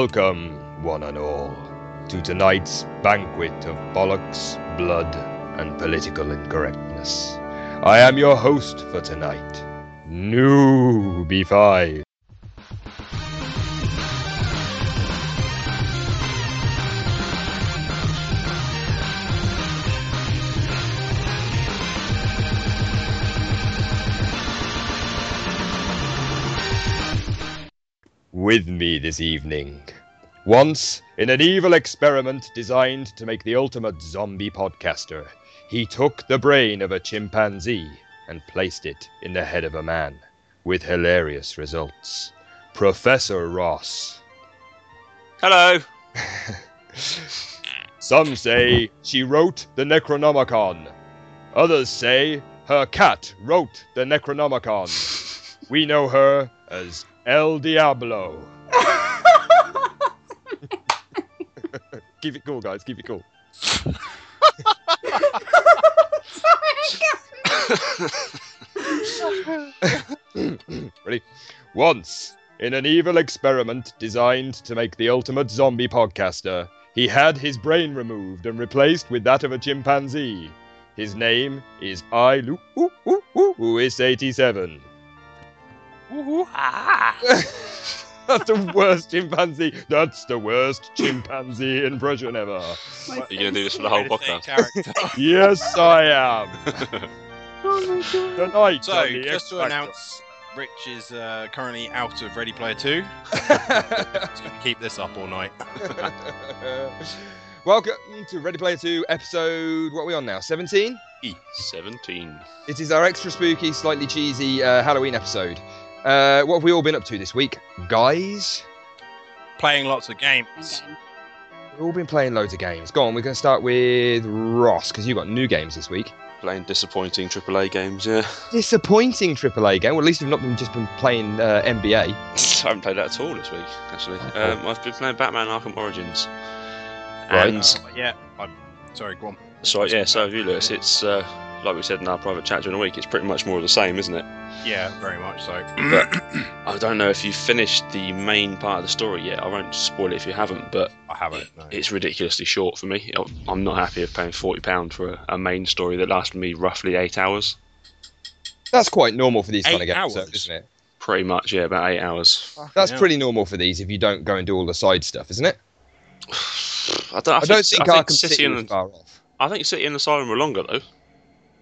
Welcome, one and all, to tonight's banquet of bollocks, blood, and political incorrectness. I am your host for tonight, Newbie Five. With me this evening. Once, in an evil experiment designed to make the ultimate zombie podcaster, he took the brain of a chimpanzee and placed it in the head of a man, with hilarious results. Professor Ross. Hello. Some say she wrote the Necronomicon. Others say her cat wrote the Necronomicon. We know her as El Diablo. keep it cool, guys. Keep it cool. Ready? Once, in an evil experiment designed to make the ultimate zombie podcaster, he had his brain removed and replaced with that of a chimpanzee. His name is I Lu 87. Ooh, ah. That's the worst chimpanzee. That's the worst chimpanzee impression ever. Are you gonna do this for the whole podcast? yes, I am. oh Tonight, so, just to announce, Rich is uh, currently out of Ready Player Two. He's gonna keep this up all night. Welcome to Ready Player 2, episode. What are we on now? 17? 17. It is our extra spooky, slightly cheesy uh, Halloween episode. Uh, what have we all been up to this week, guys? Playing lots of games. We've all been playing loads of games. Go on, we're going to start with Ross because you've got new games this week. Playing disappointing AAA games, yeah. Disappointing AAA game. Well, at least you've not been just been playing uh, NBA. I haven't played that at all this week, actually. Um, I've been playing Batman Arkham Origins. Right. And, Uh, yeah, I'm sorry, go on. so, yeah, so have you, Lewis. It's, uh, like we said in our private chat during the week, it's pretty much more of the same, isn't it? Yeah, very much so. But I don't know if you've finished the main part of the story yet. I won't spoil it if you haven't, but I haven't. No. it's ridiculously short for me. I'm not happy with paying £40 for a, a main story that lasted me roughly eight hours. That's quite normal for these kind of Eight games, hours? isn't it? Pretty much, yeah, about eight hours. That's Yeah. pretty normal for these if you don't go and do all the side stuff, isn't it? I don't, I I, don't think I Arkham City City and was far off. I think City and Asylum were longer though.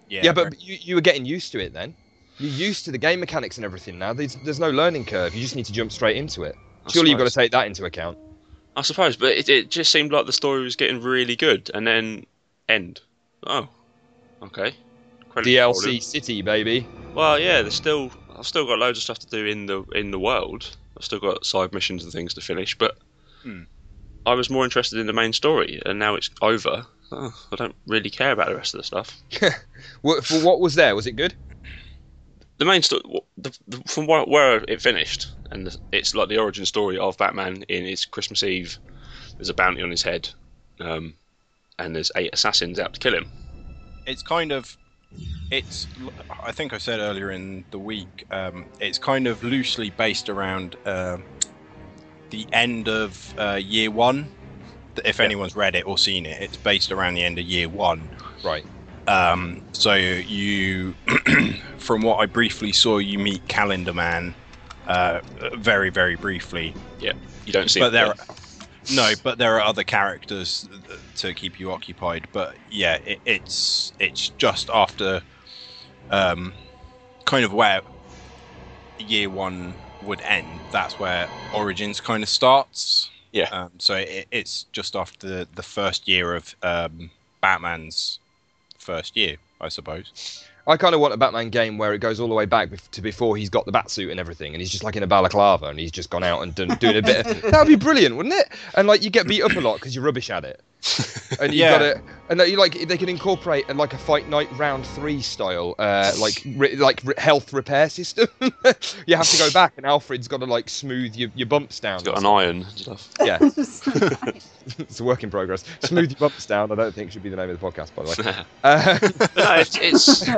Yeah, Yeah, but you, you were getting used to it then. You're used to the game mechanics and everything now. There's, there's no learning curve. You just need to jump straight into it. I Surely you've got to take that into account. I suppose, but it, it just seemed like the story was getting really good, and then end. Oh, okay. Credits DLC rolling. City, baby. Well, yeah, there's still I've still got loads of stuff to do in the in the world. I've still got side missions and things to finish, but Hmm. I was more interested in the main story, and now it's over. Oh, I don't really care about the rest of the stuff. What, for what was there? Was it good? the main story, the, the, from where, where it finished, and the, it's like the origin story of Batman in his Christmas Eve. There's a bounty on his head, um, and there's eight assassins out to kill him. it's kind of it's i think i said earlier in the week um, it's kind of loosely based around um the end of uh, year one if anyone's read it or seen it it's based around the end of year one Right. um, so you from what i briefly saw you meet calendar man uh, very very briefly Yeah, You don't see but it there No, but there are other characters to keep you occupied. But yeah, it, it's it's just after, um, kind of where year one would end. That's where Origins kind of starts. Yeah. Um, so it, it's just after the first year of um, Batman's first year, I suppose. I kind of want a Batman game where it goes all the way back to before he's got the bat suit and everything, and he's just like in a balaclava, and he's just gone out and done, doing a bit. Of, that would be brilliant, wouldn't it? And like you get beat up a lot because you're rubbish at it, and you Yeah. got it. And that you like they can incorporate uh, like a fight night round three style, uh, like re- like re- health repair system. you have to go back, and Alfred's got to like smooth your, your bumps down. It's got an iron stuff. Yeah, it's a work in progress. Smooth your bumps down. I don't think should be the name of the podcast, by the way. Uh, no, it's, it's.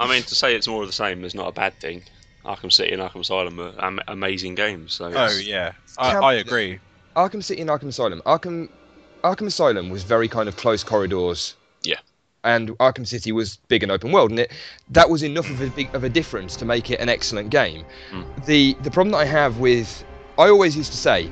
I mean, to say it's more of the same is not a bad thing. Arkham City and Arkham Asylum are am- amazing games. So Oh yeah, I, I agree. Arkham City and Arkham Asylum. Arkham Arkham Asylum was very kind of close corridors. Yeah. And Arkham City was big and open world, and it that was enough of a big of a difference to make it an excellent game. Mm. The the problem that I have with I always used to say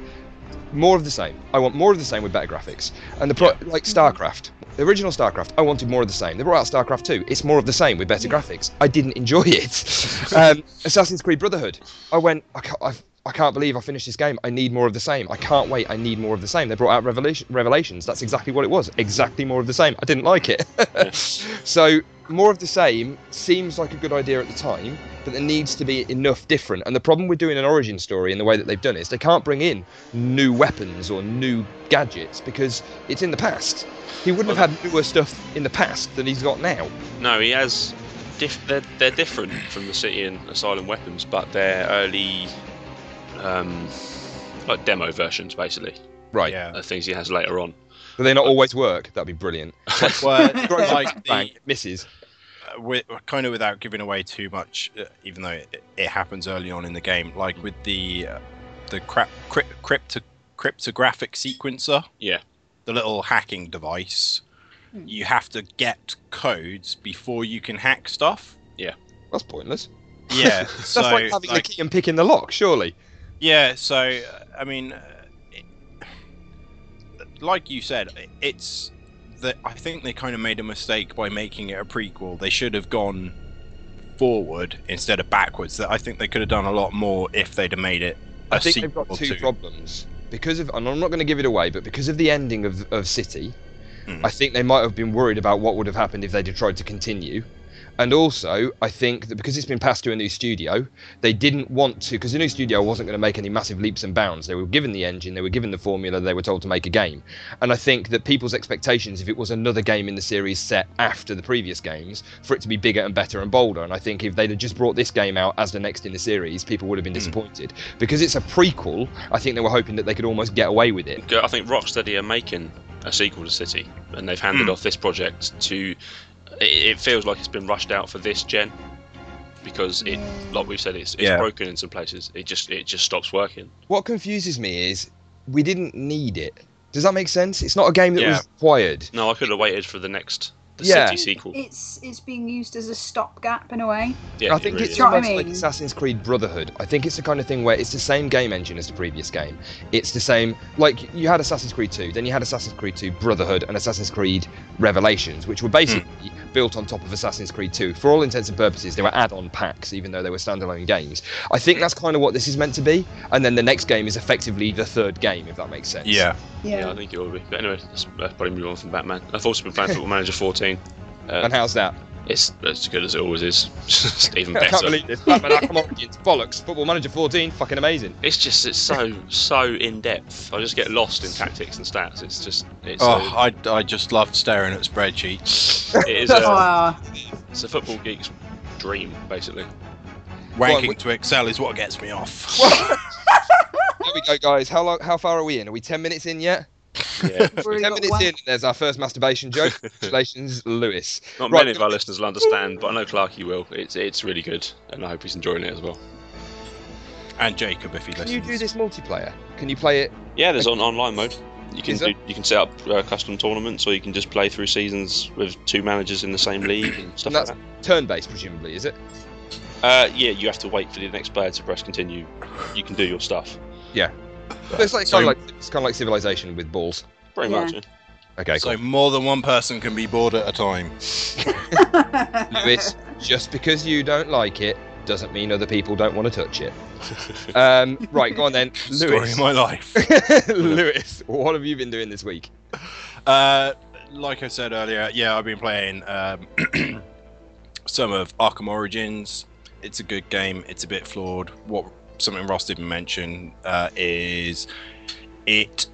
more of the same. I want more of the same with better graphics. And the pro- like StarCraft, the original StarCraft, I wanted more of the same. They brought out StarCraft 2. It's more of the same with better graphics. I didn't enjoy it. um, Assassin's Creed Brotherhood, I went, I can't, I've, I can't believe I finished this game. I need more of the same. I can't wait. I need more of the same. They brought out Revelation, Revelations. That's exactly what it was. Exactly more of the same. I didn't like it. so more of the same seems like a good idea at the time, but there needs to be enough different. And the problem with doing an origin story in the way that they've done it is they can't bring in new weapons or new gadgets because it's in the past. He wouldn't have had newer stuff in the past than he's got now. No, he has. Diff- they're, they're different from the City and Asylum weapons, but they're early, um, like demo versions, basically. Right. Yeah. Uh, things he has later on. Do they not always work? That'd be brilliant. Well, Throws a like bang, the, misses. uh, with, kind of without giving away too much, uh, even though it, it happens early on in the game, like with the uh, the crap, crypt, crypto, cryptographic sequencer, Yeah. the little hacking device, you have to get codes before you can hack stuff. Yeah. That's pointless. Yeah, That's so like having like, the key and picking the lock, surely. Yeah, so uh, I mean, uh, it, like you said, it's that I think they kind of made a mistake by making it a prequel. They should have gone forward instead of backwards. That I think they could have done a lot more if they'd have made it. I I think they've got two problems because of, and I'm not going to give it away, but because of the ending of of City, Hmm. I think they might have been worried about what would have happened if they'd have tried to continue. And also, I think that because it's been passed to a new studio, they didn't want to, because the new studio wasn't going to make any massive leaps and bounds. They were given the engine, they were given the formula, they were told to make a game. And I think that people's expectations, if it was another game in the series set after the previous games, for it to be bigger and better and bolder. And I think if they'd have just brought this game out as the next in the series, people would have been disappointed. Because it's a prequel, I think they were hoping that they could almost get away with it. I think Rocksteady are making a sequel to City, and they've handed Hmm. off this project to. It, it feels like it's been rushed out for this gen because it, like we've said, it's, it's Yeah. broken in some places. It just it just stops working. What confuses me is we didn't need it. Does that make sense? It's not a game that Yeah. was required. No, I could have waited for the next the Yeah. City sequel. It's it's being used as a stopgap in a way. Yeah, I think it really it's is. Do you know what I almost like? Assassin's Creed Brotherhood. I think it's the kind of thing where it's the same game engine as the previous game. It's the same, like you had Assassin's Creed 2, then you had Assassin's Creed 2 Brotherhood and Assassin's Creed Revelations, which were basically hmm. Built on top of Assassin's Creed 2. For all intents and purposes, they were add-on packs, even though they were standalone games. I think that's kind of what this is meant to be. And then the next game is effectively the third game, if that makes sense. Yeah, Yeah, I think it will be. But anyway, let's, let's probably move on from Batman. I've also been playing Football Manager 14. Uh, And how's that? It's as good as it always is, just even I can't better. believe this. Batman Arkham Origins, bollocks. Football Manager 14, fucking amazing. It's just it's so so in depth. I just get lost in tactics and stats. It's just it's oh, a, I, I just love staring at spreadsheets. it is a, it's a football geek's dream basically. Wanking we- to Excel is what gets me off. There we go, guys. How long? How far are we in? Are we 10 minutes in yet? Yeah, 10 minutes one- in, and there's our first masturbation joke. Congratulations, Lewis. not Right. many of our listeners will understand, but I know Clarky will. It's it's really good, and I hope he's enjoying it as well. and Jacob, if he Can listens. you do this multiplayer? Can you play it? Yeah, there's on online mode. You can do, you can set up uh, custom tournaments, or you can just play through seasons with two managers in the same league and stuff And like that's that. turn-based, presumably, is it? Uh, yeah, you have to wait for the next player to press continue. You can do your stuff. But it's like So- kind of like it's kind of like civilization with balls. Pretty Yeah. much. yeah. Okay, So cool. more than one person can be bored at a time. Lewis, just because you don't like it doesn't mean other people don't want to touch it. Um, right, go on then, Story Lewis. of my life. Lewis, what have you been doing this week? Uh, like I said earlier, yeah, I've been playing um, some of Arkham Origins. It's a good game. It's a bit flawed. What something Ross didn't mention uh, is it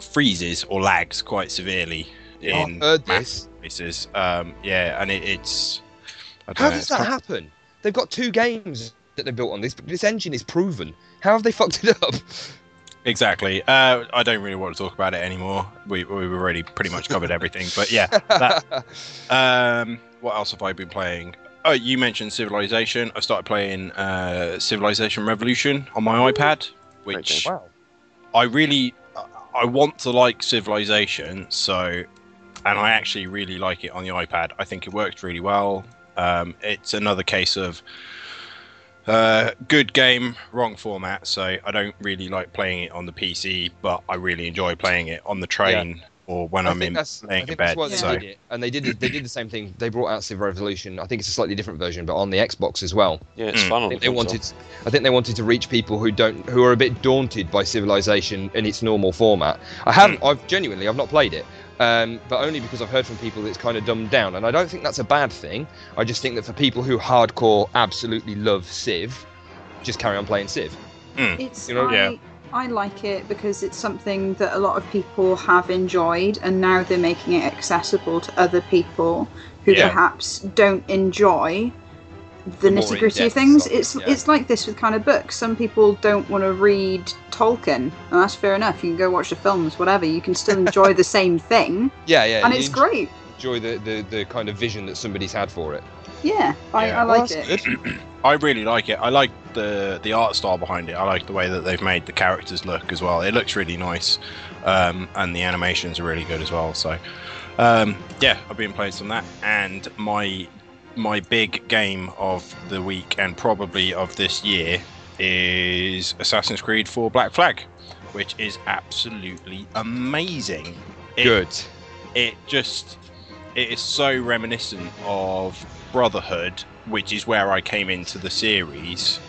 freezes or lags quite severely in heard this. places. Um, yeah, and it, it's. I don't How know, does that kind- happen? They've got two games that they built on this. But this engine is proven. How have they fucked it up? Exactly. Uh, I don't really want to talk about it anymore. We we've already pretty much covered everything. But yeah, that, Um, what else have I been playing? Oh, you mentioned Civilization. I started playing uh, Civilization Revolution on my iPad, which wow. I really, I want to like Civilization. So, and I actually really like it on the iPad. I think it works really well. Um, it's another case of uh, good game, wrong format. So I don't really like playing it on the PC, but I really enjoy playing it on the train or when I I'm think in that's, I laying in bed. why they So did it, and they did it, they did the same thing. They brought out Civ Revolution. I think it's a slightly different version, but on the Xbox as well. Yeah, it's Mm. fun I think they console. wanted, I think they wanted to reach people who don't, who are a bit daunted by Civilization in its normal format. I haven't, I've genuinely, I've not played it, um, but only because I've heard from people that it's kind of dumbed down, and I don't think that's a bad thing. I just think that for people who hardcore absolutely love Civ, just carry on playing Civ. It's You know, I, yeah. I like it because it's something that a lot of people have enjoyed, and now they're making it accessible to other people who Yeah. perhaps don't enjoy the nitty gritty of things. stuff, It's yeah. it's like this with kind of books. Some people don't want to read Tolkien, and that's fair enough. You can go watch the films, whatever. You can still enjoy the same thing, Yeah, yeah, and it's great. Enjoy the, the, the kind of vision that somebody's had for it. Yeah, I, Yeah. I Well, like that's it. I really like it. I like the the art style behind it. I like the way that they've made the characters look as well. It looks really nice, um, and the animations are really good as well. So, um, yeah, I've been playing some that, and my my big game of the week and probably of this year is Assassin's Creed 4 Black Flag, which is absolutely amazing. It- Good. it just it is so reminiscent of Brotherhood, which is where I came into the series,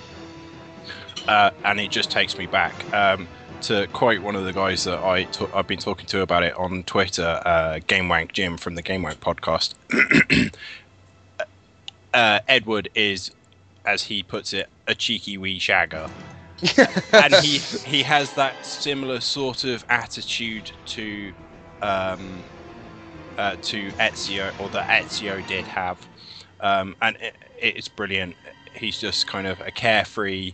uh, and it just takes me back. Um, to quote one of the guys that I t- I've been talking to about it on Twitter, uh, GameWank Jim from the GameWank podcast. uh, Edward is, as he puts it, a cheeky wee shagger and he he has that similar sort of attitude to um, uh, to Ezio, or that Ezio did have, um, and it, it's brilliant. He's just kind of a carefree,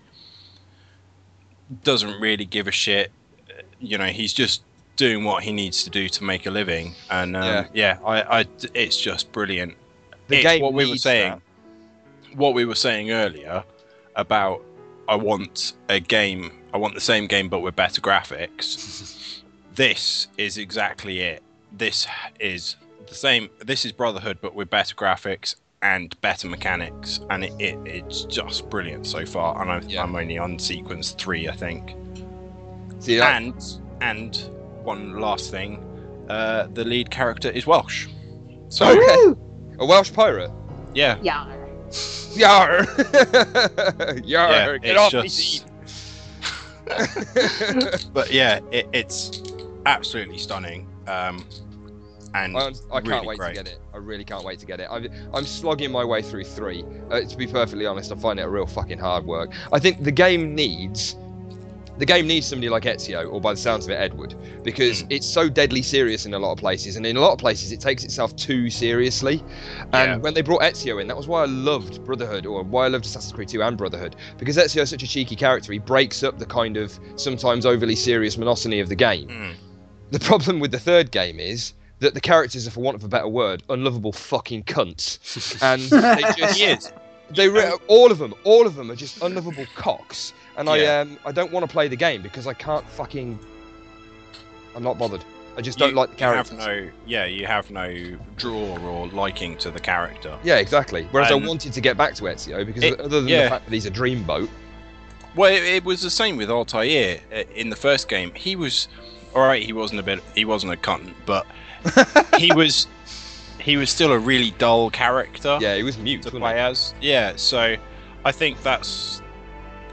doesn't really give a shit. You know, he's just doing what he needs to do to make a living, and um, Yeah. yeah, I, I, it's just brilliant. The It's game what we were saying that. what we were saying earlier about I want a game, I want the same game but with better graphics. this is exactly it. This is the same. This is Brotherhood but with better graphics and better mechanics, and it, it it's just brilliant so far. And I'm, Yeah. I'm only on sequence three, I think. See, that, And and one last thing, uh, the lead character is Welsh. So okay. A Welsh pirate. yeah, Yeah. Yar! Yar! Yeah, Get it's off me just- seat! but yeah, it, it's absolutely stunning. Um, and I, I can't really wait great. to get it. I really can't wait to get it. I'm, I'm slogging my way through three. Uh, to be perfectly honest, I find it a real fucking hard work. I think the game needs. The game needs somebody like Ezio, or by the sounds of it, Edward, because Hmm. it's so deadly serious in a lot of places, and in a lot of places it takes itself too seriously. And Yeah. when they brought Ezio in, that was why I loved Brotherhood, or why I loved Assassin's Creed 2 and Brotherhood, because Ezio is such a cheeky character. He breaks up the kind of sometimes overly serious monotony of the game. Mm. The problem with the third game is that the characters are, for want of a better word, unlovable fucking cunts, and they just He is. they re- all of them, all of them are just unlovable cocks. And I um I don't want to play the game because I can't fucking. I'm not bothered. I just don't You- like the you have characters. no, yeah, you have no draw or liking to the character. Yeah, exactly. Whereas Um, I wanted to get back to Ezio because it- other than yeah. the fact that he's a dreamboat, Well, it, it was the same with Altair uh, in the first game. He was, all right. He wasn't a bit. He wasn't a cunt, but he was. He was still a really dull character Yeah, he was mute. to play as. Yeah, so I think that's.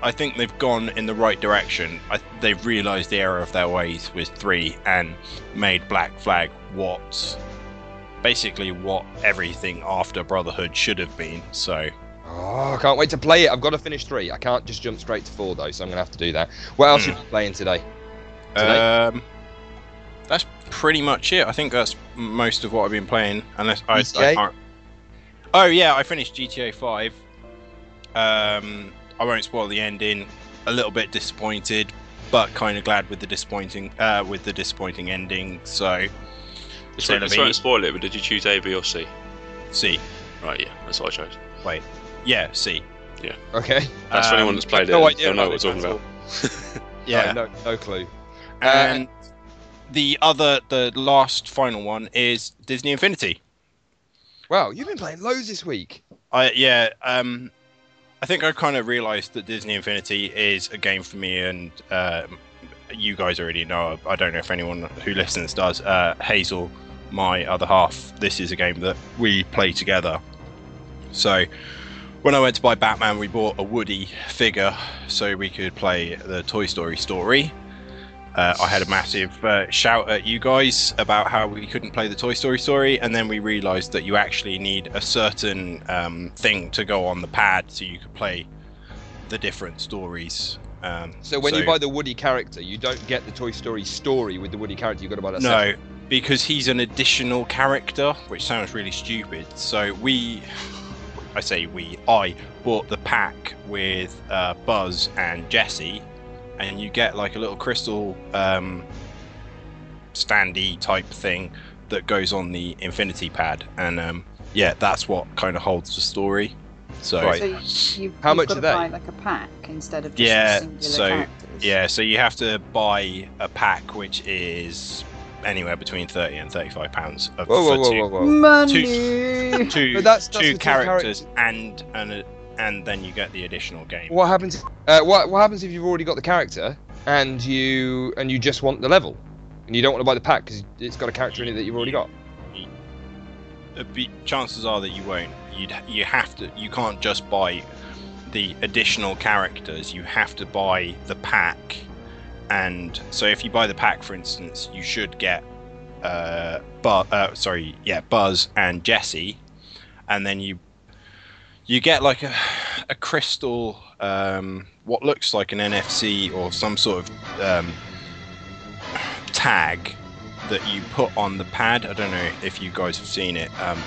I think they've gone in the right direction. I, they've realised the error of their ways with three and made Black Flag what, basically what everything after Brotherhood should have been. So Oh, I can't wait to play it. I've got to finish three. I can't just jump straight to four though, so I'm gonna have to do that. What else Hmm. are you playing today? Today? Um, that's pretty much it. I think that's most of what I've been playing. Unless I, I can't. Oh yeah, I finished GTA Five. Um, I won't spoil the ending. A little bit disappointed, but kind of glad with the disappointing uh, with the disappointing ending. So It's So not, won't spoil it, but did you choose A, B, or C? C, Right, yeah, that's what I chose. Wait, yeah, C. Yeah. Okay. That's for Um, anyone that's played it. no idea don't know what we're talking about. Yeah, No, no, no clue. and the other, the last final one is Disney Infinity. Wow, you've been playing loads this week. I yeah, um, I think I kind of realised that Disney Infinity is a game for me, and um, you guys already know. I don't know if anyone who listens does. Uh, Hazel, my other half, this is a game that we play together. So when I went to buy Batman, we bought a Woody figure so we could play the Toy Story story. Uh, I had a massive uh, shout at you guys about how we couldn't play the Toy Story story, and then we realised that you actually need a certain um, thing to go on the pad so you could play the different stories. Um, So when you buy the Woody character, you don't get the Toy Story story with the Woody character. You've got to buy that. separate. no, because he's an additional character, which sounds really stupid. So we, I say we, I bought the pack with uh, Buzz and Jesse, and you get like a little crystal um, standy type thing that goes on the Infinity Pad, and um, yeah, that's what kind of holds the story. So Right. So you, How you've much got are to they? buy like a pack instead of just Yeah, singular so, characters. Yeah, so you have to buy a pack which is anywhere between thirty and thirty-five pounds. Of, Whoa, whoa, whoa, two, whoa, whoa. Money. two, But that's- that's two two characters characters. and and and then you get the additional game. What happens? Uh, what what happens if you've already got the character and you and you just want the level, and you don't want to buy the pack because it's got a character in it that you've already got? Be- chances are that you won't. You'd you have to. You can't just buy the additional characters. You have to buy the pack. And so, if you buy the pack, for instance, you should get, uh, Bu- uh, sorry, yeah, Buzz and Jesse, and then you you get like a a crystal, um, what looks like an NFC or some sort of um, tag that you put on the pad. I don't know if you guys have seen it. Um,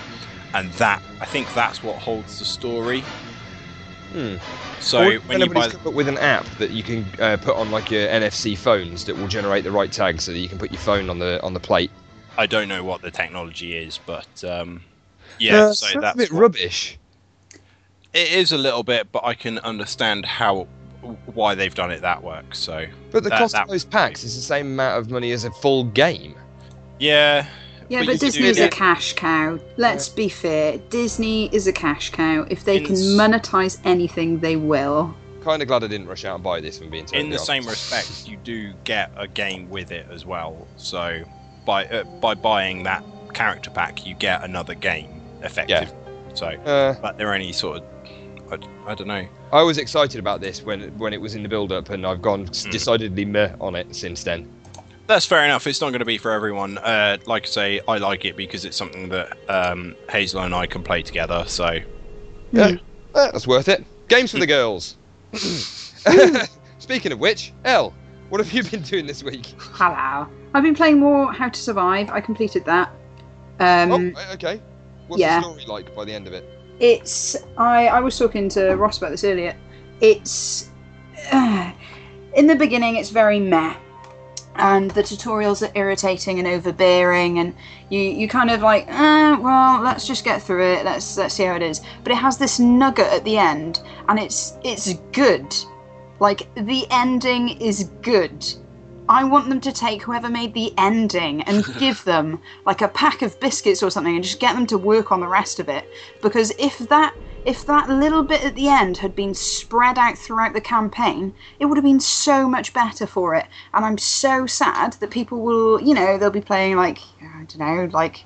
and that I think that's what holds the story. Hmm. So Or when you buy, come up with an app that you can uh, put on like your NFC phones that will generate the right tag so that you can put your phone on the on the plate. I don't know what the technology is, but um, yeah, Uh, so that's a bit what- rubbish. It is a little bit, but I can understand how why they've done it that work. So But the That- cost that- of those packs is the same amount of money as a full game. yeah, Yeah, But but, you Disney's a cash cow. Let's be fair. Disney is a cash cow. If they In can s- monetize anything, they will. Kind of glad I didn't rush out and buy this. From being totally in the honest. same respect, you do get a game with it as well. So by uh, by buying that character pack, you get another game effectively. So, Uh, but they're only sort of I, I don't know. I was excited about this when when it was in the build-up, and I've gone Hmm. decidedly meh on it since then. That's fair enough. It's not going to be for everyone. Uh, like I say, I like it because it's something that um, Hazel and I can play together. So Yeah, eh, that's worth it. Games for the girls. Speaking of which, Elle, what have you been doing this week? Hello. I've been playing more How to Survive. I completed that. Um, oh, okay. What's yeah. the story like by the end of it? It's I I was talking to Ross about this earlier. It's uh, in the beginning it's very meh, and the tutorials are irritating and overbearing, and you you kind of like, uh, well, let's just get through it. Let's let's see how it is. But it has this nugget at the end, and it's it's good. Like the ending is good. I want them to take whoever made the ending and give them like a pack of biscuits or something and just get them to work on the rest of it. Because if that if that little bit at the end had been spread out throughout the campaign, it would have been so much better for it. And I'm so sad that people will, you know, they'll be playing like I don't know, like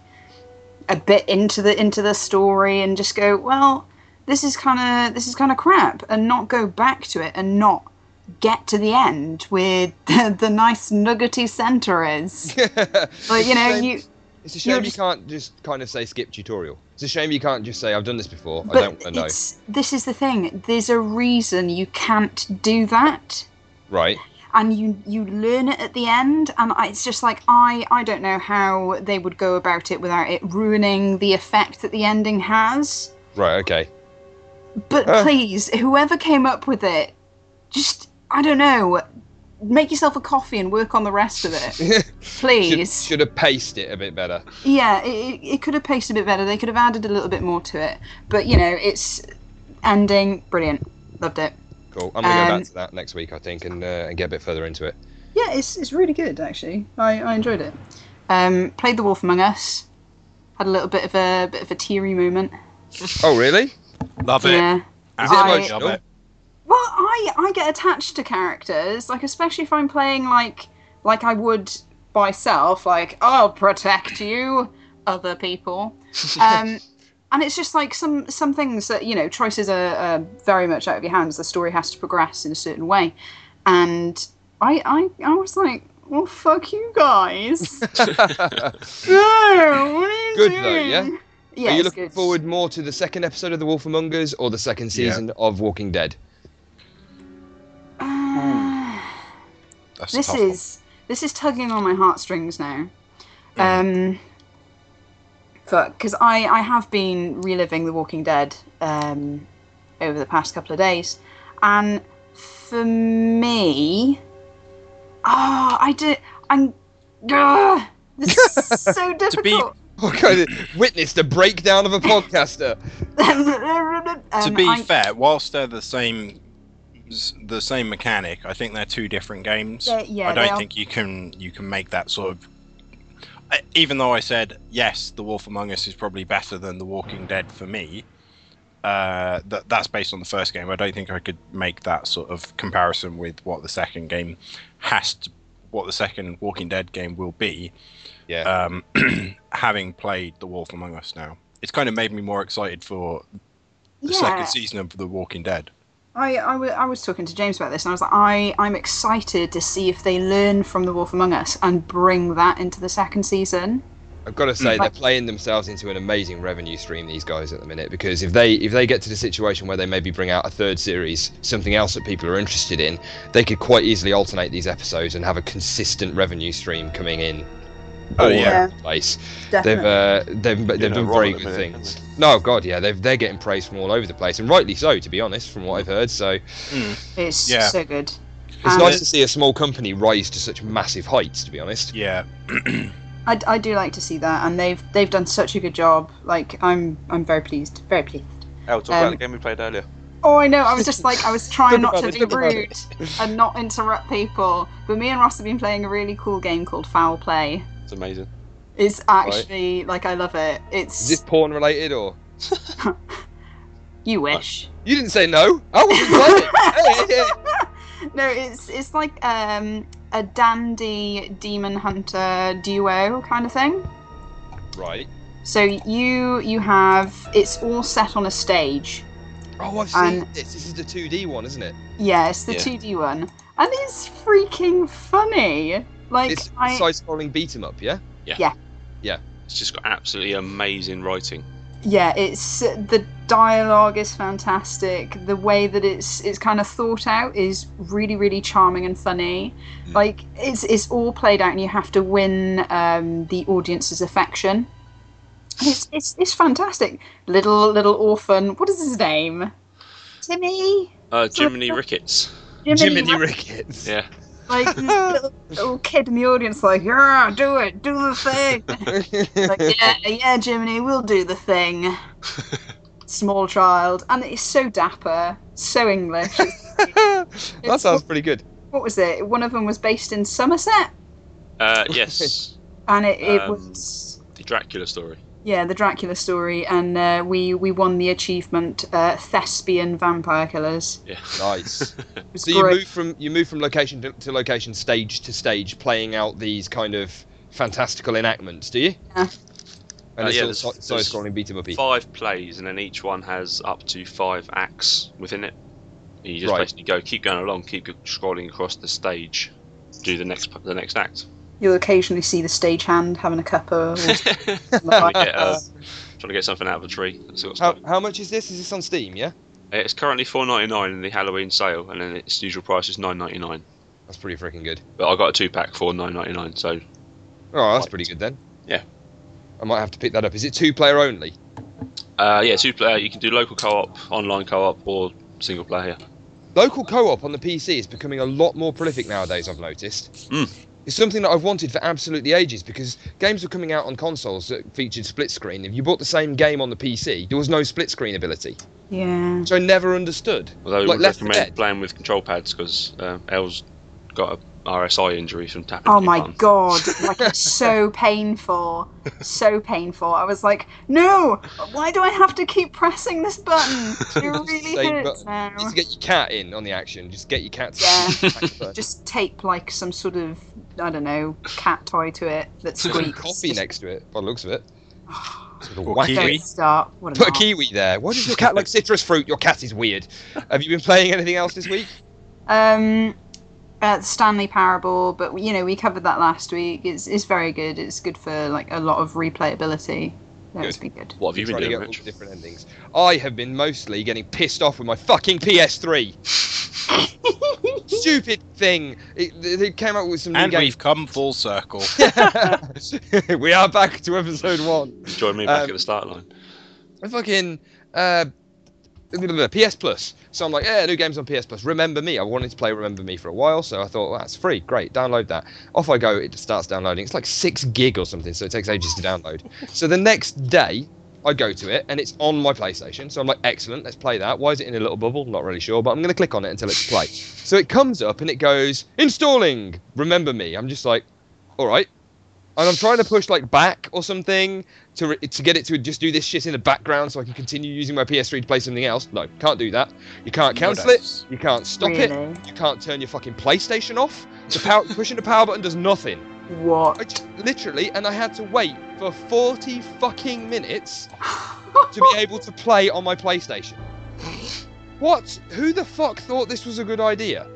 a bit into the into the story and just go, well, this is kind of this is kind of crap, and not go back to it and not get to the end where the, the nice nuggety center is. Like you know, you It's a shame you can't just kind of say skip tutorial. It's a shame you can't just say I've done this before. I but don't want to know. it's this is the thing. There's a reason you can't do that. Right. and you you learn it at the end and I, it's just like i i don't know how they would go about it without it ruining the effect that the ending has Right. Okay. but Uh. please whoever came up with it just i don't know make yourself a coffee and work on the rest of it please should have paced it a bit better. yeah it, it- it could have paced a bit better they could have added a little bit more to it but you know it's ending brilliant loved it Cool. I'm gonna go Um, back to that next week, I think, and uh, and get a bit further into it. Yeah, it's it's really good actually. I, I enjoyed it. Um, played The Wolf Among Us. Had a little bit of a bit of a teary moment. Oh, really? Love it. Yeah. Is it I- emotional? Love it. Well, I I get attached to characters, like especially if I'm playing like like I would myself, like I'll protect you, other people. Um, and it's just like some some things that you know choices are, are very much out of your hands. The story has to progress in a certain way, and I I I was like, well, fuck you guys. no, what are you Good doing? though, yeah? Yeah, Are you it's looking good. forward more to the second episode of The Wolf Among Us or the second Yeah. season of Walking Dead? Uh, That's this is this is tugging on my heartstrings now. Um, because I I have been reliving The Walking Dead um over the past couple of days, and for me, ah, I did. I'm. Ugh, this is so difficult. Okay, witnessed a breakdown of a podcaster. to Um, be I- fair, whilst they're the same, the same mechanic, I think they're two different games. They- yeah, I don't are. think you can you can make that sort of. I- Even though I said yes, The Wolf Among Us is probably better than The Walking Dead for me. Uh, that that's based on the first game. I don't think I could make that sort of comparison with what the second game has to, what the second Walking Dead game will be. Yeah. Um, having played The Wolf Among Us now, it's kind of made me more excited for the yeah. second season of The Walking Dead. I, I, w- I was talking to James about this, and I was like, I, I'm excited to see if they learn from The Wolf Among Us and bring that into the second season. I've got to say Mm. they're playing themselves into an amazing revenue stream. These guys at the minute, because if they if they get to the situation where they maybe bring out a third series, something else that people are interested in, they could quite easily alternate these episodes and have a consistent revenue stream coming in. Oh, all yeah. over the place. They've uh, they've they've know, done right very at good minute, things. haven't No, God, yeah, they've they're getting praise from all over the place, and rightly so, to be honest, from what I've heard. So it's Yeah. so good. it's And nice to see a small company rise to such massive heights. To be honest. Yeah, I, I do like to see that, and they've they've done such a good job. Like I'm I'm very pleased, very pleased. I'll talk about Um, the game we played earlier. Oh, I know. I was just like I was trying not to it, be rude and not interrupt people, but me and Ross have been playing a really cool game called Foul Play. It's amazing. It's actually like I love it. It's Is this porn related or? you wish. You didn't say no. I wasn't playing. hey, hey. no, it's it's like um, a dandy demon hunter duo kind of thing. Right. So you you have it's all set on a stage. Oh, I've seen this. This is the 2D one, isn't it? Yeah, it's the Yeah. 2D one, and it's freaking funny. Like It's I, side-scrolling beat 'em up, yeah. Yeah. Yeah. Yeah. It's just got absolutely amazing writing. yeah, it's the dialogue is fantastic. The way that it's it's kind of thought out is really really charming and funny. Mm. Like it's it's all played out, and you have to win um, the audience's affection. And it's it's it's fantastic. Little little orphan. What is his name? Timmy. Uh, Jiminy Ricketts. Jiminy Ricketts. Yeah. Like this little, little kid in the audience, like, yeah, do it, do the thing. like, yeah, yeah, Jiminy, we'll do the thing. Small child, and it's so dapper, so English. It's- that sounds pretty good. what was it? One of them was based in Somerset, Uh, yes, and it, it Um, was the Dracula story. Yeah the Dracula story, and uh, we we won the achievement uh, thespian vampire killers. Yeah. Nice. It was so you great. move from you move from location to, to location, stage to stage, playing out these kind of fantastical enactments. Do you? Yeah. And Uh, it's yeah, all there's- si- there's side-scrolling beat 'em up. Five plays, and then each one has up to five acts within it. You just Right. basically go, keep going along, keep scrolling across the stage, do the next the next act. You'll occasionally see the stagehand having a cuppa. Or trying, to get, uh, trying to get something out of a tree. That sort How, how much is this? Is this on Steam? Yeah. It's currently four ninety nine in the Halloween sale, and then its usual price is nine ninety nine. That's pretty freaking good. But I got a two pack for nine ninety nine, so Oh, that's pretty good then. Yeah. I might have to pick that up. Is it two player only? uh, yeah, two player. You can do local co op, online co op, or single player. Local co-op on the PC is becoming a lot more prolific nowadays. I've noticed. Mm. It's something that I've wanted for absolutely ages because games were coming out on consoles that featured split screen. If you bought the same game on the PC, there was no split screen ability, yeah. which I never understood. Although I Like would recommend playing with control pads because uh, Elle's got a RSI injury from tapping. Oh your my button. god, like it's so painful. So painful. I was like, no, why do I have to keep pressing this button? It really Same hurts button. now. Just get your cat in on the action. Just get your cat. To Yeah. Just tape like some sort of, I don't know, cat toy to it that Put some squeaks. coffee next to it. By the looks of it. Sort of Or kiwi. Don't start. What Put a kiwi there. Why does your cat like citrus fruit? Your cat is weird. Have you been playing anything else this week? Um, uh, Stanley Parable, but you know we covered that last week. It's it's very good. It's good for like a lot of replayability. No, it's been good. What have you been trying to doing, get all Rich? the different endings. I have been mostly getting pissed off with my fucking PS3. Stupid thing. It, they- they came out with some new And games. we've come full circle. we are back to episode one. Join me back Um, at the start line. I fucking uh, PS Plus. So I'm like, yeah, new games on PS Plus. Remember Me. I wanted to play Remember Me for a while, so I thought well, that's free. Great, download that. Off I go. It starts downloading. It's like six gig or something, so it takes ages to download. So the next day. I go to it and it's on my PlayStation, so I'm like, excellent, let's play that. Why is it in a little bubble? Not really sure, but I'm going to click on it until it's play. So it comes up and it goes, installing, remember me. I'm just like, all right. And I'm trying to push like back or something to re- to get it to just do this shit in the background so I can continue using my PS3 to play something else. No, can't do that. You can't cancel it. You can't stop it. You can't turn your fucking PlayStation off. The power pushing the power button does nothing. What? just, literally, and I had to wait for 40 fucking minutes to be able to play on my PlayStation. What? Who the fuck thought this was a good idea?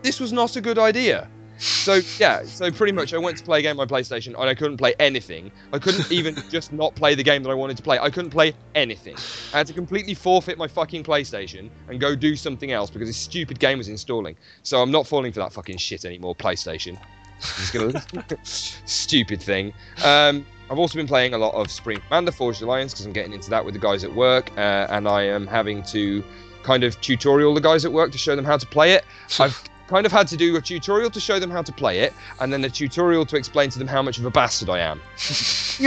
This was not a good idea. So yeah, so pretty much I went to play a game on my PlayStation and I couldn't play anything. I couldn't even just not play the game that I wanted to play. I couldn't play anything. I had to completely forfeit my fucking PlayStation and go do something else because this stupid game was installing. So I'm not falling for that fucking shit anymore, PlayStation. I'm just gonna stupid thing. Um, I've also been playing a lot of Supreme Commander Forged Alliance because I'm getting into that with the guys at work, uh, and I am having to kind of tutorial the guys at work to show them how to play it. I've kind of had to do a tutorial to show them how to play it, and then a tutorial to explain to them how much of a bastard I am.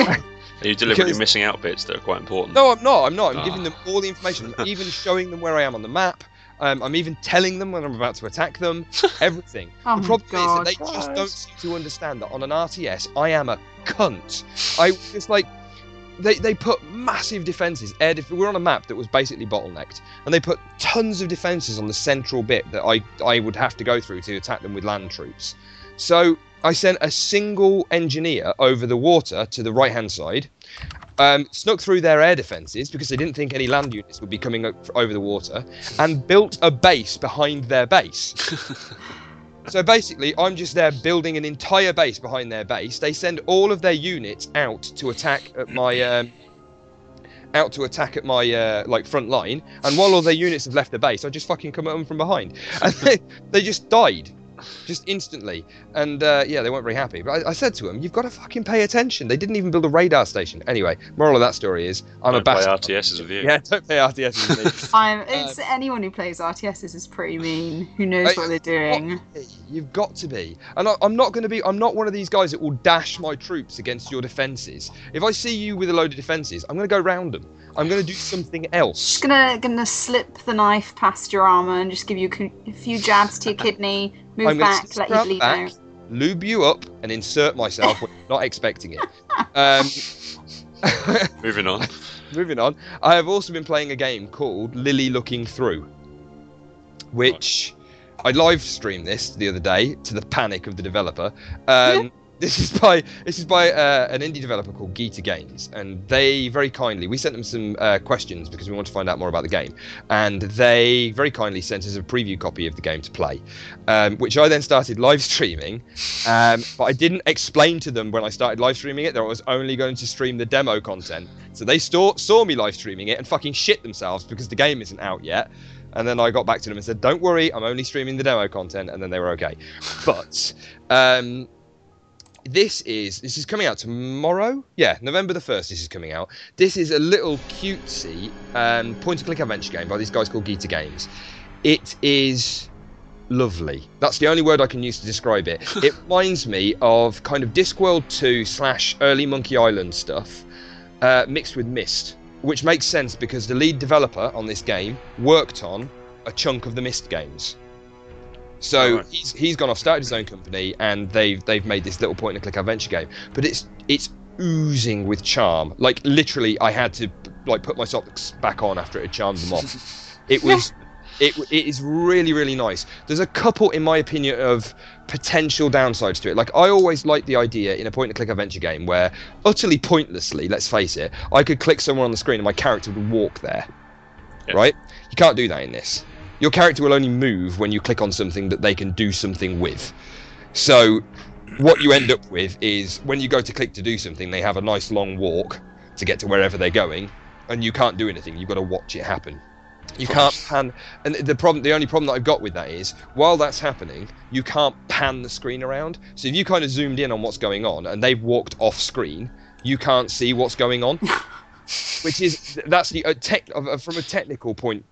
Are you deliberately because- missing out bits that are quite important? No, I'm not. I'm not. I'm Ah. giving them all the information. I'm even showing them where I am on the map. Um, I'm even telling them when I'm about to attack them. Everything. Oh the problem God. is that they just don't seem to understand that on an RTS, I am a cunt. I it's like they, they put massive defenses. Air def- we're on a map that was basically bottlenecked, and they put tons of defenses on the central bit that I I would have to go through to attack them with land troops. So I sent a single engineer over the water to the right hand side, um, snuck through their air defenses because they didn't think any land units would be coming over the water, and built a base behind their base. So basically, I'm just there building an entire base behind their base. They send all of their units out to attack at my um, out to attack at my uh, like front line, and while all their units have left the base, I just fucking come at them from behind, and they, they just died, just instantly. And uh, yeah, they weren't very happy. But I, I said to them, "You've got to fucking pay attention." They didn't even build a radar station. Anyway, moral of that story is, I'm a Don't play bastard. RTSs with you. Yeah, don't play RTS with me. I'm, it's anyone who plays RTSs is pretty mean. Who knows I- what they're doing? You've got to be. And I, I'm not going to be. I'm not one of these guys that will dash my troops against your defences. If I see you with a load of defences, I'm going to go round them. I'm going to do something else. Just gonna gonna slip the knife past your armor and just give you a few jabs to your kidney. Move I'm gonna back, let you bleed back, out. lube you up, and insert myself when not expecting it. Um, Moving on. moving on. I have also been playing a game called Lily Looking Through, which I live streamed this the other day to the panic of the developer. Um, this is by this is by uh, an indie developer called Geeta Games, and they very kindly we sent them some uh, questions because we want to find out more about the game, and they very kindly sent us a preview copy of the game to play, um, which I then started live streaming, um, but I didn't explain to them when I started live streaming it that I was only going to stream the demo content. So they saw saw me live streaming it and fucking shit themselves because the game isn't out yet. And then I got back to them and said, "Don't worry, I'm only streaming the demo content." And then they were okay. But um, this is this is coming out tomorrow. Yeah, November the first. This is coming out. This is a little cutesy um, point-and-click adventure game by these guys called Geeta Games. It is lovely. That's the only word I can use to describe it. it reminds me of kind of Discworld 2 slash early Monkey Island stuff, uh, mixed with Myst, which makes sense because the lead developer on this game worked on a chunk of the Myst games. So Alright. he's he's gone off, started his own company, and they've they've made this little point and click adventure game. But it's it's oozing with charm. Like literally, I had to like put my socks back on after it had charmed them off. It was it, it is really really nice. There's a couple, in my opinion, of potential downsides to it. Like I always like the idea in a point and click adventure game where utterly pointlessly, let's face it, I could click somewhere on the screen and my character would walk there. Yeah. Right? You can't do that in this. Your character will only move when you click on something that they can do something with. So what you end up with is when you go to click to do something, they have a nice long walk to get to wherever they're going, and you can't do anything. You've got to watch it happen. You can't pan, and the problem, the only problem that I've got with that is, while that's happening, you can't pan the screen around. So if you kind of zoomed in on what's going on, and they've walked off screen, you can't see what's going on. Which is that's the uh, tech from a technical point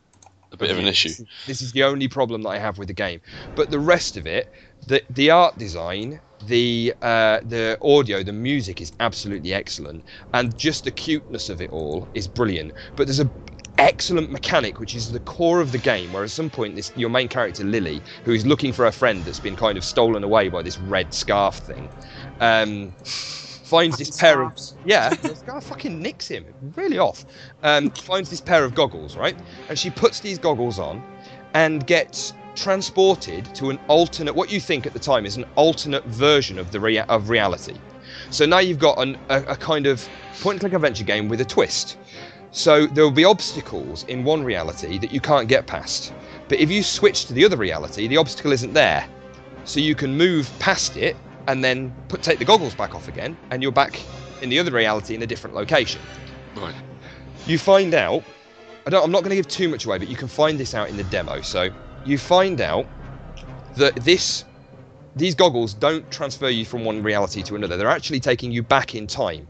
A bit of an issue. this is- the only problem that I have with the game. But the rest of it, the the art design, the uh, the audio, the music is absolutely excellent, and just the cuteness of it all is brilliant. But there's a excellent mechanic which is the core of the game where at some point this your main character Lily who is looking for a friend that's been kind of stolen away by this red scarf thing um finds this pair of yeah, this guy fucking nicks him. Really off. Um, finds this pair of goggles, right? And she puts these goggles on and gets transported to an alternate, what you think at the time is an alternate version of the rea- of reality. So now you've got an, a, a kind of point and click adventure game with a twist. So there will be obstacles in one reality that you can't get past. But if you switch to the other reality, the obstacle isn't there. So you can move past it and then put take the goggles back off again, and you're back in the other reality in a different location. Right. You find out. I don't, I'm not going to give too much away, but you can find this out in the demo. So you find out that this these goggles don't transfer you from one reality to another. They're actually taking you back in time.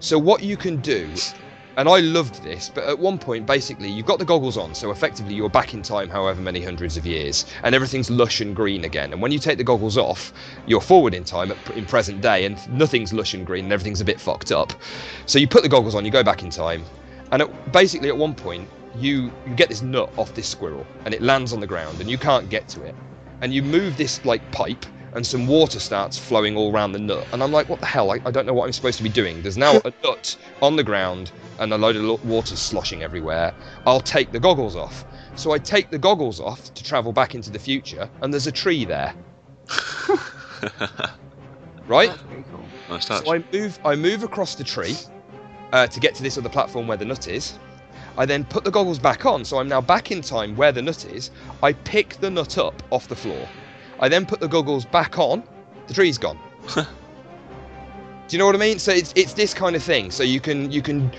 So what you can do, and I loved this, but at one point, basically, you've got the goggles on, so effectively you're back in time, however many hundreds of years, and everything's lush and green again. And when you take the goggles off, you're forward in time in present day, and nothing's lush and green, and everything's a bit fucked up. So you put the goggles on, you go back in time, and basically at one point, you you get this nut off this squirrel, and it lands on the ground, and you can't get to it, and you move this like pipe. And some water starts flowing all around the nut, and I'm like, "What the hell? I, I don't know what I'm supposed to be doing." There's now a nut on the ground, and a load of lo- water sloshing everywhere. I'll take the goggles off. So I take the goggles off to travel back into the future, and there's a tree there. right? Cool. Nice touch. So I move, I move across the tree uh, to get to this other platform where the nut is. I then put the goggles back on, so I'm now back in time where the nut is. I pick the nut up off the floor. I then put the goggles back on. The tree's gone. Do you know what I mean? So it's it's this kind of thing. So you can you can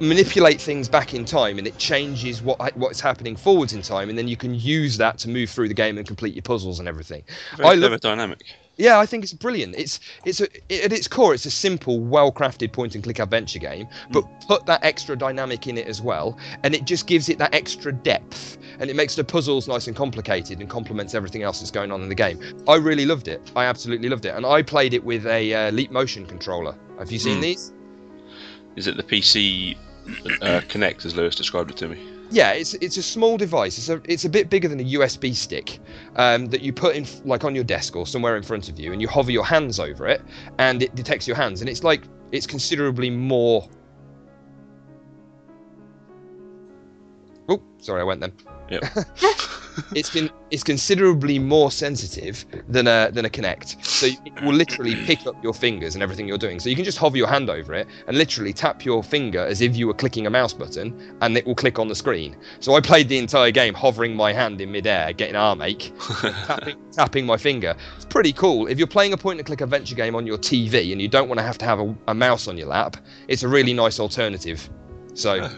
manipulate things back in time, and it changes what what's happening forwards in time, and then you can use that to move through the game and complete your puzzles and everything. Very I love dynamic. Yeah, I think it's brilliant. It's it's a, at its core, it's a simple, well-crafted point-and-click adventure game, but put that extra dynamic in it as well, and it just gives it that extra depth, and it makes the puzzles nice and complicated and complements everything else that's going on in the game. I really loved it. I absolutely loved it, and I played it with a uh, Leap Motion controller. Have you seen Hmm. these? Is it the PC uh, Kinect as Lewis described it to me? Yeah, it's it's a small device. It's a it's a bit bigger than a USB stick um, that you put in like on your desk or somewhere in front of you, and you hover your hands over it, and it detects your hands, and it's like it's considerably more. Oh, sorry, I went then. Yep. it's con- it's considerably more sensitive than a than a Kinect. So it will literally pick up your fingers and everything you're doing. So you can just hover your hand over it and literally tap your finger as if you were clicking a mouse button, and it will click on the screen. So I played the entire game hovering my hand in midair, getting arm ache, tapping, tapping my finger. It's pretty cool. If you're playing a point-and-click adventure game on your TV and you don't want to have to have a, a mouse on your lap, it's a really nice alternative. So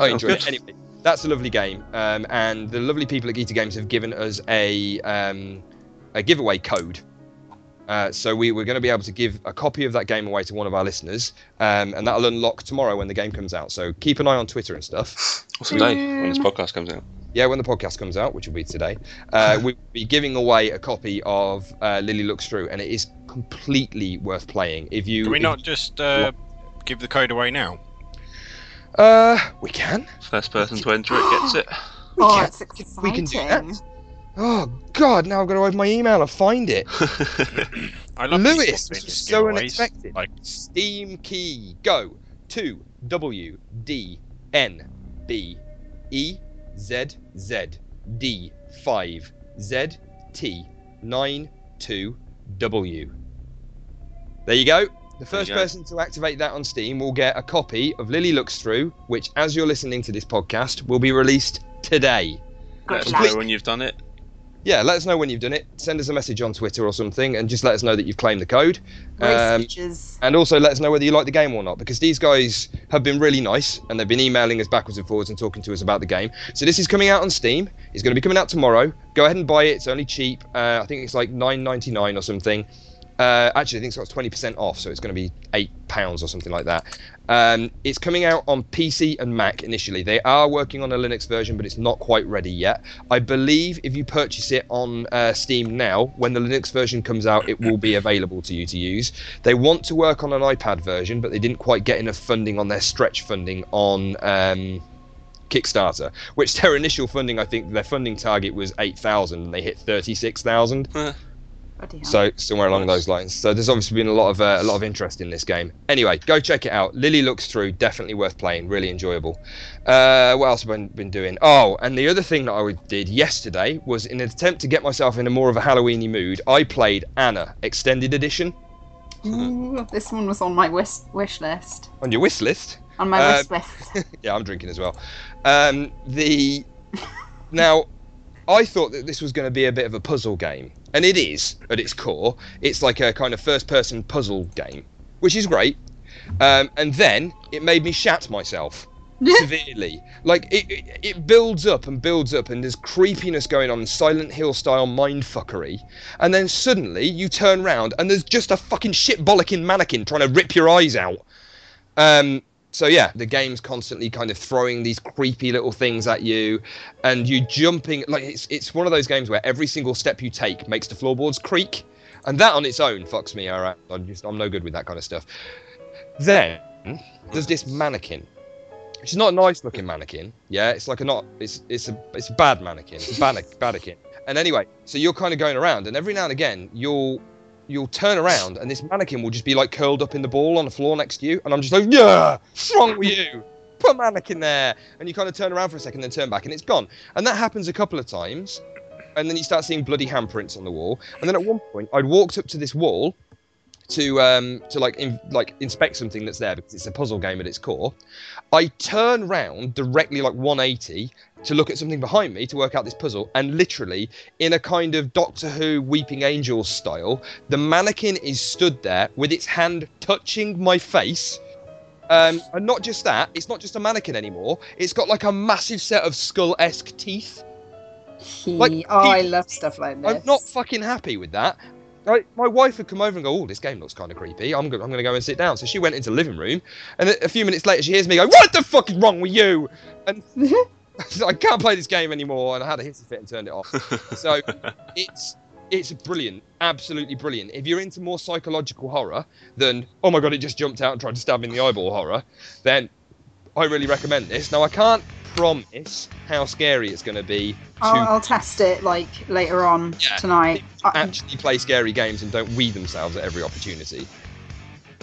I enjoyed it. Anyway, that's a lovely game, um, and the lovely people at Geeta Games have given us a um, a giveaway code. Uh, so we, we're going to be able to give a copy of that game away to one of our listeners, um, and that'll unlock tomorrow when the game comes out. So keep an eye on Twitter and stuff. What's the day when this podcast comes out? Yeah, when the podcast comes out, which will be today, uh, we'll be giving away a copy of uh, Lily Looks Through, and it is completely worth playing. If you, Can we if- not just uh, give the code away now? Uh, we can. First person to enter it gets it. We Oh, can. it's exciting. We can do that. Oh God! Now I've got to open my email and find it. I love Lewis, this spontaneous was so giveaways. unexpected. Like, Steam key go to W D N B E Z Z D five Z T nine two W. There you go. The first person to activate that on Steam will get a copy of Lily Looks Through, which, as you're listening to this podcast, will be released today. Let us know when you've done it. Yeah, let us know when you've done it. Send us a message on Twitter or something, and just let us know that you've claimed the code. Um, and also let us know whether you like the game or not, because these guys have been really nice and they've been emailing us backwards and forwards and talking to us about the game. So this is coming out on Steam. It's going to be coming out tomorrow. Go ahead and buy it. It's only cheap. Uh, I think it's like nine ninety nine or something. Uh, actually, I think it's got twenty percent off, so it's going to be eight pounds or something like that. Um, it's coming out on PC and Mac initially. They are working on a Linux version, but it's not quite ready yet. I believe if you purchase it on uh, Steam now, when the Linux version comes out, it will be available to you to use. They want to work on an iPad version, but they didn't quite get enough funding on their stretch funding on um, Kickstarter, which their initial funding, I think their funding target was 8,000 and they hit 36,000. So somewhere along those lines. So there's obviously been a lot of uh, a lot of interest in this game. Anyway, go check it out. Lily looks through, definitely worth playing, really enjoyable. Uh, what else have I been, been doing? Oh, and the other thing that I did yesterday was in an attempt to get myself in a more of a Halloweeny mood. I played Anna Extended Edition Ooh, this one was on my wish, wish list. on your wish list. On my wish list. yeah, I'm drinking as well. Um, the now, I thought that this was going to be a bit of a puzzle game, and it is at its core. It's like a kind of first-person puzzle game, which is great. Um, and then it made me shat myself severely. Like it, it, it builds up and builds up, and there's creepiness going on, Silent Hill style mindfuckery, and then suddenly you turn round and there's just a fucking shit bollocking mannequin trying to rip your eyes out. Um, so yeah, the game's constantly kind of throwing these creepy little things at you, and you jumping like it's it's one of those games where every single step you take makes the floorboards creak, and that on its own fucks me All right, I'm just I'm no good with that kind of stuff. Then there's this mannequin. It's not a nice looking mannequin. Yeah, it's like a not. It's it's a it's a bad mannequin. It's a bad mannequin. And anyway, so you're kind of going around, and every now and again you'll you'll turn around, and this mannequin will just be like curled up in the ball on the floor next to you, and I'm just like, yeah, what's wrong with you? Put mannequin there, and you kind of turn around for a second, then turn back, and it's gone. And that happens a couple of times, and then you start seeing bloody handprints on the wall. And then at one point, I'd walked up to this wall to um to like in, like inspect something that's there because it's a puzzle game at its core. I turn round directly like 180 to look at something behind me to work out this puzzle, and literally in a kind of Doctor Who Weeping Angels style, the mannequin is stood there with its hand touching my face. Um, and not just that, it's not just a mannequin anymore. It's got like a massive set of skull-esque teeth. Like, oh, I love stuff like this. I'm not fucking happy with that. Like, my wife had come over and go, "Oh, this game looks kind of creepy. I'm, go- I'm going to go and sit down." So she went into the living room, and a, a few minutes later, she hears me go, "What the fuck is wrong with you?" And I can't play this game anymore, and I had a hissy fit and turned it off. so it's it's brilliant, absolutely brilliant. If you're into more psychological horror than "Oh my god, it just jumped out and tried to stab me in the eyeball" horror, then I really recommend this. Now I can't promise how scary it's going to be I'll, I'll test it like later on Yeah. tonight. I- actually play scary games and don't weed themselves at every opportunity.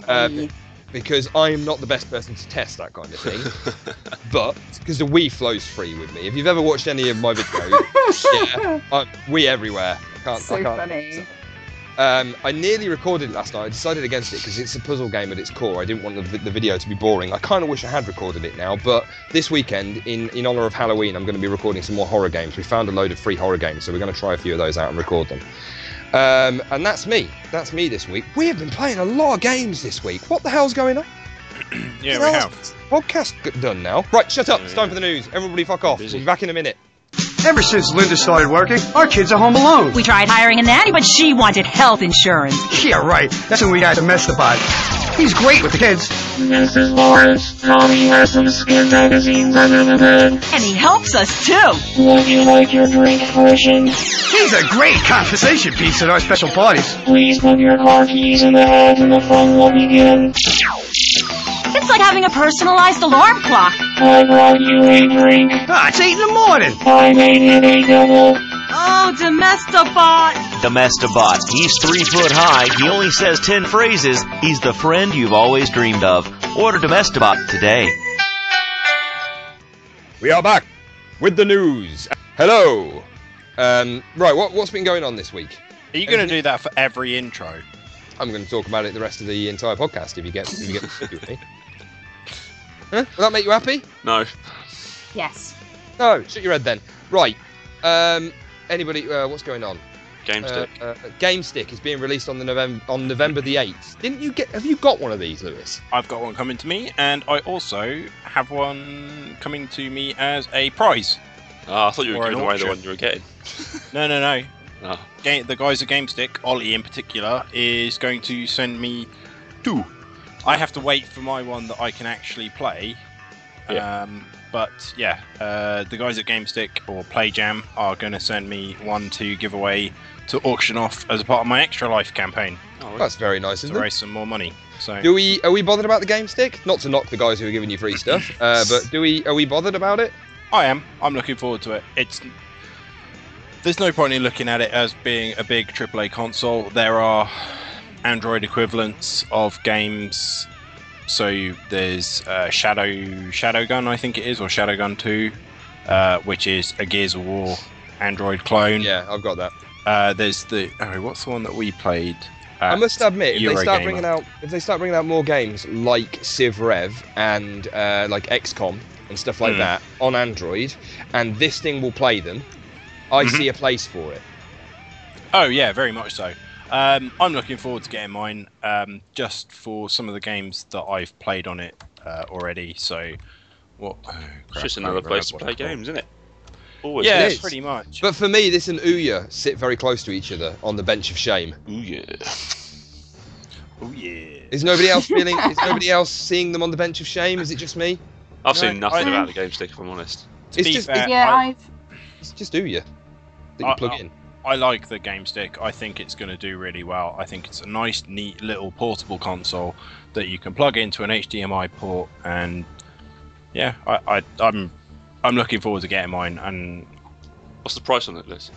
Um, because I'm not the best person to test that kind of thing. but because the Wii flows free with me. If you've ever watched any of my videos, yeah, I'm Wii everywhere. I can't. so I can't. funny. Um, I nearly recorded it last night. I decided against it because it's a puzzle game at its core. I didn't want the, the video to be boring. I kind of wish I had recorded it now, but this weekend, in, in honour of Halloween, I'm going to be recording some more horror games. We found a load of free horror games, so we're going to try a few of those out and record them. Um, and that's me. That's me this week. We have been playing a lot of games this week. What the hell's going on? Yeah, we have. Podcast done now. Right, shut up. Oh, It's time for the news. Everybody fuck off. We'll be back in a minute. Ever since Linda started working, our kids are home alone. We tried hiring a nanny, but she wanted health insurance. Yeah, right. That's when we had Domestabot. He's great with the kids. Mrs. Lawrence, Tommy has some skin magazines under the bed. And he helps us too. Would you like your drink portion? He's a great conversation piece at our special parties. Please put your car keys in the hat and the fun will begin. It's like having a personalized alarm clock. I brought you a drink. Ah, it's eight in the morning. I made it a double. Oh, Domestabot. Domestabot. He's three foot high. He only says ten phrases. He's the friend you've always dreamed of. Order Domestabot today. We are back with the news. Hello. Um, right, what, what's been going on this week? Are you going to do that for every intro? I'm going to talk about it the rest of the entire podcast if you get if you get with me. Huh? Will that make you happy? No. Yes. No. Shut your head then. Right. Um, anybody? Uh, what's going on? Game Uh, stick. uh, Game Stick is being released on the November on November the eighth. Didn't you get? Have you got one of these, Lewis? I've got one coming to me, and I also have one coming to me as a prize. Ah, I thought you were an giving away the one you were getting. No, no, no. Game, the guys at GameStick, Ollie in particular, is going to send me two. I have to wait for my one that I can actually play. Yeah. Um, but yeah, uh, the guys at GameStick or PlayJam are going to send me one to give away to auction off as a part of my Extra Life campaign Oh, That's very nice, to isn't it? raise some more money. So Do we are we bothered about the Game Stick? Not to knock the guys who are giving you free stuff, uh, but do we are we bothered about it? I am. I'm looking forward to it. It's there's no point in looking at it as being a big AAA console. There are Android equivalents of games. So there's uh, Shadow Shadowgun, I think it is, or Shadowgun 2, uh, which is a Gears of War Android clone. Yeah, I've got that. Uh, there's the oh, what's the one that we played? I must admit, if they start bringing out if they start bringing out more games like Civ Rev and uh, like XCOM and stuff like Hmm. that on Android, and this thing will play them, I Mhm. see a place for it. Oh yeah, very much so. Um, I'm looking forward to getting mine, um, just for some of the games that I've played on it uh, already. So, what? oh, It's just another place to play games, isn't it? Always. Yeah, It is. pretty much. But for me, this and Ouya sit very close to each other on the bench of shame. Ooh yeah. oh yeah. Is nobody else feeling? is nobody else seeing them on the bench of shame? Is it just me? I've No, seen nothing I- about the game stick, if I'm honest. To It's be just- fair, yeah, I, I've It's just Ouya that you I- plug I- in. I like the game stick. I think it's going to do really well. I think it's a nice, neat little portable console that you can plug into an HDMI port, and yeah, I, I, I'm, I'm looking forward to getting mine. And What's the price on it, Liz?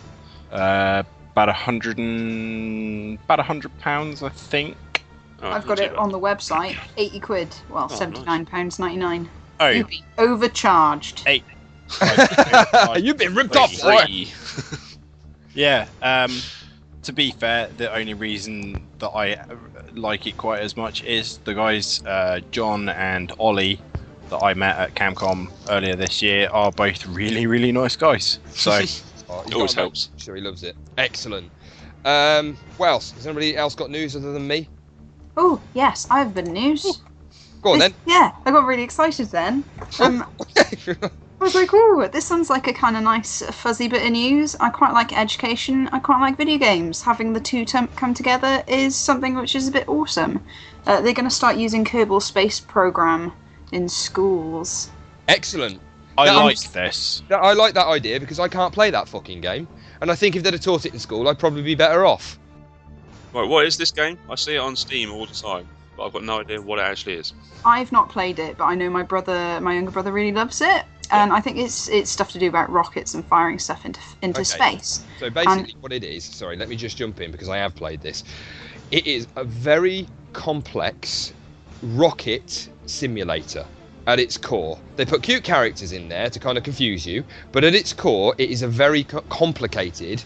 uh, about a hundred and about a hundred pounds, I think. Oh, I've got it bad. on the website. Eighty quid. Well, Oh, seventy nine pounds ninety nine. Oh, You've been overcharged. Eight. You've been ripped off, boy. Free. Yeah. Um, to be fair, the only reason that I uh, like it quite as much is the guys, uh, John and Ollie, that I met at Gamescom earlier this year, are both really, really nice guys. So, Oh, he's Always a mate, helps. Sure, he loves it. Excellent. Um, what else? Has anybody else got news other than me? Oh yes, I have been news. Go on This- then. Yeah, I got really excited then. Um, I was like, "Oh, this sounds like a kind of nice fuzzy bit of news." I quite like education. I quite like video games. Having the two tem- come together is something which is a bit awesome. Uh, they're going to start using Kerbal Space Program in schools. Excellent. I Yeah, I'm like s- this. That- I like that idea because I can't play that fucking game. And I think if they'd have taught it in school, I'd probably be better off. Right, what is this game? I see it on Steam all the time, but I've got no idea what it actually is. I've not played it, but I know my brother, my younger brother, really loves it. And I think it's it's stuff to do about rockets and firing stuff into into Okay. space. So basically, what it is, sorry, let me just jump in because I have played this. It is a very complex rocket simulator at its core. They put cute characters in there to kind of confuse you, but at its core, it is a very co- complicated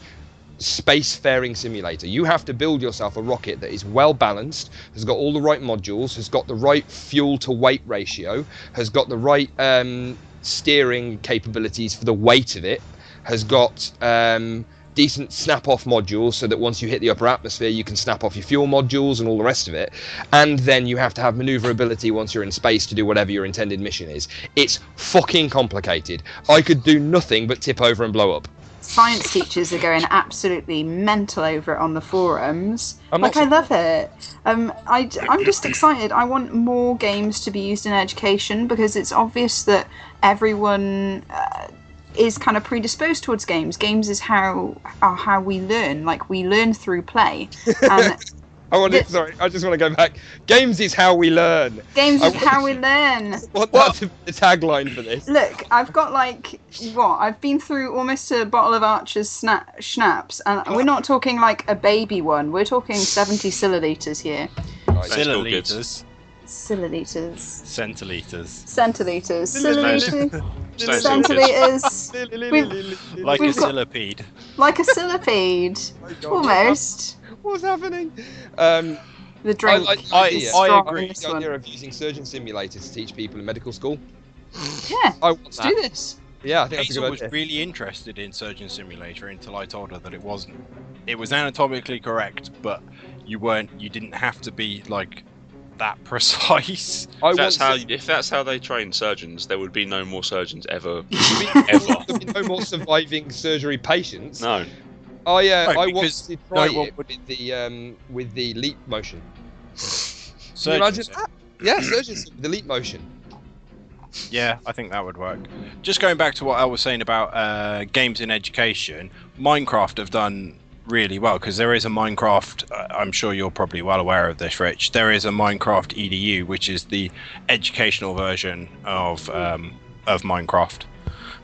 spacefaring simulator. You have to build yourself a rocket that is well balanced, has got all the right modules, has got the right fuel to weight ratio, has got the right um, steering capabilities for the weight of it, has got um, decent snap off modules so that once you hit the upper atmosphere, you can snap off your fuel modules and all the rest of it. And then you have to have maneuverability once you're in space to do whatever your intended mission is. It's fucking complicated. I could do nothing but tip over and blow up. Science teachers are going absolutely mental over it on the forums. I'm like I love it. Um, I am just excited. I want more games to be used in education because it's obvious that everyone uh, is kind of predisposed towards games. Games is how are how we learn. Like we learn through play, and I want to, The- sorry, I just want to go back. Games is how we learn. games I is how we learn. What that's the tagline for this. Look, I've got like what? I've been through almost a bottle of Archer's sna- schnapps, and we're not talking like a baby one. We're talking seventy milliliters here. Right. still good. Centiliters. Milliliters, Centiliters. centiliters, centiliters, centiliters, Like We've a got- millipede. like a centipede, oh almost. What's happening? Um, The drink I like the is idea. I agree. in this the one. idea of using surgeon simulators to teach people in medical school. Yeah, I want let's that. do this. Yeah, I think that's a Hazel good was really interested in Surgeon Simulator until I told her that it wasn't. It was anatomically correct, but you weren't. You didn't have to be like that precise. I If that's how want if that's how they train surgeons, there would be no more surgeons ever. ever. There'll be no more surviving surgery patients. No. I uh, No, I want because to try no it would- with the um with the leap motion. Can you imagine that? Yeah, surgeons the leap motion. Yeah, I think that would work. Just going back to what I was saying about uh, games in education, Minecraft have done really well because there is a Minecraft. Uh, I'm sure you're probably well aware of this, Rich. There is a Minecraft EDU, which is the educational version of um, of Minecraft.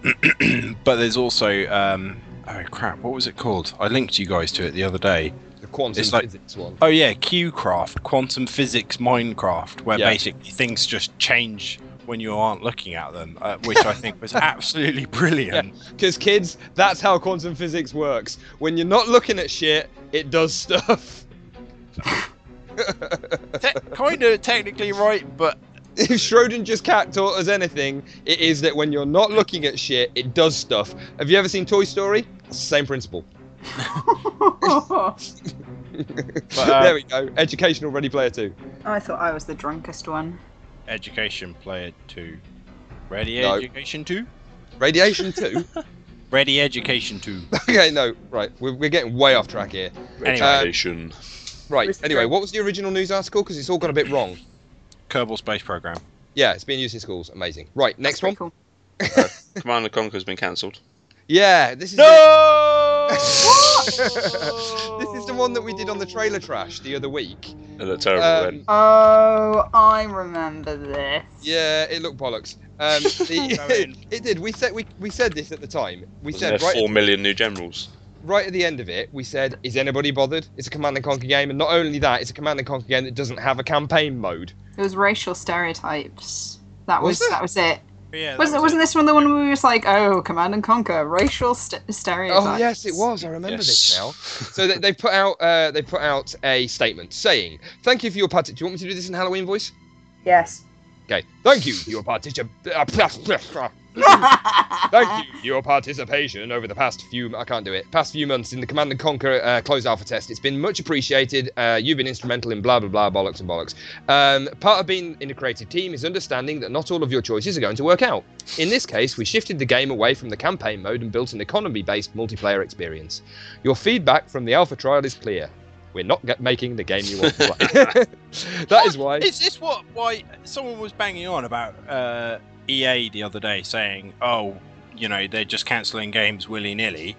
but there's also um, oh crap, what was it called? I linked you guys to it the other day. The quantum It's like- physics one. Oh yeah, QCraft, Quantum Physics Minecraft, where Yeah. basically things just change when you aren't looking at them, uh, which I think was absolutely brilliant. Because kids, that's how quantum physics works. When you're not looking at shit, it does stuff. Te- kind of technically right, but if Schrodinger's cat taught us anything, it is that when you're not looking at shit, it does stuff. Have you ever seen Toy Story? It's the same principle. uh, there we go. Educational Ready Player 2. I thought I was the drunkest one. Education Player Two, Ready No. Education Two, Radiation 2? Ready Education Two. okay, no, right. We're, we're getting way off track here. Anyway, Education. Right, anyway, what was the original news article? Because it's all got a bit wrong. Kerbal Space Program. Yeah, it's being used in schools. Amazing. Right, next one. Pretty cool. Command and Conquer has been cancelled. Yeah, this is No! this is the one that we did on the trailer trash the other week. It looked terrible Um. Oh, I remember this. Yeah, it looked bollocks. Um, the, it did. We said we, we said this at the time. We Wasn't said there right four million new generals? right at the end of it, we said, "Is anybody bothered?" It's a Command and Conquer game, and not only that, it's a Command and Conquer game that doesn't have a campaign mode. It was racial stereotypes. That Was was, that was it. Yeah, Wasn't was wasn't it. this one the one where we was like, oh, command and conquer, racial st- stereotypes? Oh yes, it was. I remember this now. So they, they put out uh, they put out a statement saying, "Thank you for your participation." Do you want me to do this in Halloween voice? Yes. Okay. Thank you for your participation. Thank you for your participation over the past few. I can't do it. Past few months in the Command and Conquer uh, closed alpha test. It's been much appreciated. Uh, you've been instrumental in blah blah blah bollocks and bollocks. Um, part of being in a creative team is understanding that not all of your choices are going to work out. In this case, we shifted the game away from the campaign mode and built an economy-based multiplayer experience. Your feedback from the alpha trial is clear. We're not get- making the game you want to play. that is why. Is this what why someone was banging on about uh, EA the other day, saying, "Oh, you know, they're just cancelling games willy nilly."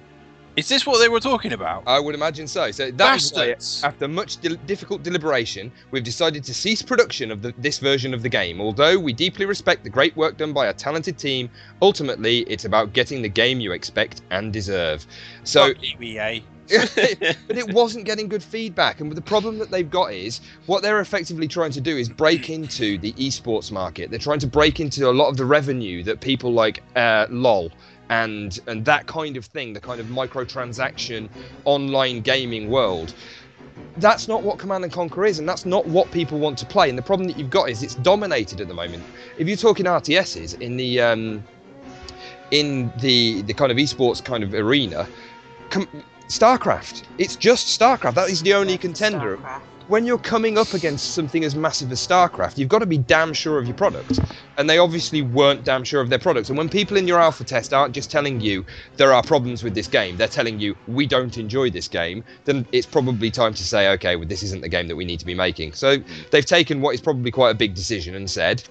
Is this what they were talking about? I would imagine so. So that is why, after much difficult deliberation, we've decided to cease production of the, this version of the game. Although we deeply respect the great work done by a talented team, ultimately it's about getting the game you expect and deserve. So EA. but it wasn't getting good feedback. And the problem that they've got is what they're effectively trying to do is break into the esports market. They're trying to break into a lot of the revenue that people like uh, LOL and and that kind of thing, the kind of microtransaction online gaming world. That's not what Command and Conquer is, and that's not what people want to play. And the problem that you've got is it's dominated at the moment. If you're talking RTSs in the um, in the the kind of esports kind of arena, com- StarCraft. It's just StarCraft. That is the only contender. StarCraft. When you're coming up against something as massive as StarCraft, you've got to be damn sure of your product. And they obviously weren't damn sure of their product. And when people in your alpha test aren't just telling you there are problems with this game, they're telling you we don't enjoy this game, then it's probably time to say, okay, well, this isn't the game that we need to be making. So they've taken what is probably quite a big decision and said,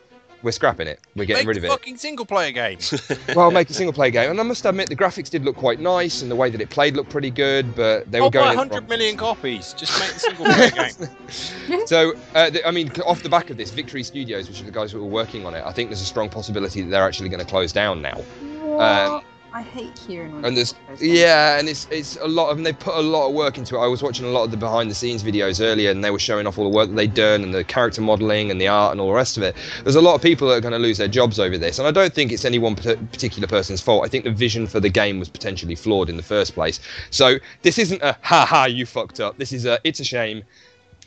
we're scrapping it. We're getting Make rid of it fucking single player game. well, make a single player game. And I must admit, the graphics did look quite nice, and the way that it played looked pretty good. But they I'll were going. buy in 100 wrong- million copies. Just make the single player game. So, uh, th- I mean, off the back of this, Victory Studios, which are the guys who were working on it, I think there's a strong possibility that they're actually going to close down now. What? I hate hearing. And there's, yeah, and it's it's a lot of, and they put a lot of work into it. I was watching a lot of the behind the scenes videos earlier, and they were showing off all the work that they'd done and the character modelling and the art and all the rest of it. There's a lot of people that are going to lose their jobs over this, and I don't think it's any one particular person's fault. I think the vision for the game was potentially flawed in the first place. So this isn't a ha ha you fucked up. This is a it's a shame.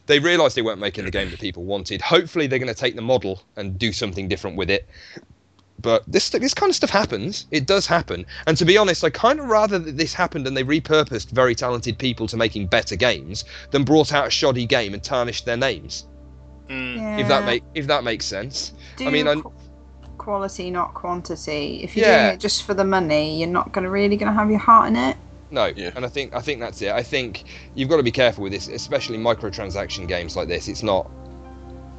They realised they weren't making the game that people wanted. Hopefully, they're going to take the model and do something different with it but this this kind of stuff happens. It does happen. And to be honest, I kind of rather that this happened and they repurposed very talented people to making better games than brought out a shoddy game and tarnished their names. Mm. If that make if that makes sense. Do I mean, qu- quality, not quantity. If you're Yeah. doing it just for the money, you're not gonna really gonna have your heart in it. No, Yeah. and I think I think that's it. I think you've got to be careful with this, especially microtransaction games like this. It's not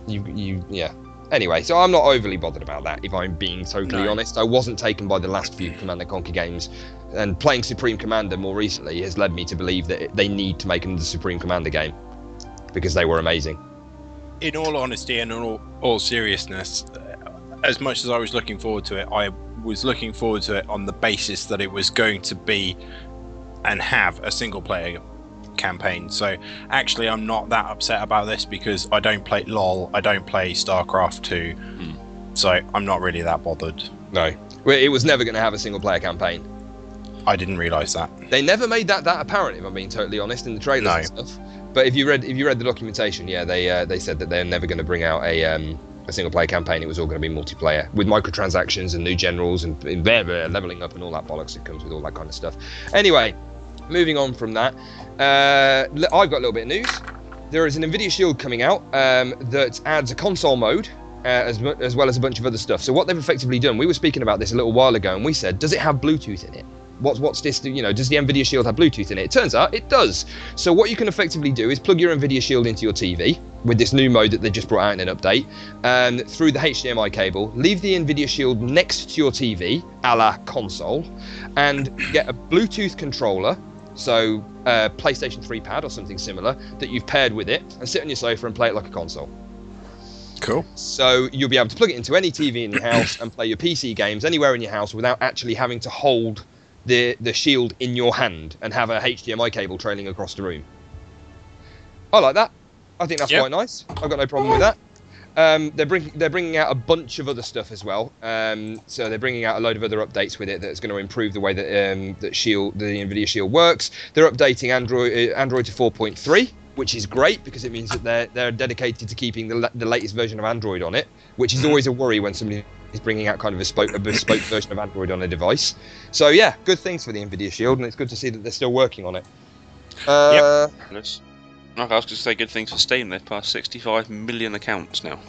you you yeah. Anyway, so I'm not overly bothered about that. If I'm being totally No. honest, I wasn't taken by the last few Command and Conquer games, and playing Supreme Commander more recently has led me to believe that they need to make another Supreme Commander game because they were amazing. in all honesty and in all, all seriousness, uh, as much as I was looking forward to it, I was looking forward to it on the basis that it was going to be and have a single player campaign. So actually, I'm not that upset about this because I don't play LOL, I don't play StarCraft 2, so I'm not really that bothered. No, it was never going to have a single player campaign. I didn't realise that. They never made that that apparent, if I'm being totally honest, in the trailers No. and stuff. But if you read if you read the documentation, yeah, they uh, they said that they're never going to bring out a um, a single player campaign. It was all going to be multiplayer with microtransactions and new generals and, and leveling up and all that bollocks that comes with all that kind of stuff. Anyway, moving on from that, uh, I've got a little bit of news. There is an Nvidia Shield coming out um, that adds a console mode. Uh, as, as well as a bunch of other stuff. So what they've effectively done, we were speaking about this a little while ago, and we said, does it have Bluetooth in it? what's what's this you know does the nvidia shield have bluetooth in it it turns out it does so what you can effectively do is plug your nvidia shield into your tv with this new mode that they just brought out in an update um, through the hdmi cable leave the nvidia shield next to your tv a la console and get a bluetooth controller so a playstation 3 pad or something similar that you've paired with it and sit on your sofa and play it like a console Cool. so you'll be able to plug it into any TV in your house and play your PC games anywhere in your house without actually having to hold the the shield in your hand and have a HDMI cable trailing across the room. I like that. I think that's Yep. quite nice. I've got no problem with that. Um, they're bringing they're bringing out a bunch of other stuff as well. Um, so they're bringing out a load of other updates with it that's going to improve the way that um, that Shield the Nvidia Shield works. They're updating Android uh, Android to 4.3, which is great because it means that they're they're dedicated to keeping the, la- the latest version of Android on it, which is always a worry when somebody is bringing out kind of a bespoke, a bespoke version of Android on a device. So yeah, good things for the Nvidia Shield, and it's good to see that they're still working on it. Uh. Like I was going to say good things for Steam. They've passed 65 million accounts now.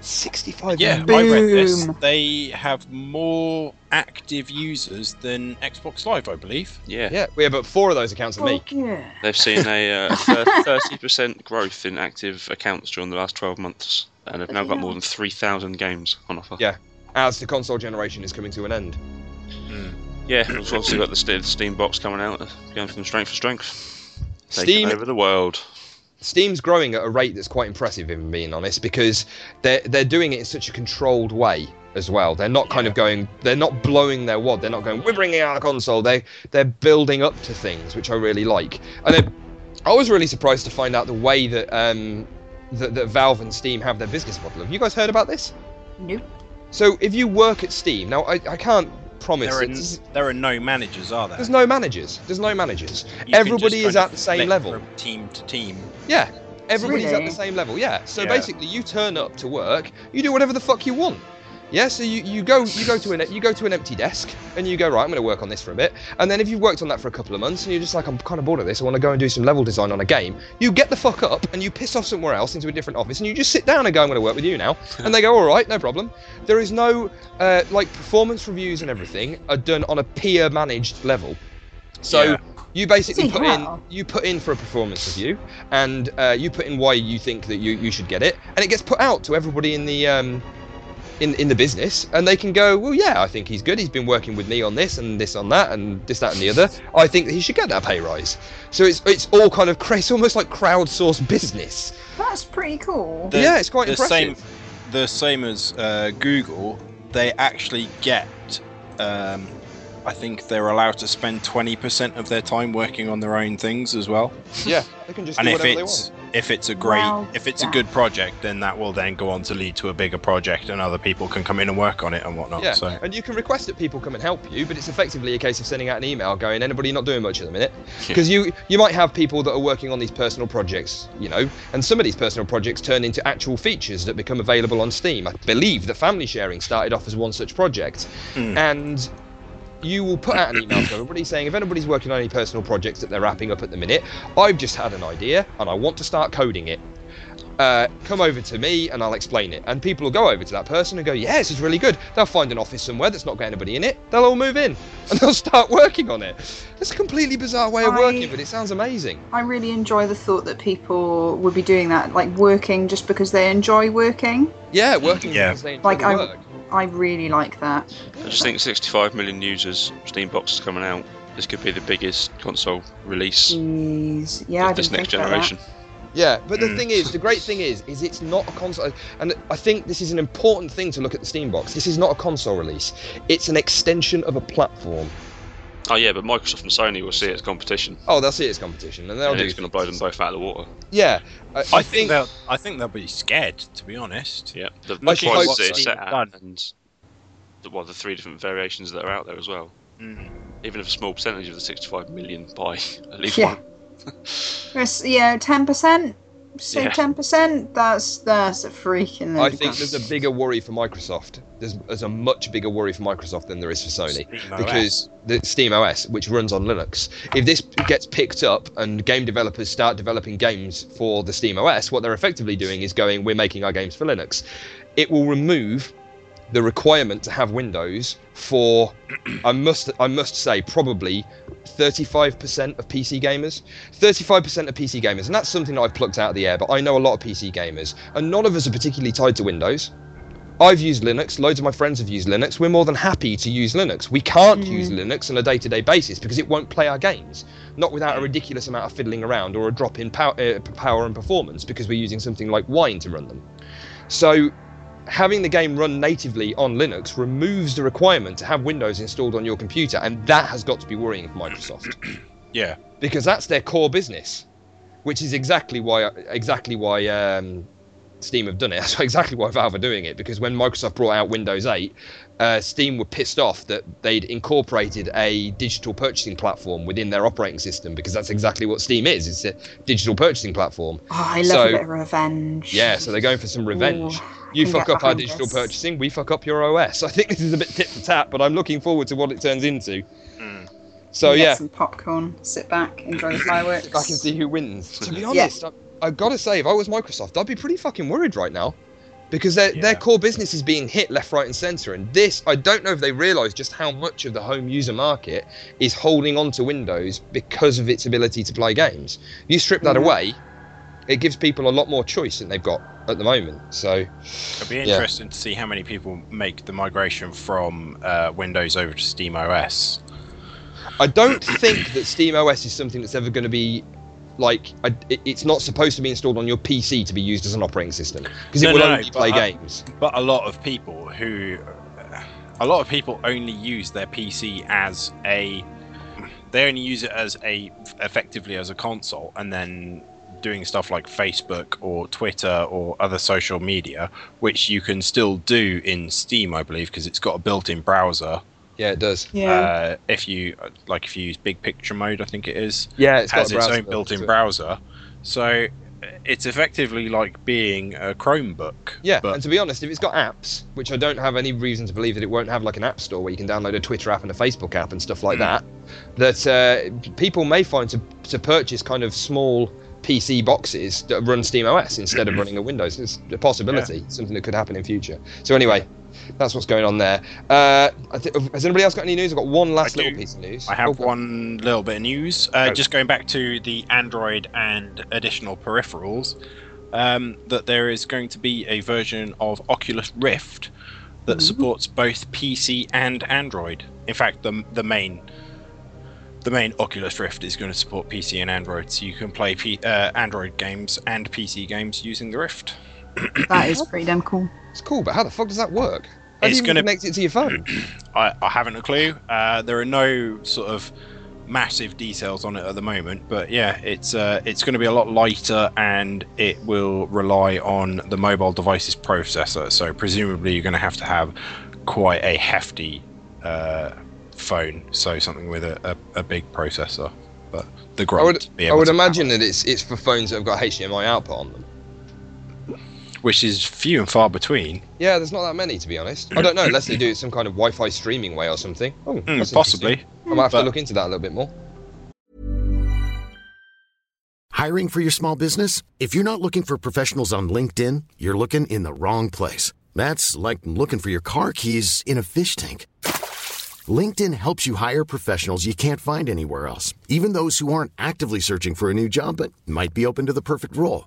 65. Yeah, million. I read this. They have more active users than Xbox Live, I believe. Yeah. Yeah, we have about four of those accounts are me. Yeah. They've seen a uh, thirty percent growth in active accounts during the last 12 months, and they've now got more than 3,000 games on offer. Yeah. As the console generation is coming to an end. Yeah, we've obviously got the Steam box coming out, going from strength to strength. Taking Steam over the world. Steam's growing at a rate that's quite impressive, if I'm being honest, because they're they're doing it in such a controlled way as well. They're not kind of going, they're not blowing their wad. They're not going, we're bringing out a console. They they're building up to things, which I really like. And I was really surprised to find out the way that um that, that Valve and Steam have their business model. Have you guys heard about this? Nope. So if you work at Steam, now I, I can't promise. There are, it's- there are no managers, are there? there's no managers. There's no managers. You Everybody is at the same level. From team to team. Yeah, everybody's at the same level. Yeah. So Yeah. basically, you turn up to work, you do whatever the fuck you want. Yeah. So you, you go you go to an you go to an empty desk and you go right. I'm going to work on this for a bit. And then if you've worked on that for a couple of months and you're just like I'm kind of bored of this, I want to go and do some level design on a game. You get the fuck up and you piss off somewhere else into a different office and you just sit down and go I'm going to work with you now. And they go all right, no problem. There is no uh, like performance reviews and everything are done on a peer managed level. So. Yeah. You basically Bloody put in you put in for a performance review, and uh, you put in why you think that you, you should get it, and it gets put out to everybody in the um, in in the business, and they can go, well, yeah, I think he's good. He's been working with me on this and this on that and this that and the other. I think that he should get that pay rise. So it's it's all kind of cra- it's almost like crowdsourced business. That's pretty cool. The- yeah, it's quite the impressive. Same, the same as uh, Google, they actually get. Um, I think they're allowed to spend 20% of their time working on their own things as well. Yeah, they can just and do if whatever they it's want. If it's a great Wow, if it's a good project, then that will then go on to lead to a bigger project, and other people can come in and work on it and whatnot. Yeah, So. and you can request that people come and help you, but it's effectively a case of sending out an email going, anybody not doing much at the minute, because you you might have people that are working on these personal projects, you know, and some of these personal projects turn into actual features that become available on Steam. I believe that family sharing started off as one such project, hmm. and you will put out an email to everybody saying if anybody's working on any personal projects that they're wrapping up at the minute, I've just had an idea and I want to start coding it. Uh, come over to me and I'll explain it. And people will go over to that person and go, yeah, this is really good. They'll find an office somewhere that's not got anybody in it. They'll all move in and they'll start working on it. It's a completely bizarre way of I- working, but it sounds amazing. I really enjoy the thought that people would be doing that, like working just because they enjoy working. Yeah, working Yeah. because they enjoy Like the I, work. I really like that. I just think 65 million users, Steam box is coming out. This could be the biggest console release Jeez, yeah, of this next generation. that. Generation. Yeah, but the Mm. thing is, the great thing is, is it's not a console, and I think this is an important thing to look at the Steam box. This is not a console release; it's an extension of a platform. Oh yeah, but Microsoft and Sony will see it as competition. Oh, they'll see it as competition, and they'll and do. it's going to blow them both out of the water. Yeah, I, I, think they'll I think they'll be scared, to be honest. Yeah, the, I the should prices hope that it's set at, and the, well, the three different variations that are out there as well. Mm. Even if a small percentage of the 65 million buy at least Yeah. one. Yes, yeah, ten percent. Say Yeah. ten percent. That's that's a freaking. I think there's a bigger worry for Microsoft. There's, there's a much bigger worry for Microsoft than there is for Sony. Steam because the Steam OS, which runs on Linux, if this gets picked up and game developers start developing games for the Steam OS, what they're effectively doing is going, we're making our games for Linux. It will remove the requirement to have Windows for, I must, I must say, probably 35% of PC gamers. 35% of PC gamers, and that's something that I've plucked out of the air. But I know a lot of PC gamers, and none of us are particularly tied to Windows. I've used Linux. Loads of my friends have used Linux. We're more than happy to use Linux. We can't use Linux on a day-to-day basis because it won't play our games, not without a ridiculous amount of fiddling around or a drop in power, uh, power and performance because we're using something like Wine to run them. So, having the game run natively on Linux removes the requirement to have Windows installed on your computer, and that has got to be worrying for Microsoft Yeah. because that's their core business, which is exactly why exactly why um, Steam have done it. That's exactly why Valve are doing it. Because when Microsoft brought out Windows 8, uh, Steam were pissed off that they'd incorporated a digital purchasing platform within their operating system. Because that's exactly what Steam is. It's a digital purchasing platform. Oh, I love So- a bit of revenge. Yeah, so they're going for some revenge. Ooh, you fuck up our digital this. purchasing, we fuck up your OS. I think this is a bit tit for tat, but I'm looking forward to what it turns into. So Get yeah, some popcorn, sit back, enjoy the fireworks. I can see who wins. To be honest, I, I've got to say, if I was Microsoft, I'd be pretty fucking worried right now. Because their, their core business is being hit left, right, and centre. And this, I don't know if they realise just how much of the home user market is holding on to Windows because of its ability to play games. You strip that Mhm. away, it gives people a lot more choice than they've got at the moment. So, It'll be Yeah. interesting to see how many people make the migration from uh, Windows over to Steam OS. I don't think that Steam OS is something that's ever going to be like I, it- it's not supposed to be installed on your PC to be used as an operating system because it will no, only no, play but games. But a lot of people who, a lot of people only use their PC as a, they only use it as a, effectively as a console, and then doing stuff like Facebook or Twitter or other social media, which you can still do in Steam, I believe, because it's got a built-in browser. Yeah, it does. Yeah. Uh, if you like, if you use Big Picture mode, I think it is Yeah, it's got a its own built built-in into browser. So it's effectively like being a Chromebook. Yeah, but and to be honest, if it's got apps, which I don't have any reason to believe that it won't have like an app store where you can download a Twitter app and a Facebook app and stuff like that, that uh, people may find to, to purchase kind of small PC boxes that run SteamOS instead of running a Windows. It's a possibility, something that could happen in future. So anyway, that's what's going on there. Uh, has anybody else got any news? I've got one last little piece of news. I have Oh, one little bit of news. Uh, Go. just going back to the Android and additional peripherals, um, that there is going to be a version of Oculus Rift that supports both PC and Android. In fact, the the main the main Oculus Rift is going to support PC and Android, so you can play P- uh, Android games and PC games using the Rift. That is pretty damn cool. It's cool, but how the fuck does that work? How It's do you gonna- connect it to your phone? I, I haven't a clue. Uh, there are no sort of massive details on it at the moment, but yeah, it's uh, it's going to be a lot lighter and it will rely on the mobile device's processor. So presumably you're going to have to have quite a hefty uh, phone, so something with a, a, a big processor. But the I grunt, would, be I would to imagine that it's it's for phones that have got HDMI output on them. Which is few and far between. Yeah, there's not that many to be honest. I don't know unless they do it some kind of Wi-Fi streaming way or something. Oh, Mm, possibly. I might have to look into that a little bit more. Hiring for your small business? If you're not looking for professionals on LinkedIn, you're looking in the wrong place. That's like looking for your car keys in a fish tank. LinkedIn helps you hire professionals you can't find anywhere else, even those who aren't actively searching for a new job but might be open to the perfect role.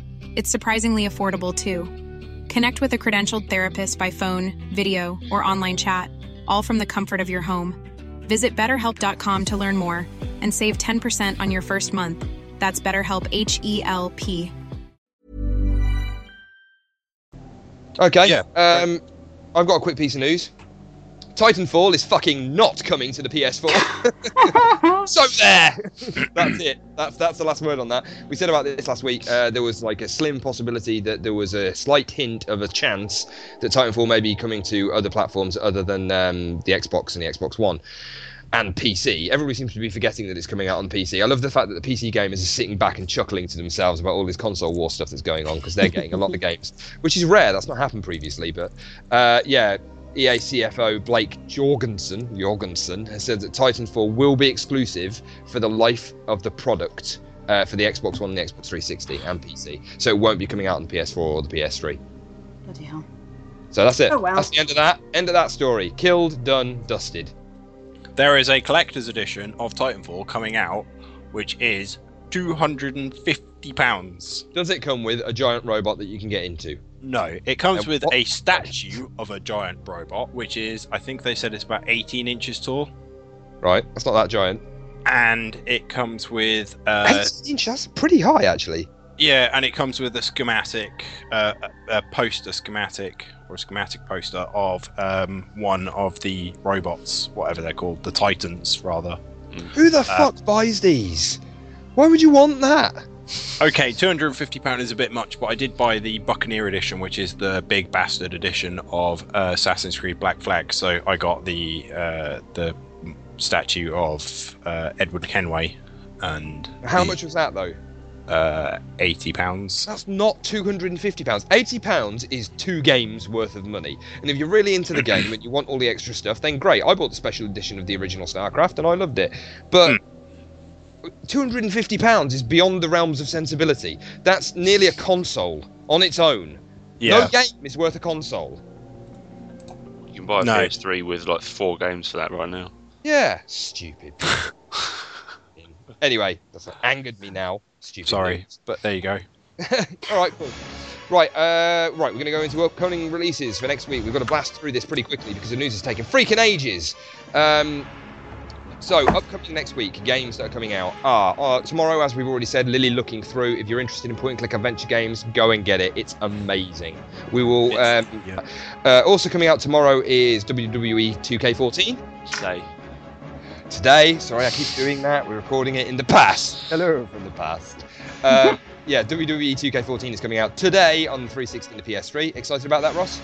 It's surprisingly affordable too. Connect with a credentialed therapist by phone, video, or online chat, all from the comfort of your home. Visit betterhelp.com to learn more and save 10% on your first month. That's BetterHelp H E L P. Okay. Yeah. Um, I've got a quick piece of news. Titanfall is fucking not coming to the PS4. so there. that's it. That's that's the last word on that. We said about this last week. Uh, there was like a slim possibility that there was a slight hint of a chance that Titanfall may be coming to other platforms other than um, the Xbox and the Xbox One. And PC. Everybody seems to be forgetting that it's coming out on PC. I love the fact that the PC gamers are sitting back and chuckling to themselves about all this console war stuff that's going on because they're getting a lot of games, which is rare. That's not happened previously. But uh, yeah, EA CFO Blake Jorgensen Jorgensen has said that Titanfall will be exclusive for the life of the product uh, for the Xbox One, the Xbox 360, and PC. So it won't be coming out on the PS4 or the PS3. Bloody hell. So that's it. Oh, wow. That's the end of that. End of that story. Killed, done, dusted. There is a collector's edition of Titanfall coming out, which is two hundred and fifty pounds. Does it come with a giant robot that you can get into? No, it comes Uh, with a statue of a giant robot, which is, I think they said it's about 18 inches tall, Right, that's not that giant. and it comes with, uh, 18 inches, that's pretty high actually. yeah, and it comes with a schematic, uh, a a poster schematic or a schematic poster of um, one of the robots, whatever they're called, the Titans, rather. Who the fuck buys these? Why would you want that? Okay, two hundred and fifty pound is a bit much, but I did buy the Buccaneer edition, which is the big bastard edition of uh, Assassin's Creed Black Flag. So I got the uh, the statue of uh, Edward Kenway, and How the, much was that though? Uh, eighty pounds. That's not two hundred and fifty pounds. Eighty pounds is two games worth of money. And if you're really into the game and you want all the extra stuff, then great. I bought the special edition of the original StarCraft and I loved it. But 250 pounds is beyond the realms of sensibility. That's nearly a console on its own. No game is worth a console. You can buy a No. PS3 with like four games for that right now. Yeah, stupid. anyway, that's angered me now. Stupid. Sorry. news, but There you go. all right, cool. Right, uh, right. We're going to go into upcoming releases for next week. We've got to blast through this pretty quickly because the news is taking freaking ages. Um, so, upcoming next week, games that are coming out are uh, tomorrow, as we've already said. Lilly Looking Through. If you're interested in point-and-click adventure games, go and get it. It's amazing. We will. Um, Yeah. uh, also coming out tomorrow is WWE 2K14 Today. today. Sorry, I keep doing that. We're recording it in the past. Hello from the past. Um, yeah, WWE 2K14 is coming out today on 360 and the PS3. Excited about that, Ross?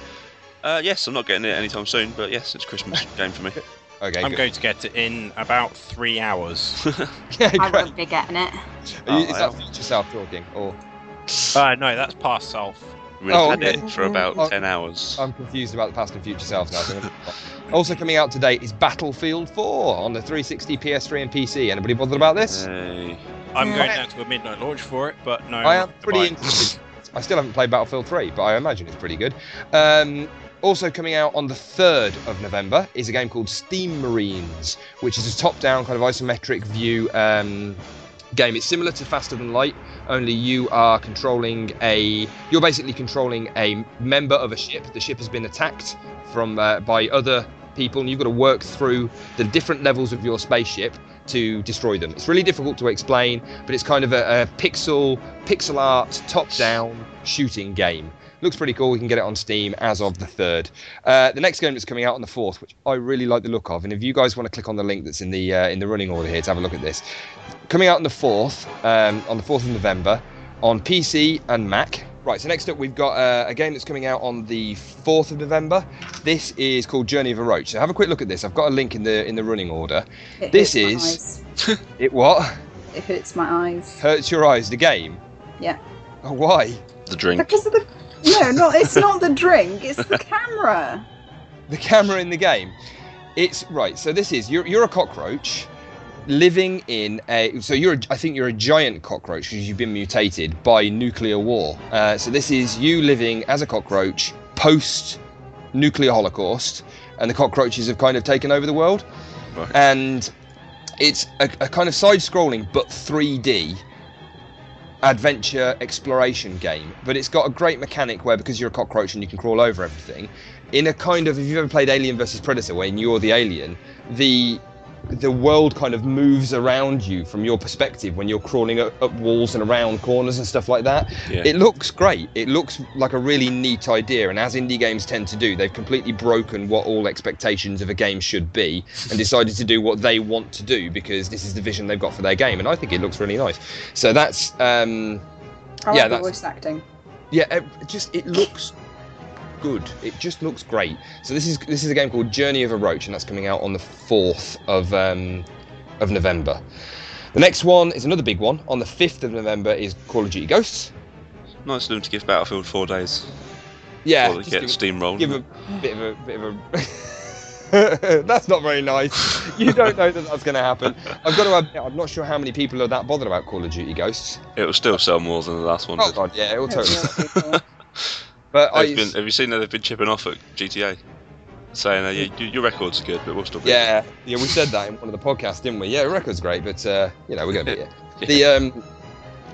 Uh, yes, I'm not getting it anytime soon, but yes, it's a Christmas game for me. Okay, I'm good. going to get it in about three hours. yeah, I great. won't be getting it. Are you- Oh, is well. that future self talking? Or uh, no, that's past self. We've Oh, had okay. it for about Oh. 10 hours. I'm confused about the past and future self now. so I'm gonna- also coming out today is Battlefield 4 on the 360, PS3, and PC. Anybody bothered about this? Hey. I'm going Yeah. down to a midnight launch for it, but no. I I'm pretty gonna buy it. interested. I still haven't played Battlefield 3, but I imagine it's pretty good. Um, also coming out on the 3rd of November is a game called Steam Marines, which is a top-down kind of isometric view um, game. It's similar to Faster Than Light, only you are controlling a. You're basically controlling a member of a ship. The ship has been attacked from uh, by other people, and you've got to work through the different levels of your spaceship to destroy them. It's really difficult to explain, but it's kind of a, a pixel pixel art top-down shooting game. Looks pretty cool. We can get it on Steam as of the third. Uh, the next game that's coming out on the fourth, which I really like the look of, and if you guys want to click on the link that's in the uh, in the running order here to have a look at this, coming out on the fourth, um, on the fourth of November, on PC and Mac. Right. So next up, we've got uh, a game that's coming out on the fourth of November. This is called Journey of a Roach. So have a quick look at this. I've got a link in the in the running order. It This hurts my is- It what eyes. It hurts my eyes. hurts your eyes? The game. Yeah. Oh, why? The drink. Because of the. No, not. It's not the drink. It's the camera. the camera in the game. It's right. So this is you're you're a cockroach living in a. So you're a, I think you're a giant cockroach because you've been mutated by nuclear war. Uh, so this is you living as a cockroach post nuclear holocaust, and the cockroaches have kind of taken over the world. Right. And it's a, a kind of side-scrolling but 3D adventure exploration game, but it's got a great mechanic where because you're a cockroach and you can crawl over everything, in a kind of if you've ever played Alien versus Predator, when you're the alien, the the world kind of moves around you from your perspective when you're crawling up, up walls and around corners and stuff like that. Yeah. It looks great. It looks like a really neat idea, and as indie games tend to do, they've completely broken what all expectations of a game should be and decided to do what they want to do because this is the vision they've got for their game, and I think it looks really nice. So that's um, I Yeah, the that's- voice acting. yeah, it just it looks good. It just looks great. So this is this is a game called Journey of a Roach, and that's coming out on the fourth of um, of November. The next one is another big one. On the fifth of November is Call of Duty Ghosts. Nice of them to give Battlefield four days. Yeah, Before they just get give, Steam rolled. give a bit of a bit of a. that's not very nice. You don't know that that's going to happen. I've got to admit, I'm not sure how many people are that bothered about Call of Duty Ghosts. It will still sell more than the last one Oh did. god, yeah, it will totally. But I, been, have you seen that they've been chipping off at GTA? Saying uh, yeah, your, record's good, but we'll still be Yeah, yeah, we said that in one of the podcasts, didn't we? Yeah, record's great, but uh, you know we're gonna be it. The um,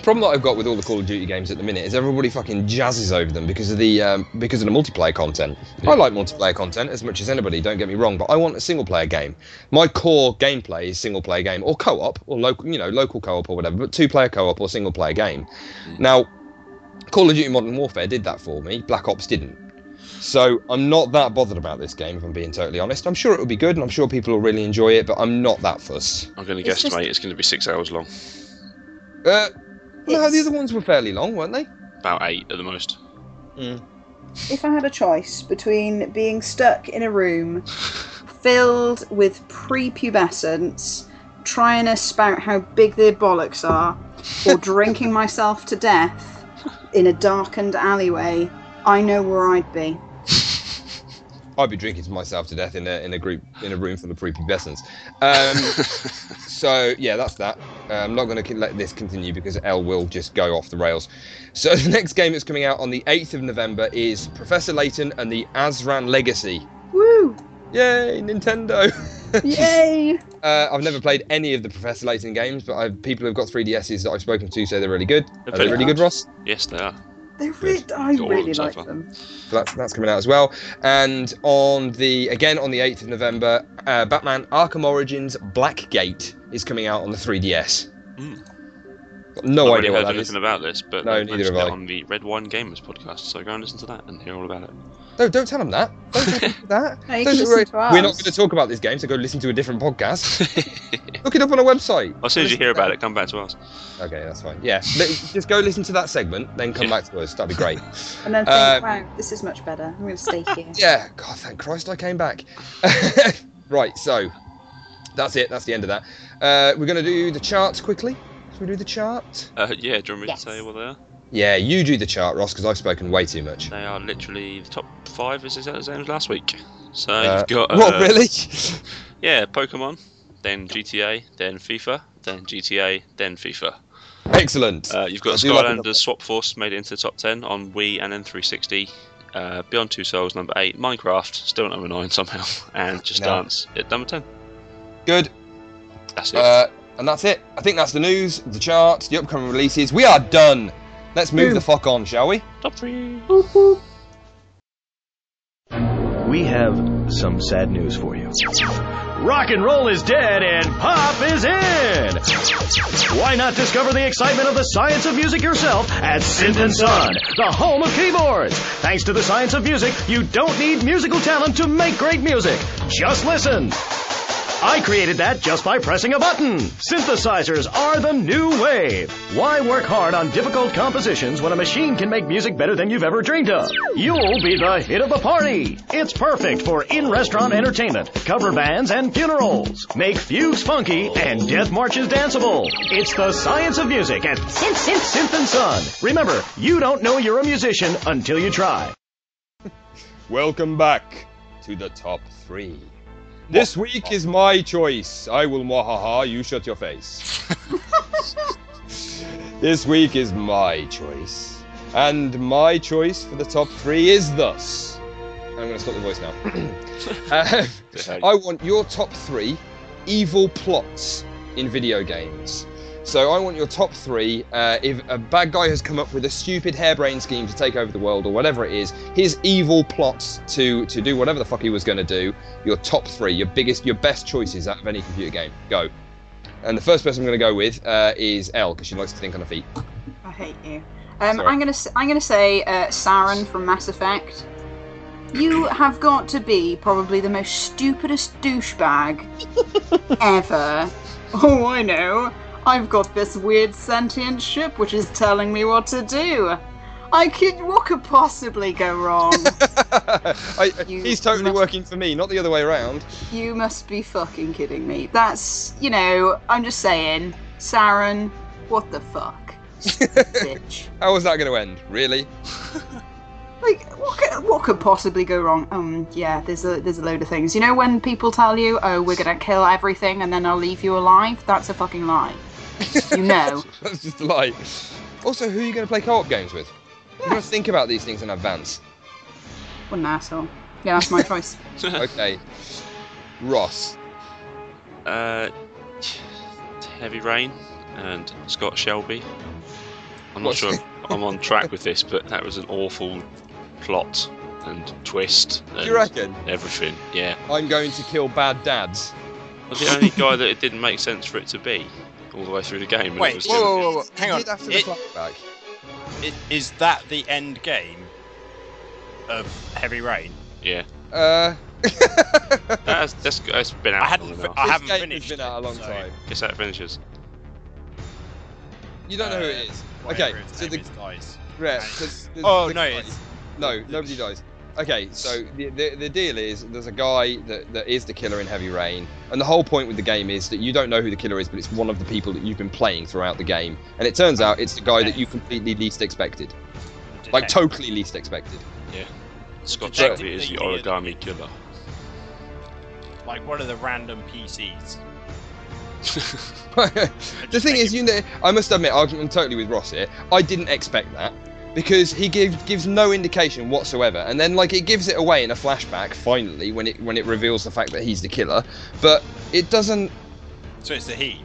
problem that I've got with all the Call of Duty games at the minute is everybody fucking jazzes over them because of the um, because of the multiplayer content. I like multiplayer content as much as anybody. Don't get me wrong, but I want a single player game. My core gameplay is single player game or co-op or local, you know, local co-op or whatever, but two player co-op or single player game. Now, Call of Duty Modern Warfare did that for me. Black Ops didn't. So I'm not that bothered about this game, if I'm being totally honest. I'm sure it will be good, and I'm sure people will really enjoy it, but I'm not that fussed. I'm going to It's guesstimate just- it's going to be six hours long. Uh, no, the other ones were fairly long, weren't they? About eight at the most. if I had a choice between being stuck in a room filled with prepubescents trying to spout how big their bollocks are, or drinking myself to death in a darkened alleyway, I know where I'd be. I'd be drinking to myself to death in a in a group in a room full of prepubescents. Um, so yeah, that's that. Uh, I'm not going to let this continue because L will just go off the rails. So the next game that's coming out on the 8th of November is Professor Layton and the Azran Legacy. Woo! Yay, Nintendo! Yay! Uh, I've never played any of the Professor Layton games, but I've, people who've got 3DSs that I've spoken to say they're really good. They're, they really good, Ross? Yes, they are. They really, I Got really them so like far. them. So that's, that's coming out as well. And on the again on the 8th of November, uh, Batman Arkham Origins Blackgate is coming out on the 3DS. Mm. Got no I've idea already what heard that anything is. about this, but No, they neither have it I. on the Red Wine Gamers podcast, so go and listen to that and hear all about it. No, don't tell them that. Don't tell them that. No, Don't- can to we're not going to talk about this game, so go listen to a different podcast. Look it up on a website. As soon as you hear about it, come back to us. Okay, that's fine. Yeah, just go listen to that segment, then come Yeah. back to us. That'd be great. And then think, Um, wow, this is much better. I'm going to stay here. Yeah, God, thank Christ I came back. right, so that's it. That's the end of that. Uh, we're going to do the charts quickly. Should we do the chart? Uh, yeah, do you want me Yes. to say what they are? Yeah, you do the chart, Ross, because I've spoken way too much. They are literally the top five as the same as last week. So Uh, you've got uh, what, really? Yeah, Pokemon, then GTA, then FIFA, then GTA, then FIFA. Excellent. Uh, you've got do like Skylanders. Swap Force made it into the top 10 on Wii and N360. Uh, Beyond Two Souls number 8. Minecraft still number 9 somehow. And Just No. Dance at number 10. Good. That's it. Uh, and that's it. I think that's the news, the charts, the upcoming releases. We are done. Let's move Boom. the fuck on, shall we? top 3. We have some sad news for you. Rock and roll is dead and pop is in! Why not discover the excitement of the science of music yourself at Synth and Son, the home of keyboards? Thanks to the science of music, you don't need musical talent to make great music. Just listen. I created that just by pressing a button. Synthesizers are the new wave. Why work hard on difficult compositions when a machine can make music better than you've ever dreamed of? You'll be the hit of the party. It's perfect for in-restaurant entertainment, cover bands, and funerals. Make fugues funky and death marches danceable. It's the science of music at Synth, Synth, Synth and Son. Remember, you don't know you're a musician until you try. Welcome back to the top three. This week is my choice. I will mwahaha, you shut your face. this week is my choice. And my choice for the top three is thus. I'm going to stop the voice now. Uh, I want your top three evil plots in video games. So I want your top three. Uh, if a bad guy has come up with a stupid harebrained scheme to take over the world or whatever it is, his evil plots to to do whatever the fuck he was going to do. Your top three, your biggest, your best choices out of any computer game. Go. And the first person I'm going to go with uh, is Elle because she likes to think on her feet. I hate you. Um, I'm gonna I'm gonna say uh, Saren from Mass Effect. You have got to be probably the most stupidest douchebag ever. Oh, I know. I've got this weird sentient ship which is telling me what to do. I could. What could possibly go wrong? I, he's totally must- working for me, not the other way around. you must be fucking kidding me. That's you know. I'm just saying, Saren. What the fuck, bitch. How was that going to end? Really? Like, what could, what could possibly go wrong? Um, yeah, there's a there's a load of things. You know when people tell you, "Oh, we're gonna kill everything and then I'll leave you alive," that's a fucking lie. You know. That's just a lie. Also, who are you going to play co-op games with? You've got to think about these things in advance. What an asshole. Yeah, that's my choice. Okay. Ross. Uh, Heavy Rain and Scott Shelby. I'm not sure I'm on track with this, but that was an awful plot and twist and Do you reckon? everything. Yeah. I'm going to kill bad dads. was the only guy that it didn't make sense for it to be all the way through the game. and Wait, whoa, whoa, whoa, whoa. hang on. did after the It- it- Is that the end game of Heavy Rain? Yeah, Uh, that's, that's, that's been out I long hadn't. enough. I haven't game has finished. been out a long so time. Guess that finishes. You don't know who it is. Okay, so the is dies. yeah, And- the- Oh the no! guy- no, nobody dies. Okay, so the, the the deal is there's a guy that, that is the killer in Heavy Rain, and the whole point with the game is that you don't know who the killer is, but it's one of the people that you've been playing throughout the game, and it turns out it's the guy that you completely least expected, like totally least expected. Yeah. Scott detective Shelby is the thing is- origami killer. Like one of the random PCs. the thing is, you know, I must admit, I'm I'm totally with Ross here. I didn't expect that because he gives gives no indication whatsoever, and then like it gives it away in a flashback finally when it when it reveals the fact that he's the killer, but it doesn't. So it's the he.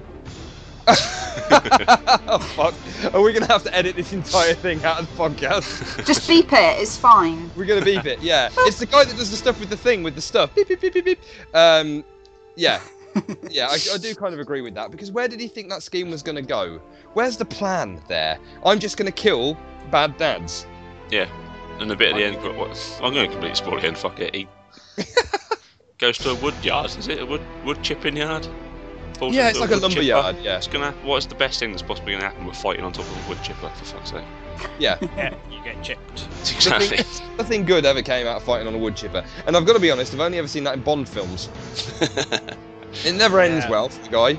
oh fuck! Are we gonna have to edit this entire thing out of the podcast? Just beep it. It's fine. We're gonna beep it. Yeah, it's the guy that does the stuff with the thing with the stuff. Beep beep beep beep beep. Um, yeah. yeah, I, I do kind of agree with that because where did he think that scheme was going to go? Where's the plan there? I'm just going to kill bad dads. Yeah, and the bit at the end. What, I'm going to completely spoil it again. Fuck it. He goes to a wood yard. Is it a wood wood chipping yard? Falls Yeah, into it's like a wood lumber chipper. yard, yeah. It's gonna. What is the best thing that's possibly going to happen with fighting on top of a wood chipper? For fuck's sake. Yeah. Yeah, you get chipped. Exactly. Nothing, nothing good ever came out of fighting on a wood chipper. And I've got to be honest, I've only ever seen that in Bond films. it never ends Yeah. well for the guy.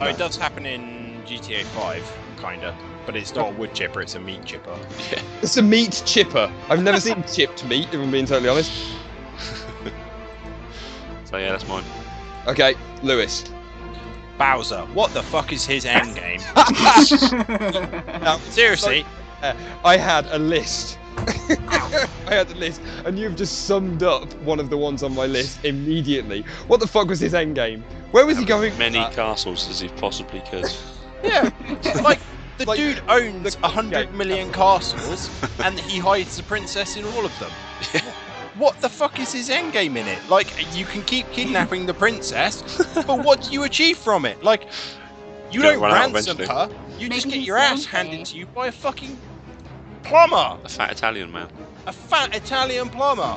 Oh, it does happen in GTA 5, kinda. But it's not a wood chipper, it's a meat chipper. It's a meat chipper. I've never seen chipped meat, if I'm being totally honest. so yeah, that's mine. Okay, Lewis. Bowser, what the fuck is his end game? Now, Seriously, Uh, I had a list. I had a list, and you've just summed up one of the ones on my list immediately. What the fuck was his end game? Where was he going? Many castles as he possibly could. yeah, like the Like, dude owns the- a hundred yeah. million castles, and he hides the princess in all of them. What the fuck is his end game in it? Like, you can keep kidnapping the princess, but what do you achieve from it? Like, you Gonna don't run out ransom her. You just get your ass lonely. handed to you by a fucking plumber, A fat Italian man. a fat Italian plumber.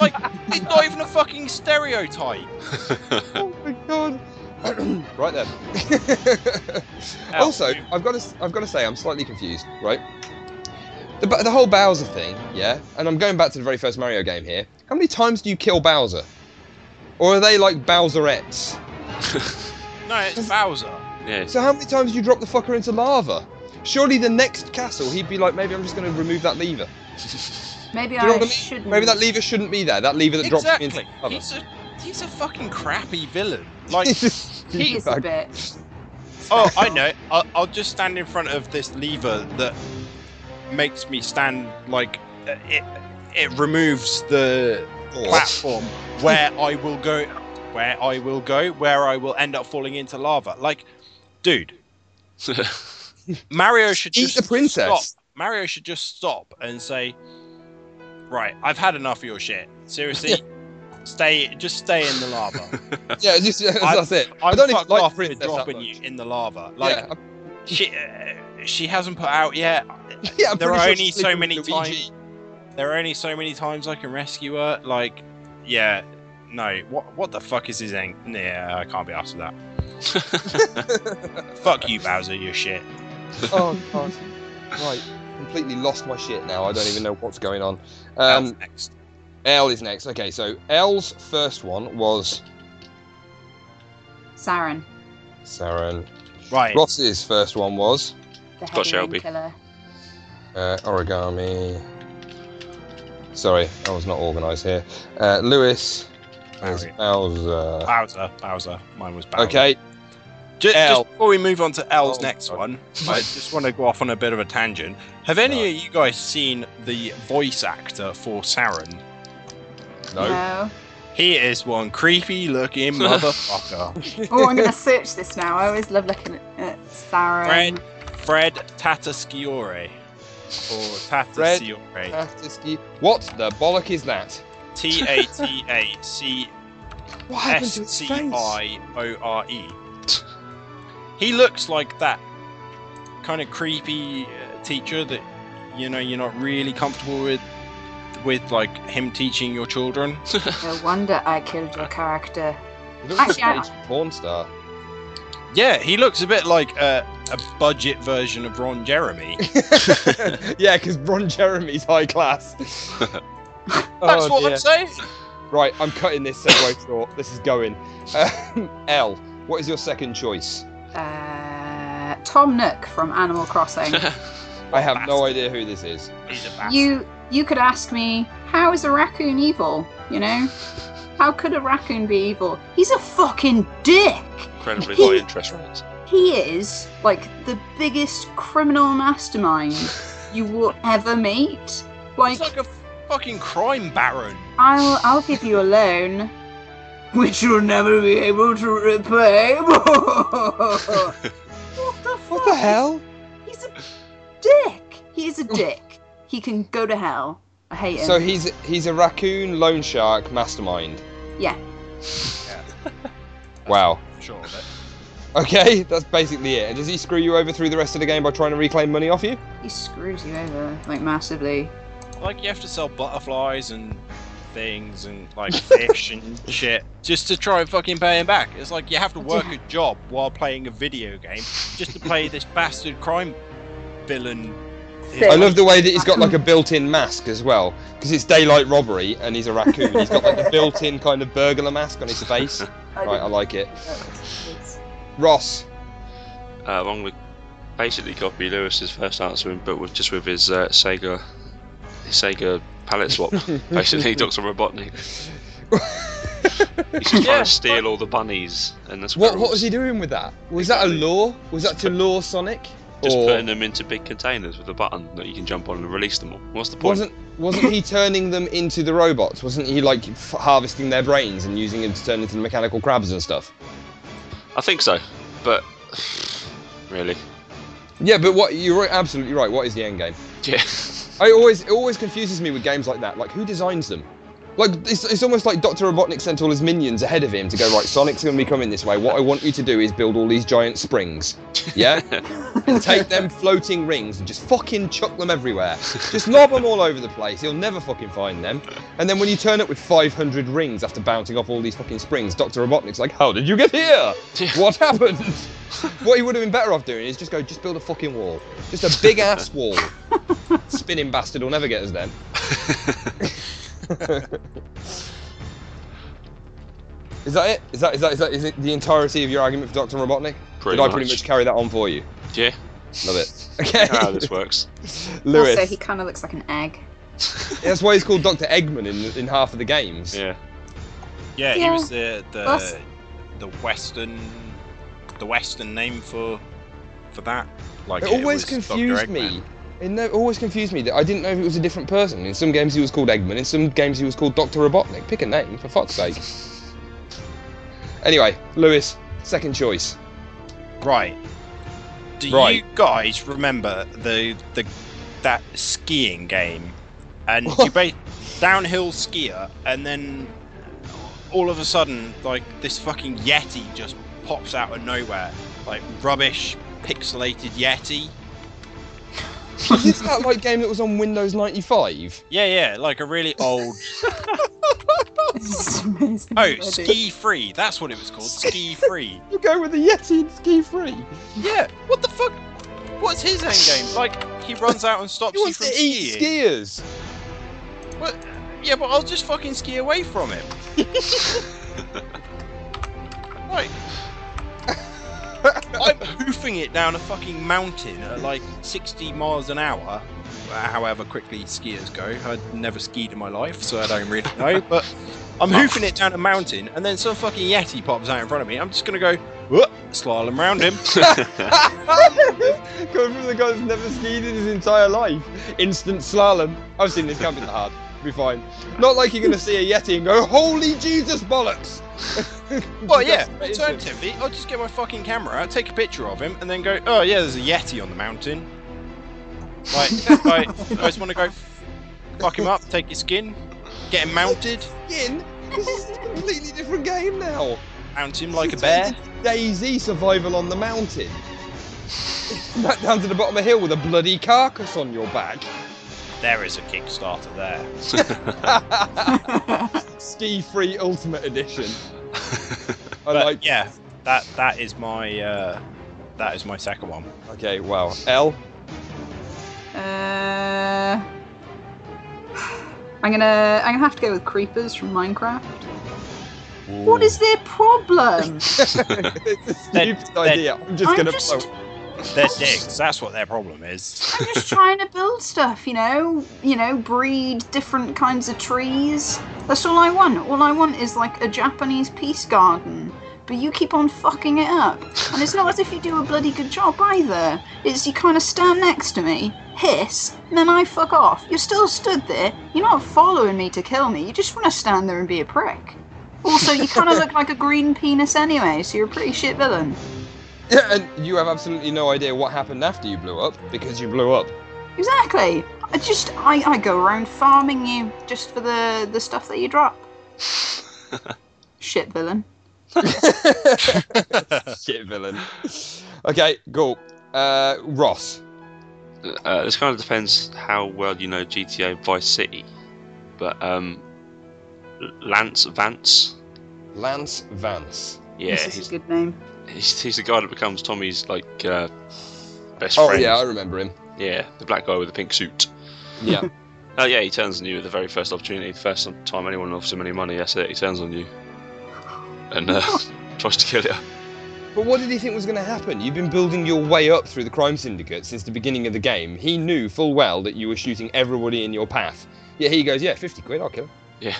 like, it's not even a fucking stereotype. Oh my god. right then. Also, I've got to I've got to say I'm slightly confused, right? The, the whole Bowser thing, yeah, and I'm going back to the very first Mario game here. How many times do you kill Bowser? Or are they like Bowserettes? No, it's Bowser. Yeah, So how many times do you drop the fucker into lava? Surely the next castle he'd be like, maybe I'm just going to remove that lever. Maybe you know I I mean? shouldn't. Maybe that lever shouldn't be there. That lever that drops me into lava. He's a he's a fucking crappy villain. Like, He is a bit. oh, I know. I'll, I'll just stand in front of this lever that makes me stand like uh, it. It removes the platform where I will go, where I will go, where I will end up falling into lava. Like, dude, Mario should Eat just the princess. Stop. Mario should just stop and say, "Right, I've had enough of your shit. Seriously, stay, just stay in the lava." Yeah, just, that's I'm- it. I'm I don't even like off the princess dropping you in the lava. Like, yeah, she, uh, she hasn't put out yet. yeah, I'm there are sure only so many times. There are only so many times I can rescue her. Like, yeah, no. What what the fuck is his end? Yeah, I can't be asked with that. Fuck you, Bowser. You're shit. Oh god. Right, completely lost my shit now. I don't even know what's going on. Elf Um, next. L is next. Okay, so L's first one was Saren, Saren. Right. Ross's first one was the Scott Shelby. killer. uh, origami. Sorry, I was not organised here. Uh, Lewis is Mario. Bowser. Bowser. Bowser. Mine was Bowser. Okay, Just, L. just before we move on to L's Oh, next sorry. one, I just want to go off on a bit of a tangent. Have any of you guys seen the voice actor for Saren? No. No. He is one creepy looking motherfucker. Oh, I'm gonna search this now. I always love looking at, at Saren. Fred Fred Tatasciore. Or Fred Tatasciore. Tatasci- What the bollock is that? T A T A C What happened S to his C face? I O R E. He looks like that kind of creepy uh, teacher that you know you're not really comfortable with with like him teaching your children. No wonder I killed your character. He looks like Actually, a I- aged porn star. Yeah, he looks a bit like a, a budget version of Ron Jeremy. yeah, because Ron Jeremy's high class. That's Oh, what dear. I'm saying. Right, I'm cutting this segue short. This is going. Um, L, what is your second choice? Uh, Tom Nook from Animal Crossing. I have no idea who this is. He's a bastard. You you could ask me, how is a raccoon evil? You know, how could a raccoon be evil? He's a fucking dick. Incredibly high interest rates. He is like the biggest criminal mastermind you will ever meet. Like, He's like a fucking crime baron. I'll I'll give you a loan, which you'll never be able to repay. what the fuck? What the hell? He's a dick. He is a dick. He can go to hell. I hate him. So he's he's a raccoon loan shark mastermind. yeah. Wow. Sure of it. Okay, that's basically it. And does he screw you over through the rest of the game by trying to reclaim money off you? He screws you over like massively. Like you have to sell butterflies and things and like fish and shit just to try and fucking pay him back. It's like you have to work a job while playing a video game just to play this bastard crime villain. Phil. I love the way that he's got like a built-in mask as well, because it's daylight robbery and he's a raccoon. He's got like the built-in kind of burglar mask on his face. Right, I like it. Ross. Uh, I'm basically copy Lewis's first answer, but with just with his uh, Sega, his Sega palette swap. basically, Doctor Robotnik. He's just trying to steal all the bunnies and the What squirrels. what was he doing with that? Was that a law? Was that to lure Sonic? Just Or putting them into big containers with a button that you can jump on and release them all. What's the point? wasn't wasn't he turning them into the robots? Wasn't he like f- harvesting their brains and using them to turn into the mechanical crabs and stuff? I think so, but really, Yeah, but what you're absolutely right. What is the end game? yeah. I always it always confuses me with games like that. Like who designs them? Like it's, it's almost like Doctor Robotnik sent all his minions ahead of him to go right. Sonic's going to be coming this way. What I want you to do is build all these giant springs, yeah, and take them floating rings and just fucking chuck them everywhere. Just lob them all over the place. You'll never fucking find them. And then when you turn up with 500 rings after bouncing off all these fucking springs, Doctor Robotnik's like, "How did you get here? What happened?" what he would have been better off doing is just go, just build a fucking wall, just a big ass wall. Spinning bastard will never get us then. is that it? Is that is that is that is it the entirety of your argument for Doctor Robotnik? Pretty Did I pretty much carry that on for you? Yeah. Love it. Okay. How this works. Lewis. Also, he kind of looks like an egg. That's why he's called Doctor Eggman in in half of the games. Yeah. Yeah, he Yeah. was the That's- the the western the western name for for that. Like It always was Dr. confused me. It no, always confused me that I didn't know if it was a different person. In some games he was called Eggman, in some games he was called Doctor Robotnik. Pick a name, for fuck's sake. Anyway, Lewis, second choice. Right. Do Right. you guys remember the the that skiing game? And you ba- downhill skier, and then all of a sudden, like this fucking yeti just pops out of nowhere, like rubbish pixelated yeti. Is that like game that was on Windows 95? Yeah, yeah, like a really old. This is amazing. Oh, ski free. That's what it was called. Ski free. You go with the Yeti and ski free. Yeah. What the fuck? What's his end game? Like he runs out and stops He you wants from to eat skiing. skiers. What? Yeah, but I'll just fucking ski away from him. like, I'm hoofing it down a fucking mountain at like 60 miles an hour. However quickly skiers go. I've never skied in my life, so I don't really know. But I'm hoofing it down a mountain, and then some fucking yeti pops out in front of me. I'm just gonna go whoop, slalom round him. Coming from the guy that's never skied in his entire life. Instant slalom. I've seen this, can't be that hard. Be fine. Not like you're gonna see a Yeti and go, Holy Jesus bollocks! Well, yeah. Alternatively, I'll just get my fucking camera out, take a picture of him, and then go, oh yeah, there's a yeti on the mountain. Like, right, I just want to go fuck him up, take his skin, get him mounted, Skin? This is a completely different game now. mount him like a bear. Daisy survival on the mountain. Back down to the bottom of the hill with a bloody carcass on your back. There is a Kickstarter there. Ski free Ultimate Edition. I But like. yeah, that that is my uh, that is my second one. Okay, well, L. Uh, I'm gonna I'm gonna have to go with creepers from Minecraft. What is their problem? it's a stupid They're- idea. I'm just I'm gonna just- float. They're dicks. That's what their problem is. I'm just trying to build stuff, you know, you know, breed different kinds of trees. That's all I want. All I want is like a Japanese peace garden. But you keep on fucking it up. And it's not as if you do a bloody good job either. It's you kind of stand next to me, hiss, and then I fuck off. You're still stood there. You're not following me to kill me. You just want to stand there and be a prick. Also, you kind of look like a green penis anyway, so you're a pretty shit villain. Yeah, and you have absolutely no idea what happened after you blew up because you blew up. Exactly. I just I, I go around farming you just for the the stuff that you drop. Shit villain. Shit villain. Okay, cool. Uh, Ross. Uh, this kind of depends how well you know GTA Vice City, but um, Lance Vance. Lance Vance. Yeah, this is he's, a good name. He's he's the guy that becomes Tommy's like uh, best Oh friend. Oh yeah, I remember him. Yeah, the black guy with the pink suit. Yeah. Oh yeah, he turns on you at the very first opportunity. The first time anyone offers him any money, that's it. He turns on you and uh, tries to kill you. But what did he think was going to happen? You've been building your way up through the crime syndicate since the beginning of the game. He knew full well that you were shooting everybody in your path. Yeah, he goes, yeah, 50 quid, I'll kill him. Yeah.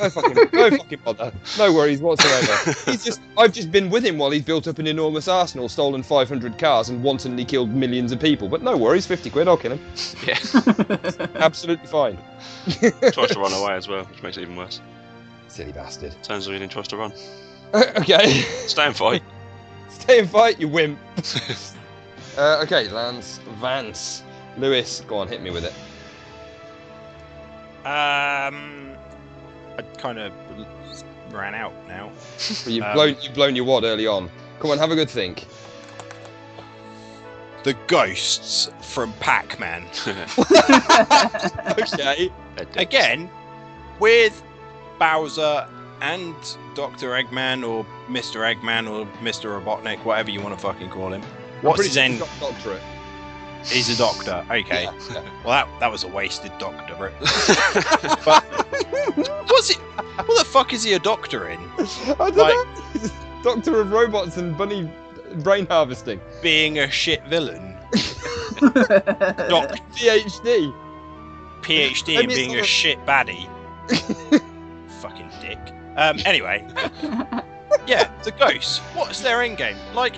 No fucking, no fucking bother. No worries whatsoever. He's just, I've just been with him while he's built up an enormous arsenal, stolen 500 cars, and wantonly killed millions of people. But no worries, 50 quid, I'll kill him. yeah. Absolutely fine. tries to run away as well, which makes it even worse. Silly bastard. Turns on you and tries to run. okay. Stay and fight. Stay and fight, you wimp. uh, okay, Lance Vance. Lewis, go on, hit me with it. Um, I kind of ran out now. But you've Um, blown you've blown your wad early on. Come on, have a good think. The ghosts from Pac-Man. okay. Again, with Bowser and Dr. Eggman or Mr. Eggman or Mr. Robotnik, whatever you want to fucking call him. What's his end? Doctorate. He's a doctor. Okay. Yeah, yeah. Well, that, that was a wasted doctorate. but what's it? What the fuck is he a doctor in? I don't know. Doctor of robots and bunny brain harvesting. Being a shit villain. Doc PhD. PhD Maybe in being a a- shit baddie. Fucking dick. Um, anyway, yeah, the ghosts. What's their end game? Like,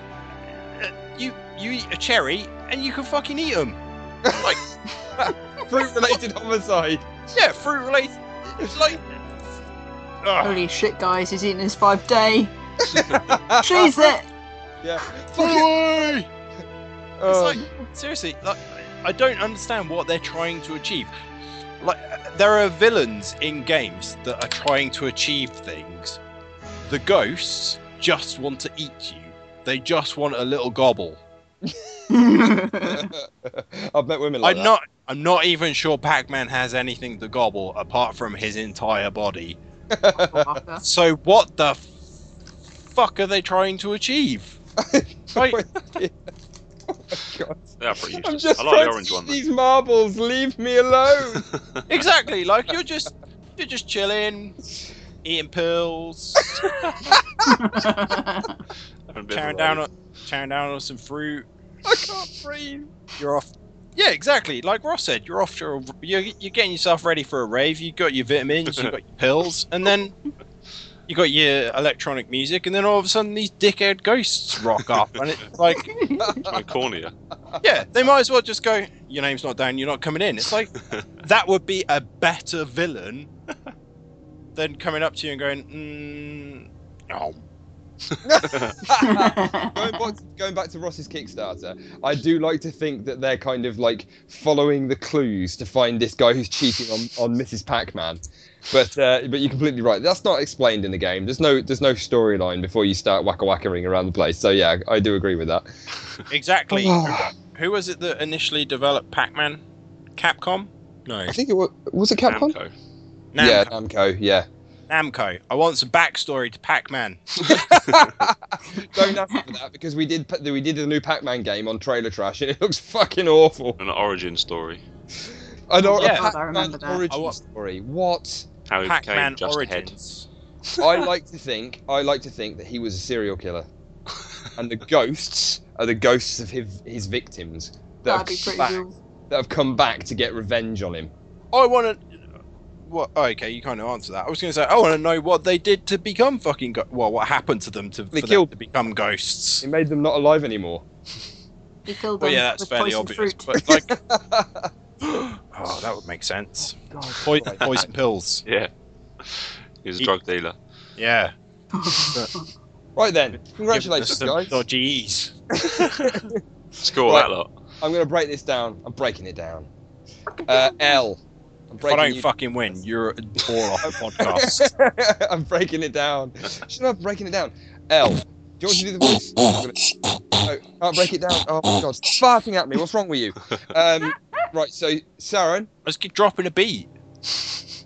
uh, you you eat a cherry and you can fucking eat them. Like, Fruit related homicide. yeah, fruit related. It's like, Ugh. Holy shit, guys, he's eating his five day. Cheese it! Yeah. It's Oh, like uh. seriously, like I don't understand what they're trying to achieve. Like there are villains in games that are trying to achieve things. The ghosts just want to eat you. They just want a little gobble. I've met women like I'm not I'm not even sure Pac-Man has anything to gobble apart from his entire body. So what the f- fuck are they trying to achieve? Like, that. Oh God. They are pretty I'm just I like the trying orange to one. eat though. these marbles. Leave me alone. exactly, like you're just you're just chilling, eating pills, Having a bit of a chowing down rave. on chowing down on some fruit. I can't breathe. You're off. Yeah, exactly. Like Ross said, you're off to a, you're, you're getting yourself ready for a rave. You've got your vitamins, you've got your pills, and then you got your electronic music, and then all of a sudden these dickhead ghosts rock up, and it's like, Try and corner you. yeah, they might as well just go. Your name's not down. You're not coming in. It's like that would be a better villain than coming up to you and going, mm, oh, going, back to, going back to Ross's Kickstarter, I do like to think that they're kind of like following the clues to find this guy who's cheating on, on Mrs. Pac-Man. But uh, but you're completely right. That's not explained in the game. There's no there's no storyline before you start wacka wackering around the place. So yeah, I do agree with that. exactly. Who was it that initially developed Pac-Man? Capcom? No. I think it was was it Capcom? Namco. Yeah, Namco. Namco. Yeah. Namco. I want some backstory to Pac-Man. Don't ask for that because we did the- we did the new Pac-Man game on Trailer Trash and it looks fucking awful. An origin story. I know Yeah. a God, I Pac-Man remember that. origin I story. What? How he Pac-Man became just a head. Origins. I like to think I like to think that he was a serial killer. and the ghosts are the ghosts of his, his victims that That'd be have, pretty back, cool. that have come back to get revenge on him. I want to. What? oh, okay, you kind of answer that. I was going to say I want to know what they did to become fucking. Go- well, what happened to them to They for killed- them to become ghosts? It made them not alive anymore. He killed Well, them yeah, that's with fairly obvious. fruit. But like, oh, that would make sense. Poi- poison pills. Yeah. He was a He- drug dealer. Yeah. Right then, congratulations, some guys. Dodgy ease. Score Right. that lot. I'm going to break this down. I'm breaking it down. Uh, L. I'm If I don't you- fucking win, you're a bore off the podcast. I'm breaking it down. Shut up, breaking it down. L. Do you want to do the voice? I'm gonna... No, can't break it down. Oh my god, stop farting at me. What's wrong with you? Um, right, so Saren, Let's keep dropping a beat.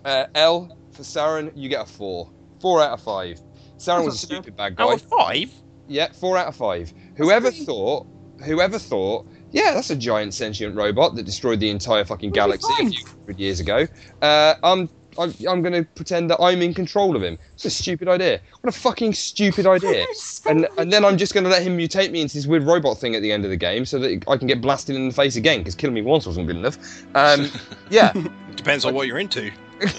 uh, L for Saren, you get a four. Four out of five. Saren was a That's not too stupid bad Out guy. of five. Yeah, four out of five. Whoever pretty- thought, whoever thought, yeah, that's a giant sentient robot that destroyed the entire fucking We'll galaxy a few hundred years ago. Uh, I'm, I'm, I'm going to pretend that I'm in control of him. It's a stupid idea. What a fucking stupid idea. and and then I'm just going to let him mutate me into this weird robot thing at the end of the game, so that I can get blasted in the face again. Because killing me once wasn't good enough. Um, yeah, Depends on what you're into.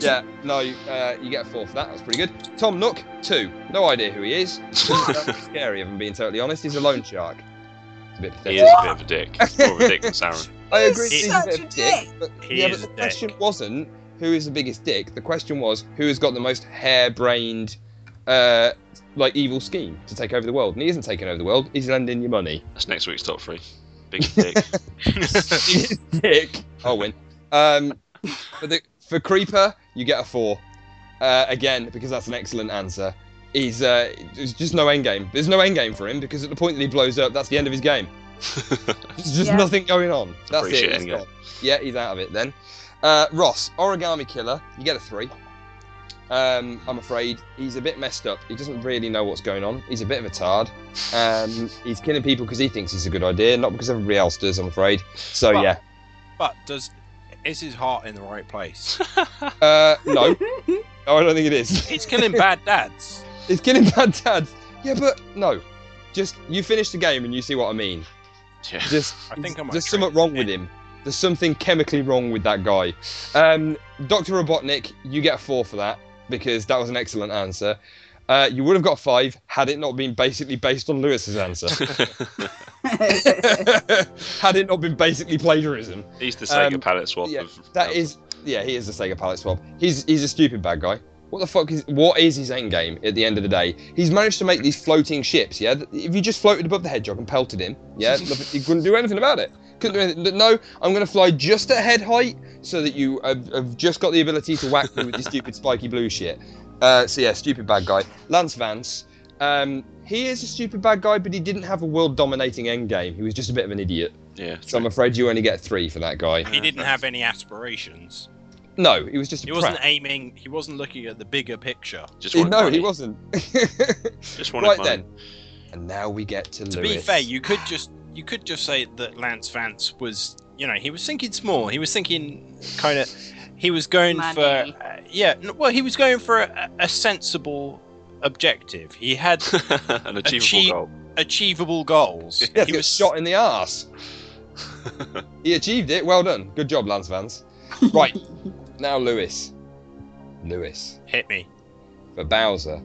yeah. No, uh, you get a four for that. That's pretty good. Tom Nook, two. No idea who he is. Scary. If I'm being totally honest, he's a loan shark. It's a bit pathetic. He is a bit of a dick. He's more of a dick than Saren. I agree. He's He's, such a bit a of a dick. But, He yeah, is but a the question dick. wasn't who is the biggest dick. The question was who has got the most harebrained, uh, like evil scheme to take over the world. And he isn't taking over the world. He's lending you money. That's next week's top three. Big dick. Biggest dick. I'll win. Um, for the for creeper, you get a four. Uh, again, because that's an excellent answer. He's uh, there's just no end game. There's no end game for him because at the point that he blows up, that's the end of his game. There's just Yeah. nothing going on. That's Pretty it. he's Yeah, he's out of it then. Uh, Ross, origami killer. You get a three. Um, I'm afraid he's a bit messed up. He doesn't really know what's going on. He's a bit of a tard. Um, he's killing people because he thinks it's a good idea, not because everybody else does. I'm afraid. So But- yeah. But does is his heart in the right place? Uh, no, no, I don't think it is. He's killing bad dads. It's killing bad dads. Yeah, but no. Just you finish the game and you see what I mean. Yeah. Just I think I might there's something wrong with him. There's something chemically wrong with that guy. Um, Dr. Robotnik, you get a four for that because that was an excellent answer. Uh, you would have got five had it not been basically based on Lewis's answer. had it not been basically plagiarism. He's the Sega Um, palette swap yeah, of. That is, yeah, he is the Sega palette swap. He's he's a stupid bad guy. What the fuck is what is his end game at the end of the day? He's managed to make these floating ships. Yeah, if you just floated above the hedgehog and pelted him, yeah, nothing- he couldn't do anything about it. Couldn't do anything. No, I'm going to fly just at head height so that you have, have just got the ability to whack me with your stupid spiky blue shit. Uh, so yeah, stupid bad guy. Lance Vance. Um, he is a stupid bad guy, but he didn't have a world dominating end game. He was just a bit of an idiot. Yeah. So I'm afraid you only get three for that guy. He didn't have any aspirations. No, he was just a He wasn't prat. aiming. He wasn't looking at the bigger picture. Just He- no, money. he wasn't. Just wanted right money. then. And now we get to, To Lewis. be fair, you could just you could just say that Lance Vance was, you know, he was thinking small. He was thinking kind of, he was going Money. for, uh, yeah, well, he was going for a, a sensible objective. He had An achievable Achieve- goal. achievable goals. Yeah, he he was shot in the ass. he achieved it. Well done. Good job, Lance Vance. Right. Now, Lewis. Lewis. hit me. For Bowser,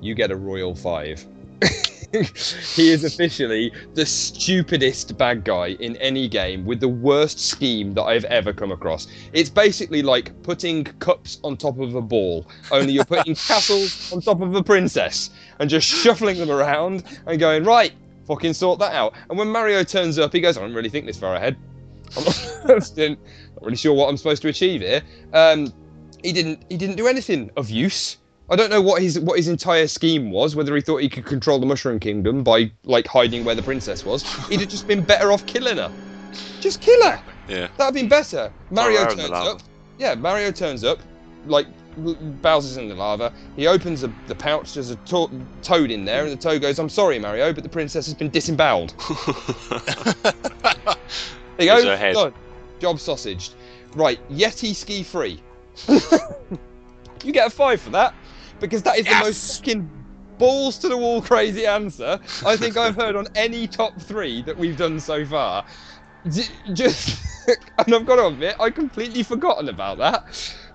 you get a Royal Five. he is officially the stupidest bad guy in any game with the worst scheme that I've ever come across. It's basically like putting cups on top of a ball, only you're putting castles on top of a princess and just shuffling them around and going, right, fucking sort that out. And when Mario turns up, he goes, I don't really think this far ahead. I'm not, not really sure what I'm supposed to achieve here. Um, he didn't he didn't do anything of use. I don't know what his what his entire scheme was. Whether he thought he could control the Mushroom Kingdom by like hiding where the princess was, he'd have just been better off killing her. Just kill her. Yeah. That'd have been better. Mario turns up. Yeah, Mario turns up. Like Bowser's in the lava. He opens the, the pouch. There's a to- toad in there, and the toad goes, "I'm sorry, Mario, but the princess has been disemboweled." There you go. Her head. Done. Job sausaged. Right, Yeti ski free. you get a five for that because that is the most fucking balls to the wall crazy answer I think I've heard on any top three that we've done so far. J- Just, and I've got to admit, I completely forgotten about that.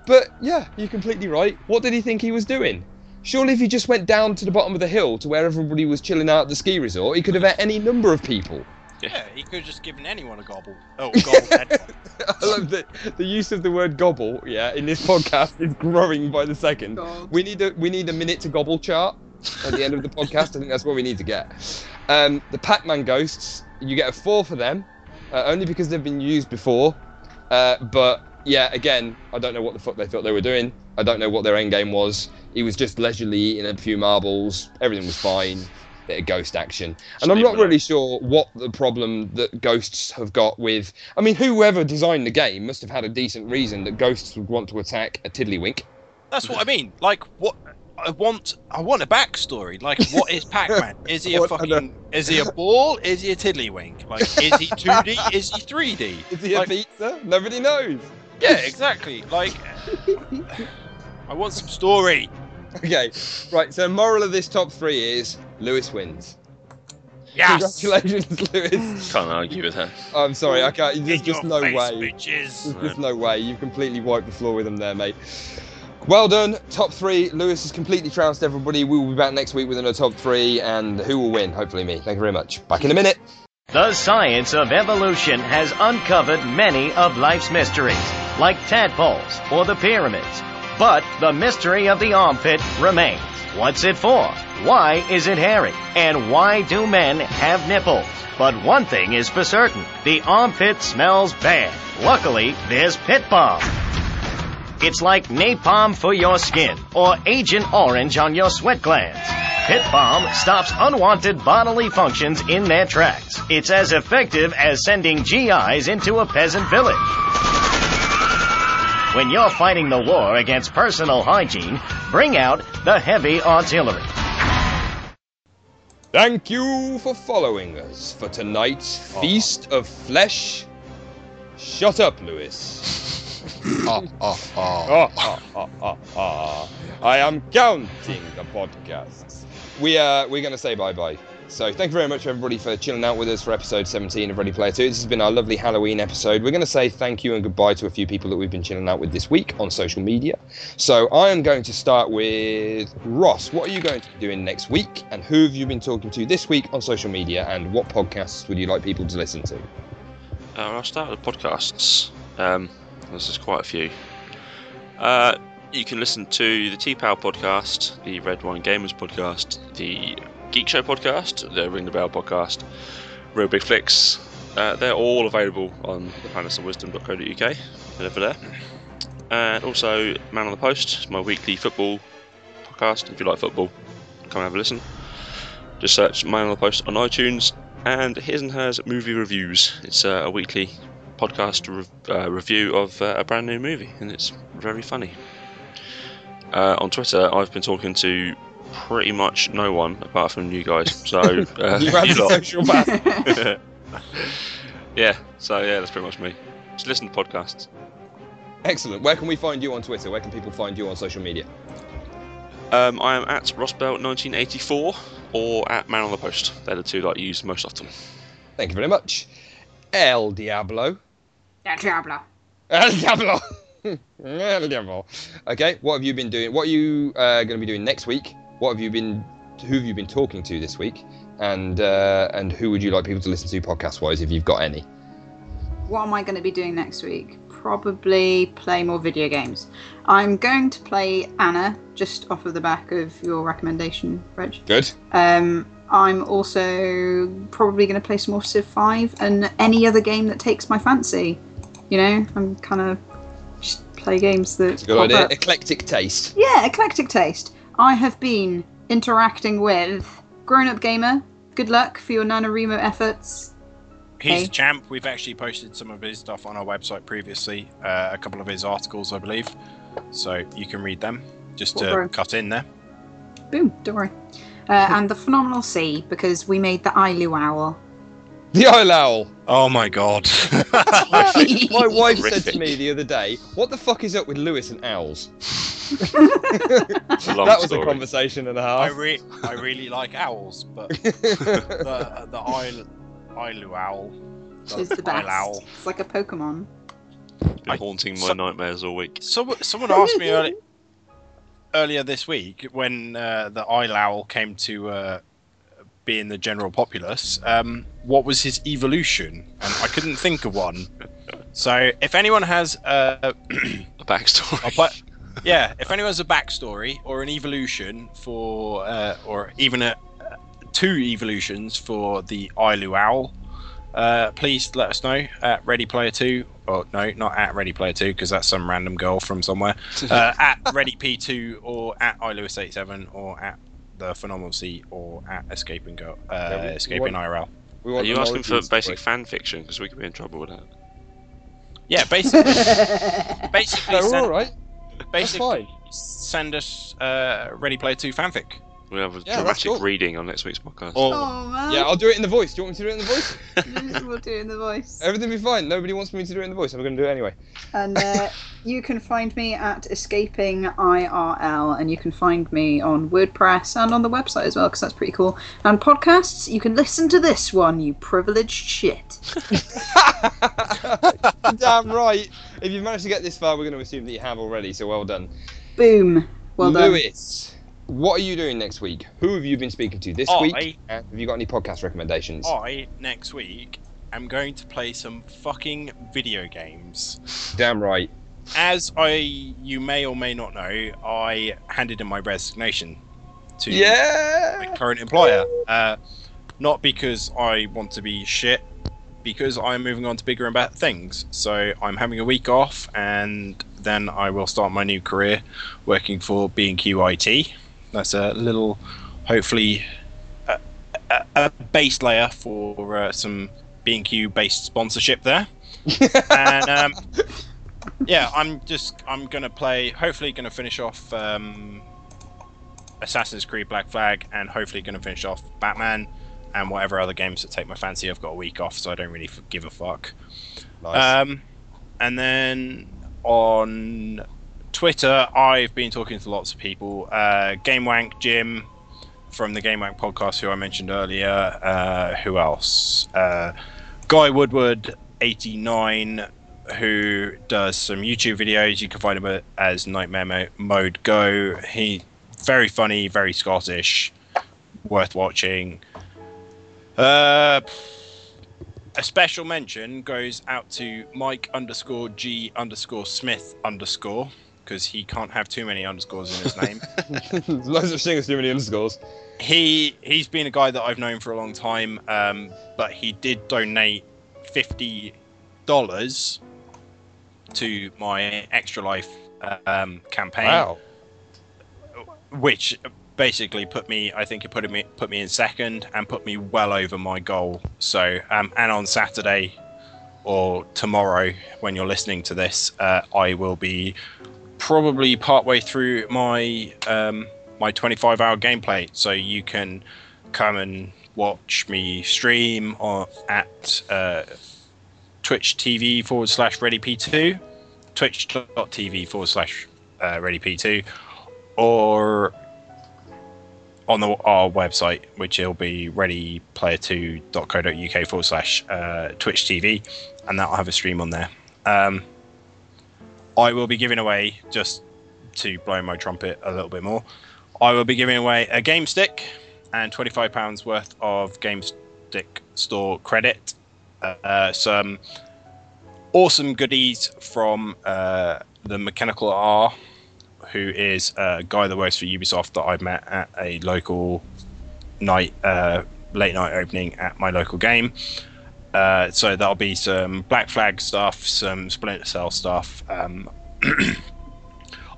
But yeah, you're completely right. What did he think he was doing? Surely, if he just went down to the bottom of the hill to where everybody was chilling out at the ski resort, he could have met any number of people. Yeah, he could have just given anyone a gobble. Oh, gobble head. I love that the use of the word gobble, yeah, in this podcast is growing by the second. God. We need a we need a minute to gobble chart at the end of the podcast. I think that's what we need to get. Um, the Pac-Man ghosts, you get a four for them, uh, only because they've been used before. Uh, but yeah, again, I don't know what the fuck they thought they were doing. I don't know what their end game was. He was just leisurely eating a few marbles. Everything was fine. Bit of ghost action, and I'm not really sure what the problem that ghosts have got with. I mean, whoever designed the game must have had a decent reason that ghosts would want to attack a tiddlywink. That's what I mean. Like, what? I want, I want a backstory. Like, what is Pac-Man? Is he a What- I know. fucking? Is he a ball? Is he a tiddlywink? Like, is he 2D? is he 3D? Is he Like- a pizza? Nobody knows. Yeah, exactly. Like, I want some story. Okay, right. So, moral of this top three is Lewis wins. Yes. Congratulations, Lewis. Can't argue with her. I'm sorry, I can't. There's In just no face, way. bitches. There's just no way. You've completely wiped the floor with them there, mate. Well done. Top three. Lewis has completely trounced everybody. We will be back next week with another top three, and who will win? Hopefully, me. Thank you very much. Back in a minute. The science of evolution has uncovered many of life's mysteries, like tadpoles or the pyramids. But the mystery of the armpit remains. What's it for? Why is it hairy? And why do men have nipples? But one thing is for certain the armpit smells bad. Luckily, there's Pit Bomb. It's like napalm for your skin or Agent Orange on your sweat glands. Pit Bomb stops unwanted bodily functions in their tracks. It's as effective as sending GIs into a peasant village. When you're fighting the war against personal hygiene, bring out the heavy artillery. Thank you for following us for tonight's feast of flesh. Shut up, Lewis. Oh, oh, oh. Ah, ah, ah, ah, ah. I am counting the podcasts. We are we're going to say bye bye. So thank you very much everybody for chilling out with us for episode 17 of Ready Player 2. This has been our lovely Halloween episode. We're going to say thank you and goodbye to a few people that we've been chilling out with this week on social media. So I am going to start with Ross. What are you going to be doing next week? And who have you been talking to this week on social media? And what podcasts would you like people to listen to? Uh, I'll start with podcasts. Um, there's quite a few. Uh, you can listen to the T Power podcast, the Red Wine Gamers podcast, the Geek Show podcast, the Ring the Bell podcast, Real Big Flicks. Uh, they're all available on the palaceofwisdom.co.uk. Head over there. And also Man on the Post, my weekly football podcast. If you like football, come and have a listen. Just search Man on the Post on iTunes and His and Hers Movie Reviews. It's uh, a weekly podcast rev- uh, review of uh, a brand new movie, and it's very funny. Uh, on Twitter, I've been talking to pretty much no one apart from you guys. So uh, You ran you lot. social path. yeah, so yeah, that's pretty much me. Just listen to podcasts. Excellent. Where can we find you on Twitter? Where can people find you on social media? Um, I am at Rossbelt1984 or at Man on the Post. They're the two that I use most often. Thank you very much. El Diablo. El Diablo. El Diablo. El Diablo. Okay, what have you been doing? What are you uh, going to be doing next week? What have you been? Who have you been talking to this week? And uh, and who would you like people to listen to podcast wise if you've got any? What am I going to be doing next week? Probably play more video games. I'm going to play Anna, just off of the back of your recommendation, Reg. Good. Um, I'm also probably going to play some more Civ 5 and any other game that takes my fancy. You know, I'm kind of just play games that. Good idea. up. Eclectic taste. Yeah, eclectic taste. I have been interacting with Grown Up Gamer. Good luck for your NaNoWriMo efforts. He's a champ. We've actually posted some of his stuff on our website previously, uh, a couple of his articles, I believe. So you can read them just to cut in there. Boom, don't worry. Uh, and the Phenomenal Sea, because we made the Ilu Owl. The Isle Owl. Oh my god. My wife said to me the other day, "What the fuck is up with Lewis and owls?" A long that was story. a conversation and a I half. re- I really like owls, but the the Isle Ilu owl. She's the best. Owl. It's like a Pokemon. Been haunting my so- nightmares all week. Someone, someone asked me early, earlier this week when uh, the Isle owl came to uh, be in the general populace, um, what was his evolution? And I couldn't think of one. So if anyone has uh, A backstory. a yeah, if anyone has a backstory or an evolution for, uh, or even a, two evolutions for the Ilu owl, uh, please let us know at Ready Player Two. Or no, not at Ready Player Two because that's some random girl from somewhere. Uh, at Ready P Two or at iLewis eighty seven or at the Phenomenal C or at Escaping Girl, uh, Yeah, we- we Escaping want- IRL. We Are you asking for basic story. fan fiction? Because we could be in trouble with that. Yeah, basically, basically, No, we're send, all right. That's basically fine. send us uh, Ready Player Two fanfic. We have a Yeah, dramatic cool. reading on next week's podcast. Or Oh man. Yeah, I'll do it in the voice. Do you want me to do it in the voice? we'll do it in the voice. Everything will be fine. Nobody wants me to do it in the voice. I'm going to do it anyway. And uh, you can find me at Escaping IRL, and you can find me on WordPress and on the website as well, because that's pretty cool. And podcasts, you can listen to this one, you privileged shit. Damn right. If you've managed to get this far, we're going to assume that you have already. So well done. Boom. Well done. Lewis, what are you doing next week? Who have you been speaking to this I- week? Have you got any podcast recommendations? I next week am going to play some fucking video games. Damn right. As I, you may or may not know, I handed in my resignation to my current employer. Uh, not because I want to be shit, because I'm moving on to bigger and better things. So I'm having a week off, and then I will start my new career working for B&Q IT. That's a little, hopefully, a, a, a base layer for uh, some B&Q based sponsorship there. and um, yeah, I'm just I'm gonna play. Hopefully, gonna finish off um, Assassin's Creed Black Flag, and hopefully gonna finish off Batman and whatever other games that take my fancy. I've got a week off, so I don't really give a fuck. Nice. Um, and then on Twitter, I've been talking to lots of people. Uh, GameWank Jim from the GameWank podcast, who I mentioned earlier. Uh, who else? Uh, Guy Woodward, 89, who does some YouTube videos. You can find him as Nightmare Mo- Mode Go. He very funny, very Scottish, worth watching. Uh, a special mention goes out to Mike underscore G underscore Smith underscore because he can't have too many underscores in his name. There's no such thing as too many underscores. he he's been a guy that I've known for a long time, um, but he did donate fifty dollars to my Extra Life um, campaign, Wow. which basically put me. I think it put me put me in second and put me well over my goal. So um, and on Saturday or tomorrow when you're listening to this, uh, I will be probably partway through my um, my 25 hour gameplay, so you can come and watch me stream on at uh, Twitch TV forward slash Ready P2, Twitch.tv forward slash uh, Ready P2, or on the, our website, which will be readyplayer2.co.uk forward slash uh, Twitch TV, and that'll have a stream on there. Um, I will be giving away just to blow my trumpet a little bit more. I will be giving away a game stick and twenty-five pounds worth of game stick store credit. Uh, some awesome goodies from uh, the Mechanical R, who is a guy that works for Ubisoft that I've met at a local night, uh, late night opening at my local game. Uh, so that'll be some Black Flag stuff, some Splinter Cell stuff. Um,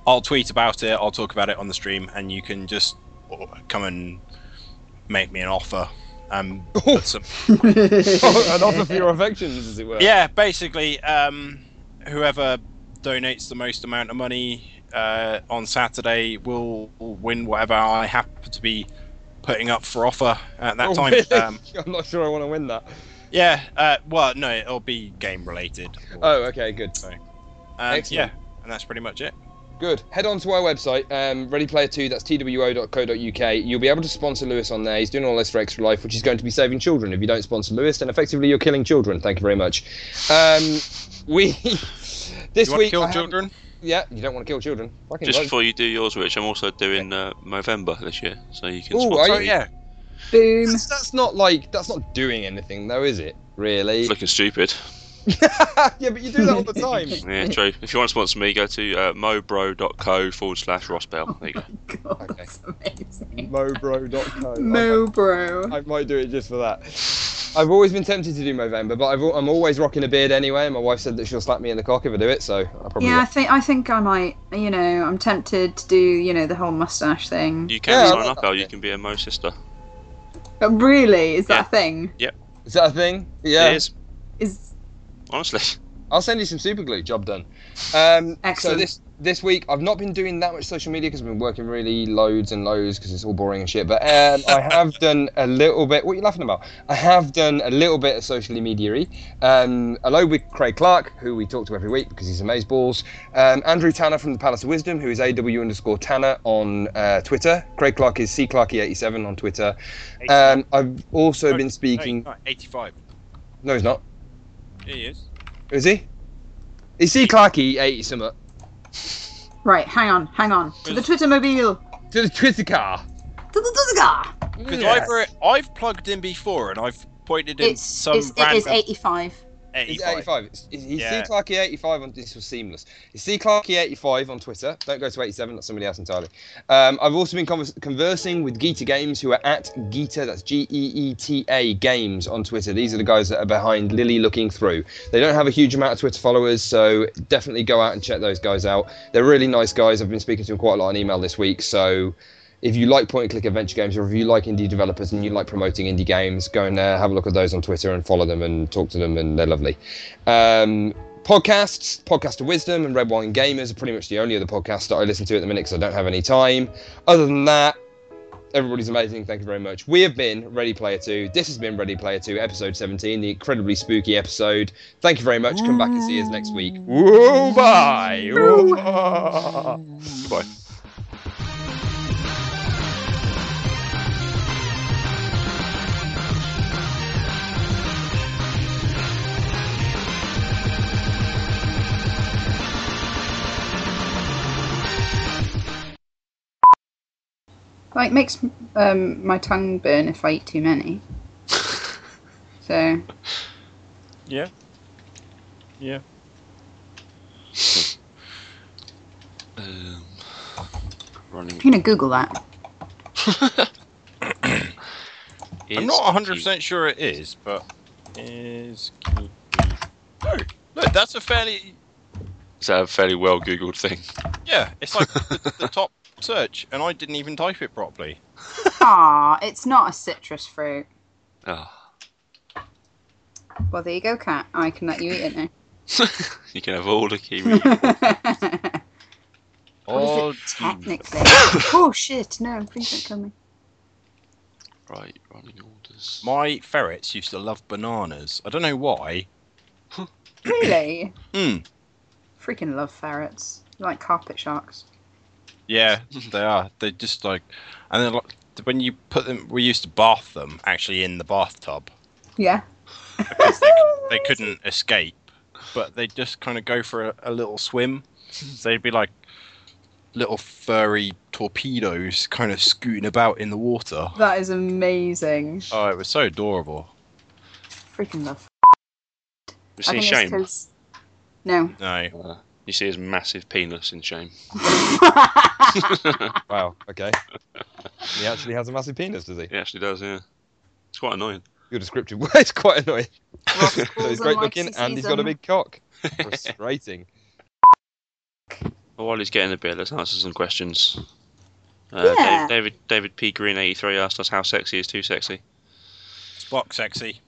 I'll tweet about it. I'll talk about it on the stream, and you can just come and make me an offer. Um, put some- An offer for your affections, as it were. yeah, basically, um, whoever donates the most amount of money uh, on Saturday will win whatever I happen to be putting up for offer at that Oh, time. really? Um, I'm not sure I want to win that. Yeah, uh, well, no, it'll be game related. Oh, okay, good. So, um, Excellent. yeah, and that's pretty much it. Good. Head on to our website, um, Ready Player 2, that's two.co.uk. You'll be able to sponsor Lewis on there. He's doing all this for Extra Life, which is going to be saving children. If you don't sponsor Lewis, then effectively you're killing children. Thank you very much. Um, we. this You want to week. kill I children? Yeah, you don't want to kill children. Fucking Just right. before you do yours, Rich, I'm also doing uh, November this year, so you can. Ooh, sponsor are you? yeah. Boom. That's, that's not like that's not doing anything though, is it? Really? It's looking stupid. yeah, but you do that all the time. Yeah, true. If you want to sponsor me, go to uh, mobro.co forward slash Rossbell. There you go. God, Okay. that's amazing. Mobro.co. Mo, bro. I might do it just for that. I've always been tempted to do Movember, but I've, I'm always rocking a beard anyway. My wife said that she'll slap me in the cock if I do it, so I probably. Yeah, I think I think I might. You know, I'm tempted to do you know the whole mustache thing. You can Yeah, I sign like up, that Al. You can be a Mo sister. But really, is that Yeah. a thing? Yep. Is that a thing? Yeah. It is, Is honestly. I'll send you some super glue. Job done. Um, So this this week I've not been doing that much social media because I've been working really loads and loads because it's all boring and shit. But um, I have done a little bit. What are you laughing about? I have done a little bit of social media. Um, hello with Craig Clark, who we talk to every week because he's amazeballs. Um, Andrew Tanner from the Palace of Wisdom, who is AW underscore Tanner on uh, Twitter. Craig Clark is C Clarky87 on Twitter. Um, I've also been speaking. No, 85. No, he's not. He is. Is he? Is C Clarky 80 something? Right. Hang on, hang on. To the Twitter mobile. To the Twitter car. To the Twitter car. Because Yes. I've, re- I've plugged in before and I've pointed in It's, some it's it random is 85. He's 85. 85. It's- He's Yeah. C Clarky 85 on this was seamless. He's C Clarky 85 on Twitter. Don't go to 87. That's somebody else entirely. Um, I've also been convers- conversing with Geeta Games, who are at Geeta. That's G E E T A Games on Twitter. These are the guys that are behind Lilly Looking Through. They don't have a huge amount of Twitter followers, so definitely go out and check those guys out. They're really nice guys. I've been speaking to them quite a lot on email this week. So if you like point and click adventure games or if you like indie developers and you like promoting indie games, go and uh, have a look at those on Twitter and follow them and talk to them, and they're lovely. Um, podcasts, Podcast of Wisdom and Red Wine Gamers are pretty much the only other podcasts that I listen to at the minute because I don't have any time. Other than that, everybody's amazing. Thank you very much. We have been Ready Player 2. This has been Ready Player 2, episode 17, the incredibly spooky episode. Thank you very much. Come back and see us next week. Woo, bye. Woo, ah. Bye. Like makes um, my tongue burn if I eat too many. so Yeah. Yeah. Um, running. I'm gonna Google that. I'm not 100% cute. sure it is, but is. No, look, that's a fairly. Is that a fairly well googled thing? Yeah, it's like the, the top search, and I didn't even type it properly. Ah, it's not a citrus fruit. Ah, Well, there you go, cat. I can let you eat it now. you can have all the kiwi. what is it technically? oh shit! No, please don't kill me. right, running orders. My ferrets used to love bananas. I don't know why. Really? Hmm. Freaking love ferrets. Like carpet sharks. Yeah, they are. They just like, and then like when you put them, we used to bath them actually in the bathtub Yeah. because they, they couldn't escape, but they just kind of go for a, a little swim. So they'd be like little furry torpedoes, kind of scooting about in the water. That is amazing. Oh, it was so adorable. Freaking love. You I see think Shame? it's 'cause- No. No, Uh, you see his massive penis in Shame. Wow, okay. he actually has a massive penis, does he? He actually does, yeah. It's quite annoying. Your descriptive word's quite annoying. So he's great looking he and he's got a big cock. Frustrating. Well, while he's getting a bit, let's answer some questions. Uh, Yeah. David, David David P Green eighty three asked us how sexy is too sexy. Spock sexy.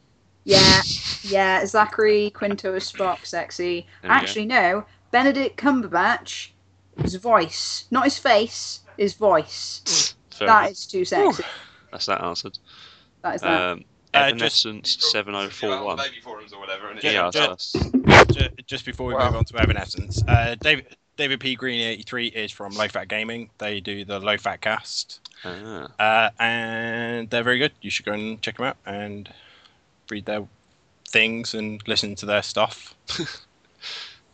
Yeah, yeah. Zachary Quinto is Spock, sexy. There we go. Actually, no. Benedict Cumberbatch, his voice, not his face, his voice. Fair That enough. is too sexy. That's that answered. That is that. Um, Uh, just- Evanescence seven oh four one. forums or whatever. And Yeah, He asked ju- us. Ju- just before we Wow. move on to Evanescence, uh, David David P. Green 83 is from Low Fat Gaming. They do the Low Fat Cast. Ah. Uh, and they're very good. You should go and check them out and read their things and listen to their stuff.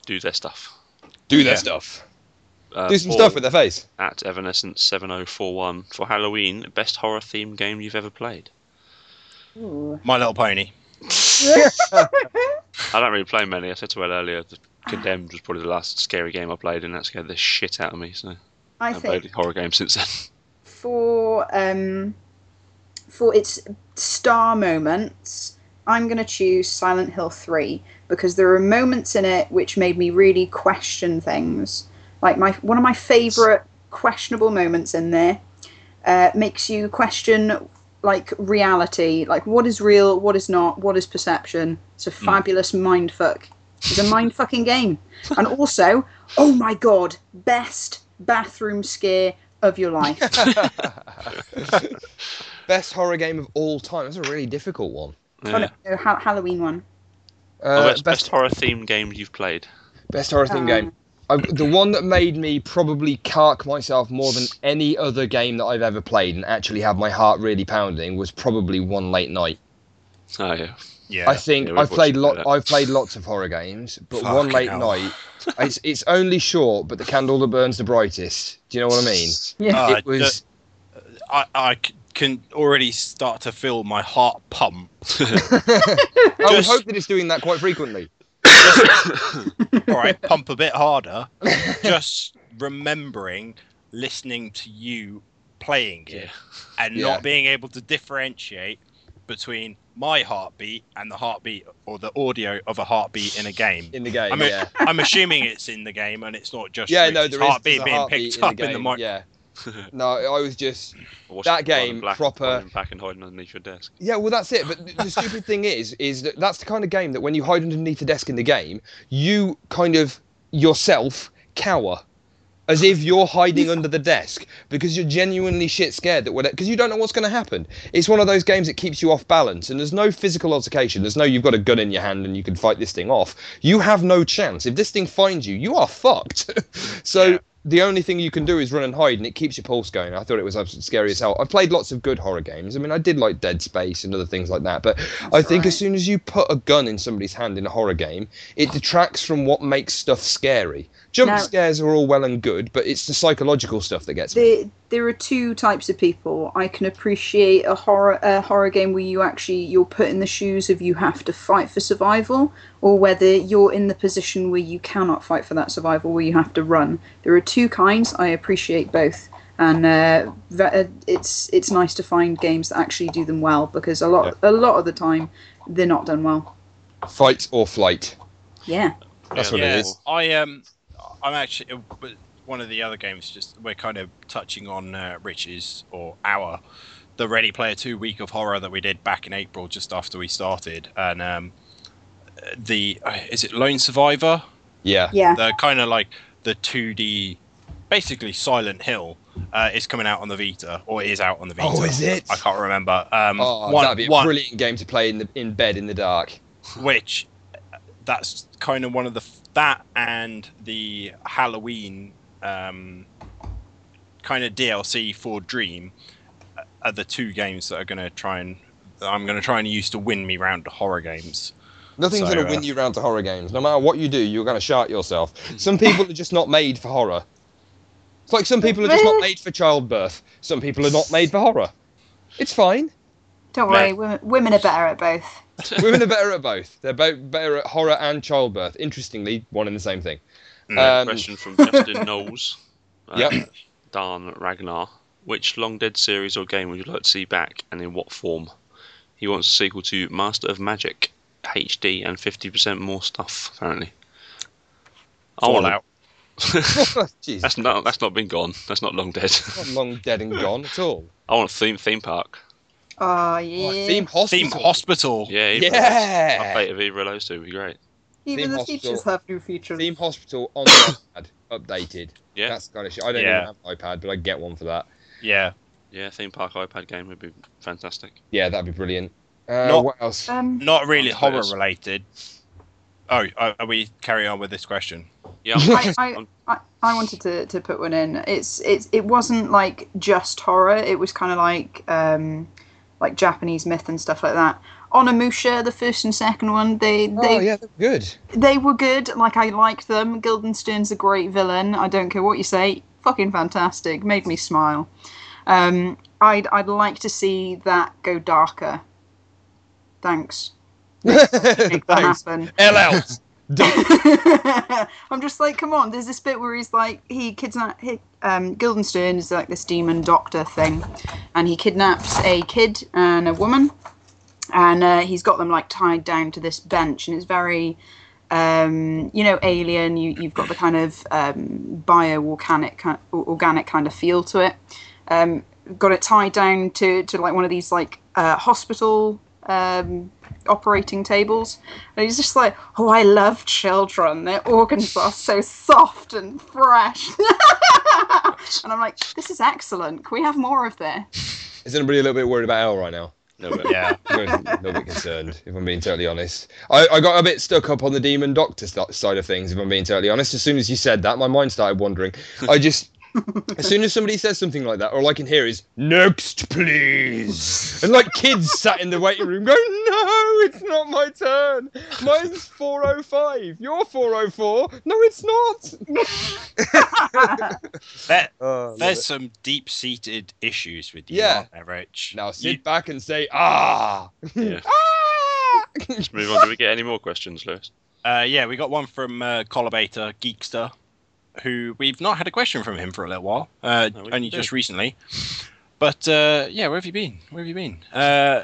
Do their stuff. Do their Yeah. stuff. Uh, Do some Paul stuff with their face. At Evanescence 7041 for Halloween, best horror themed game you've ever played. Ooh. My Little Pony. I don't really play many. I said to Elle earlier, the Condemned was probably the last scary game I played, and that scared the shit out of me. So I I haven't played a horror game since then. for um for its star moments, I'm gonna choose Silent Hill Three because there are moments in it which made me really question things. Like my one of my favourite questionable moments in there uh, makes you question like reality, like what is real, what is not, what is perception. It's a fabulous mind fuck. It's a mind fucking game. And also, oh my god, best bathroom scare of your life. Best horror game of all time. That's a really difficult one. Oh, Yeah. no, no, ha- Halloween one. Oh, Uh, best, best horror themed game you've played. Best horror theme Um, game. I, the one that made me probably cark myself more than any other game that I've ever played and actually have my heart really pounding was probably One Late Night. Oh yeah. Yeah. I think Yeah, I've played lot. I've played lots of horror games, but Fucking One Late hell. Night. It's it's only short, but the candle that burns the brightest. Do you know what I mean? Yeah. Uh, it was. I, I c- can already start to feel my heart pump. I would hope that it's doing that quite frequently. All right, pump a bit harder. Just remembering listening to you playing it Yeah. and Yeah. not being able to differentiate between my heartbeat and the heartbeat or the audio of a heartbeat in a game. In the game, I mean, yeah. I'm assuming it's in the game and it's not just Yeah, no, Rich's there is heartbeat there's a being heartbeat picked up the in the game, mic. Yeah. No, I was just I That game, Black proper- lying back and hiding underneath your desk. Yeah, well, that's it. But the, the stupid thing is, is that that's the kind of game that when you hide underneath the desk in the game, you kind of yourself cower, as if you're hiding under the desk because you're genuinely shit scared that because you don't know what's going to happen. It's one of those games that keeps you off balance, and there's no physical altercation. There's no you've got a gun in your hand and you can fight this thing off. You have no chance. If this thing finds you, you are fucked. so. Yeah. The only thing you can do is run and hide, and it keeps your pulse going. I thought it was absolutely scary as hell. I've played lots of good horror games. I mean, I did like Dead Space and other things like that. But I think as soon as you put a gun in somebody's hand in a horror game, it detracts from what makes stuff scary. Jump Now- scares are all well and good, but it's the psychological stuff that gets me. There, there are two types of people. I can appreciate a horror a horror game where you actually you're put in the shoes of you have to fight for survival, or whether you're in the position where you cannot fight for that survival, where you have to run. There are two kinds. I appreciate both, and uh, uh, it's it's nice to find games that actually do them well because a lot a lot of the time they're not done well. Fight or flight. Yeah. That's what yeah, it is. I um, I'm actually uh, one of the other games. Just we're kind of touching on uh, Rich's or our the Ready Player Two week of horror that we did back in April, just after we started, and um, the uh, is it Lone Survivor? Yeah. Yeah. The kind of like the 2D, basically Silent Hill. Uh, is coming out on the Vita, or is out on the Vita. Oh, is it? I can't remember. Um, Oh, one- that'd be a one- brilliant game to play in the in bed in the dark. which that's kind of one of the that and the Halloween um, kind of DLC for Dream are the two games that are going to try and that I'm going to try and use to win me round to horror games. Nothing's So, going to uh, win you round to horror games. No matter what you do, you're going to shart yourself. Some people are just not made for horror. It's like some people are just not made for childbirth. Some people are not made for horror. It's fine. Don't worry, women, women are better at both. Women are better at both. They're both better at horror and childbirth. Interestingly, one and the same thing. Uh, Um, question from Justin Knowles. Uh, Yep. Dan Ragnar. Which Long Dead series or game would you like to see back, and in what form? He wants a sequel to Master of Magic HD and 50% more stuff. Apparently. I want Fallout. Jesus, That's not. That's not been gone. That's not long dead. not long dead and gone at all. I want a theme theme park. Oh yeah. Theme hospital. Theme Hospital. Yeah. either of Yeah. those. I play it either of those two. Would be great. Even Theme the hospital. features have new features. Theme hospital on the iPad, updated. Yeah. That's kind of shit. I don't Yeah. even have an iPad, but I get one for that. Yeah. Yeah. Theme park iPad game would be fantastic. Yeah, that'd be brilliant. Uh, Not- what else? Um, Not really horror related. Oh, are are we carry on with this question? Yeah. I, I, I, I wanted to, to put one in. It's it's it wasn't like just horror. It was kind of like um, like Japanese myth and stuff like that. Onimusha, the first and second one, they they oh yeah, good. they were good. Like I liked them. Guildenstern's a great villain. I don't care what you say. Fucking fantastic. Made me smile. Um, I'd I'd like to see that go darker. Thanks. Make that Thanks. happen. L out. I'm just like, come on. There's this bit where he's like, he kidnaps. Um, Guildenstern is like this demon doctor thing, and he kidnaps a kid and a woman, and uh, he's got them like tied down to this bench, and it's very, um, you know, alien. You you've got the kind of um, bio-organic ki- organic kind of feel to it. Um, got it tied down to to like one of these like uh, hospital um, operating tables. And he's just like, oh, I love children. Their organs are so soft and fresh. and I'm like, this is excellent. Can we have more of this? Is anybody a little bit worried about Al right now? No, but Yeah. I'm a little bit concerned, if I'm being totally honest. I, I got a bit stuck up on the demon doctor st- side of things, if I'm being totally honest. As soon as you said that, my mind started wandering. I just, as soon as somebody says something like that, all I can hear is "next, please," and like kids sat in the waiting room going, "No, it's not my turn. Mine's 405. You're 404. No, it's not." There, Oh, there's it. some deep-seated issues with you, Yeah. aren't there, Rich? now sit You- back and say, "Ah." Yeah. ah! let's move on. Do we get any more questions, Lewis? Uh, yeah, we got one from uh, Collabator Geekster, who we've not had a question from him for a little while, uh, No, only just recently. But uh, yeah, where have you been? Where have you been? Uh,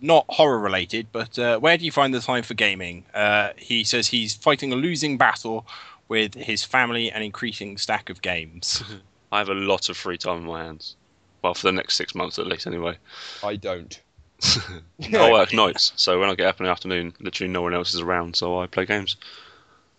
not horror related, but uh, where do you find the time for gaming? Uh, he says he's fighting a losing battle with his family and increasing stack of games. I have a lot of free time in my hands. Well, for the next six months at least, anyway. I don't. I work nights, so when I get up in the afternoon, literally no one else is around, so I play games.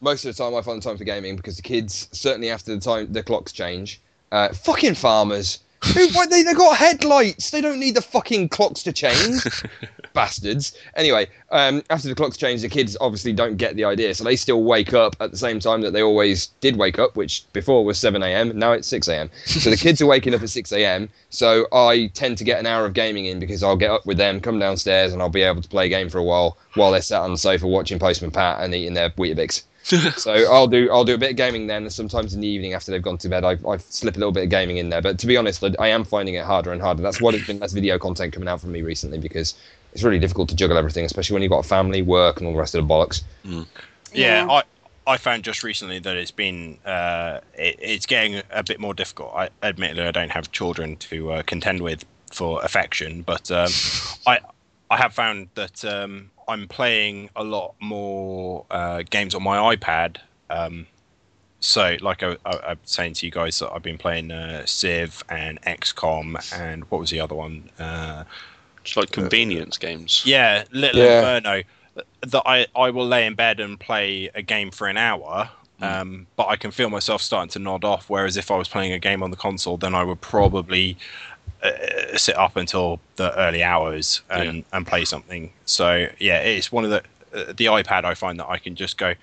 Most of the time I find the time for gaming because the kids certainly after the time the clocks change. Uh, fucking farmers. Who, they they got headlights. They don't need the fucking clocks to change. Bastards. Anyway, um, after the clocks change, the kids obviously don't get the idea, so they still wake up at the same time that they always did wake up, which before was 7 a.m. Now it's 6 a.m. So the kids are waking up at 6 a.m. So I tend to get an hour of gaming in because I'll get up with them, come downstairs, and I'll be able to play a game for a while while they're sat on the sofa watching Postman Pat and eating their Weetabix so I'll do I'll do a bit of gaming then. and Sometimes in the evening after they've gone to bed, I, I slip a little bit of gaming in there. But to be honest, I, I am finding it harder and harder. That's what it's been. That's video content coming out from me recently because it's really difficult to juggle everything, especially when you've got a family, work, and all the rest of the bollocks. yeah, I I found just recently that it's been uh, it, it's getting a bit more difficult. I admittedly I don't have children to uh, contend with for affection, but um, I I have found that um, I'm playing a lot more uh, games on my iPad. Um, so, like I, I, I'm saying to you guys, that I've been playing uh, Civ and XCOM, and what was the other one? Uh, Just like convenience games. yeah, Little Yeah. Inferno. That I, I will lay in bed and play a game for an hour, um, but I can feel myself starting to nod off. Whereas if I was playing a game on the console, then I would probably uh, sit up until the early hours and, and play something. So yeah, it's one of the uh, the iPad. I find that I can just go,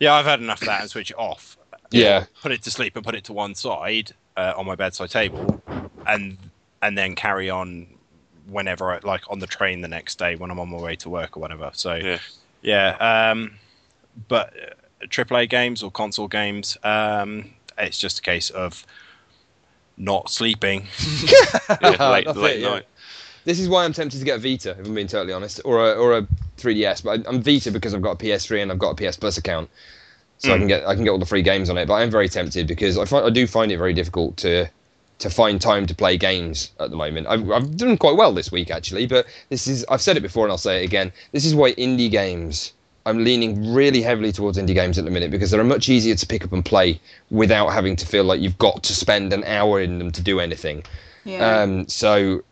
yeah, I've had enough of that and switch it off. Yeah. put it to sleep and put it to one side uh, on my bedside table, and and then carry on whenever I like on the train the next day when I'm on my way to work or whatever. So Yeah. yeah, um, but uh, AAA games or console games, um, it's just a case of not sleeping. Yeah, late, late it, yeah. night. This is why I'm tempted to get a Vita, if I'm being totally honest, or a, or a 3DS. But I- I'm Vita because I've got a PS3 and I've got a PS Plus account, so I hmm. can get I can get all the free games on it. But I'm very tempted because I find I do find it very difficult to to find time to play games at the moment. I've, I've done quite well this week actually, but this is I've said it before and I'll say it again. This is why indie games. I'm leaning really heavily towards indie games at the minute because they're much easier to pick up and play without having to feel like you've got to spend an hour in them to do anything. Yeah. Um, so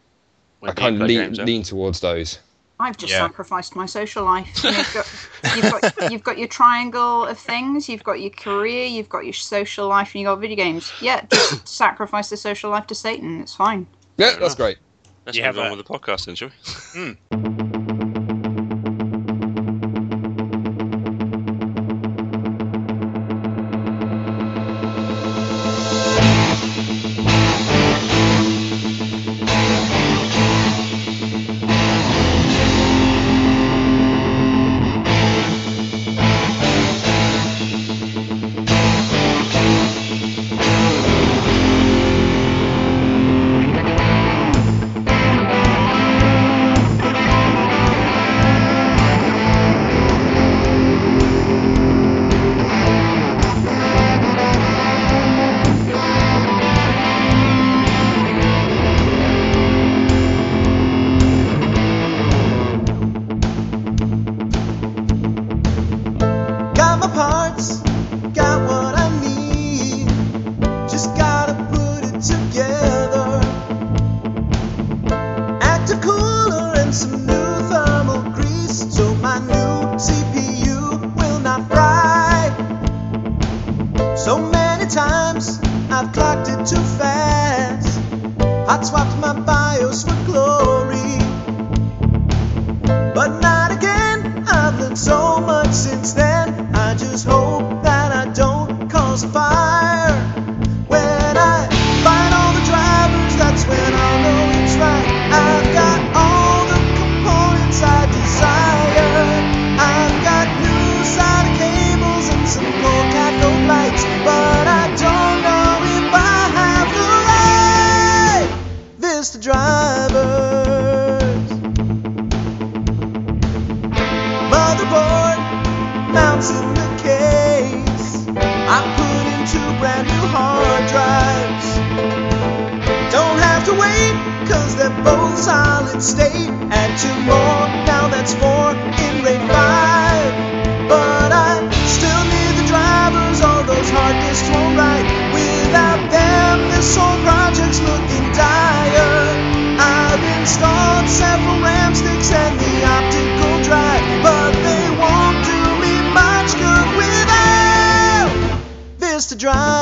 When I kind of lean, games, lean towards those. I've just Yeah. sacrificed my social life. You've got, you've, got, you've got your triangle of things. You've got your career. You've got your social life, and you've got video games. Yeah, just sacrifice the social life to Satan. It's fine. Yeah, that's great. Let's You move have on with the podcast then, shall we? parts, So many times I've clocked it too fast. Hot swapped my BIOS for glory. Solid state. Add two more, now that's four in RAID 5. But I still need the drivers, all those hard disks won't write. Without them, this whole project's looking dire. I've installed several RAM sticks and the optical drive, but they won't do me much good without Vista drivers.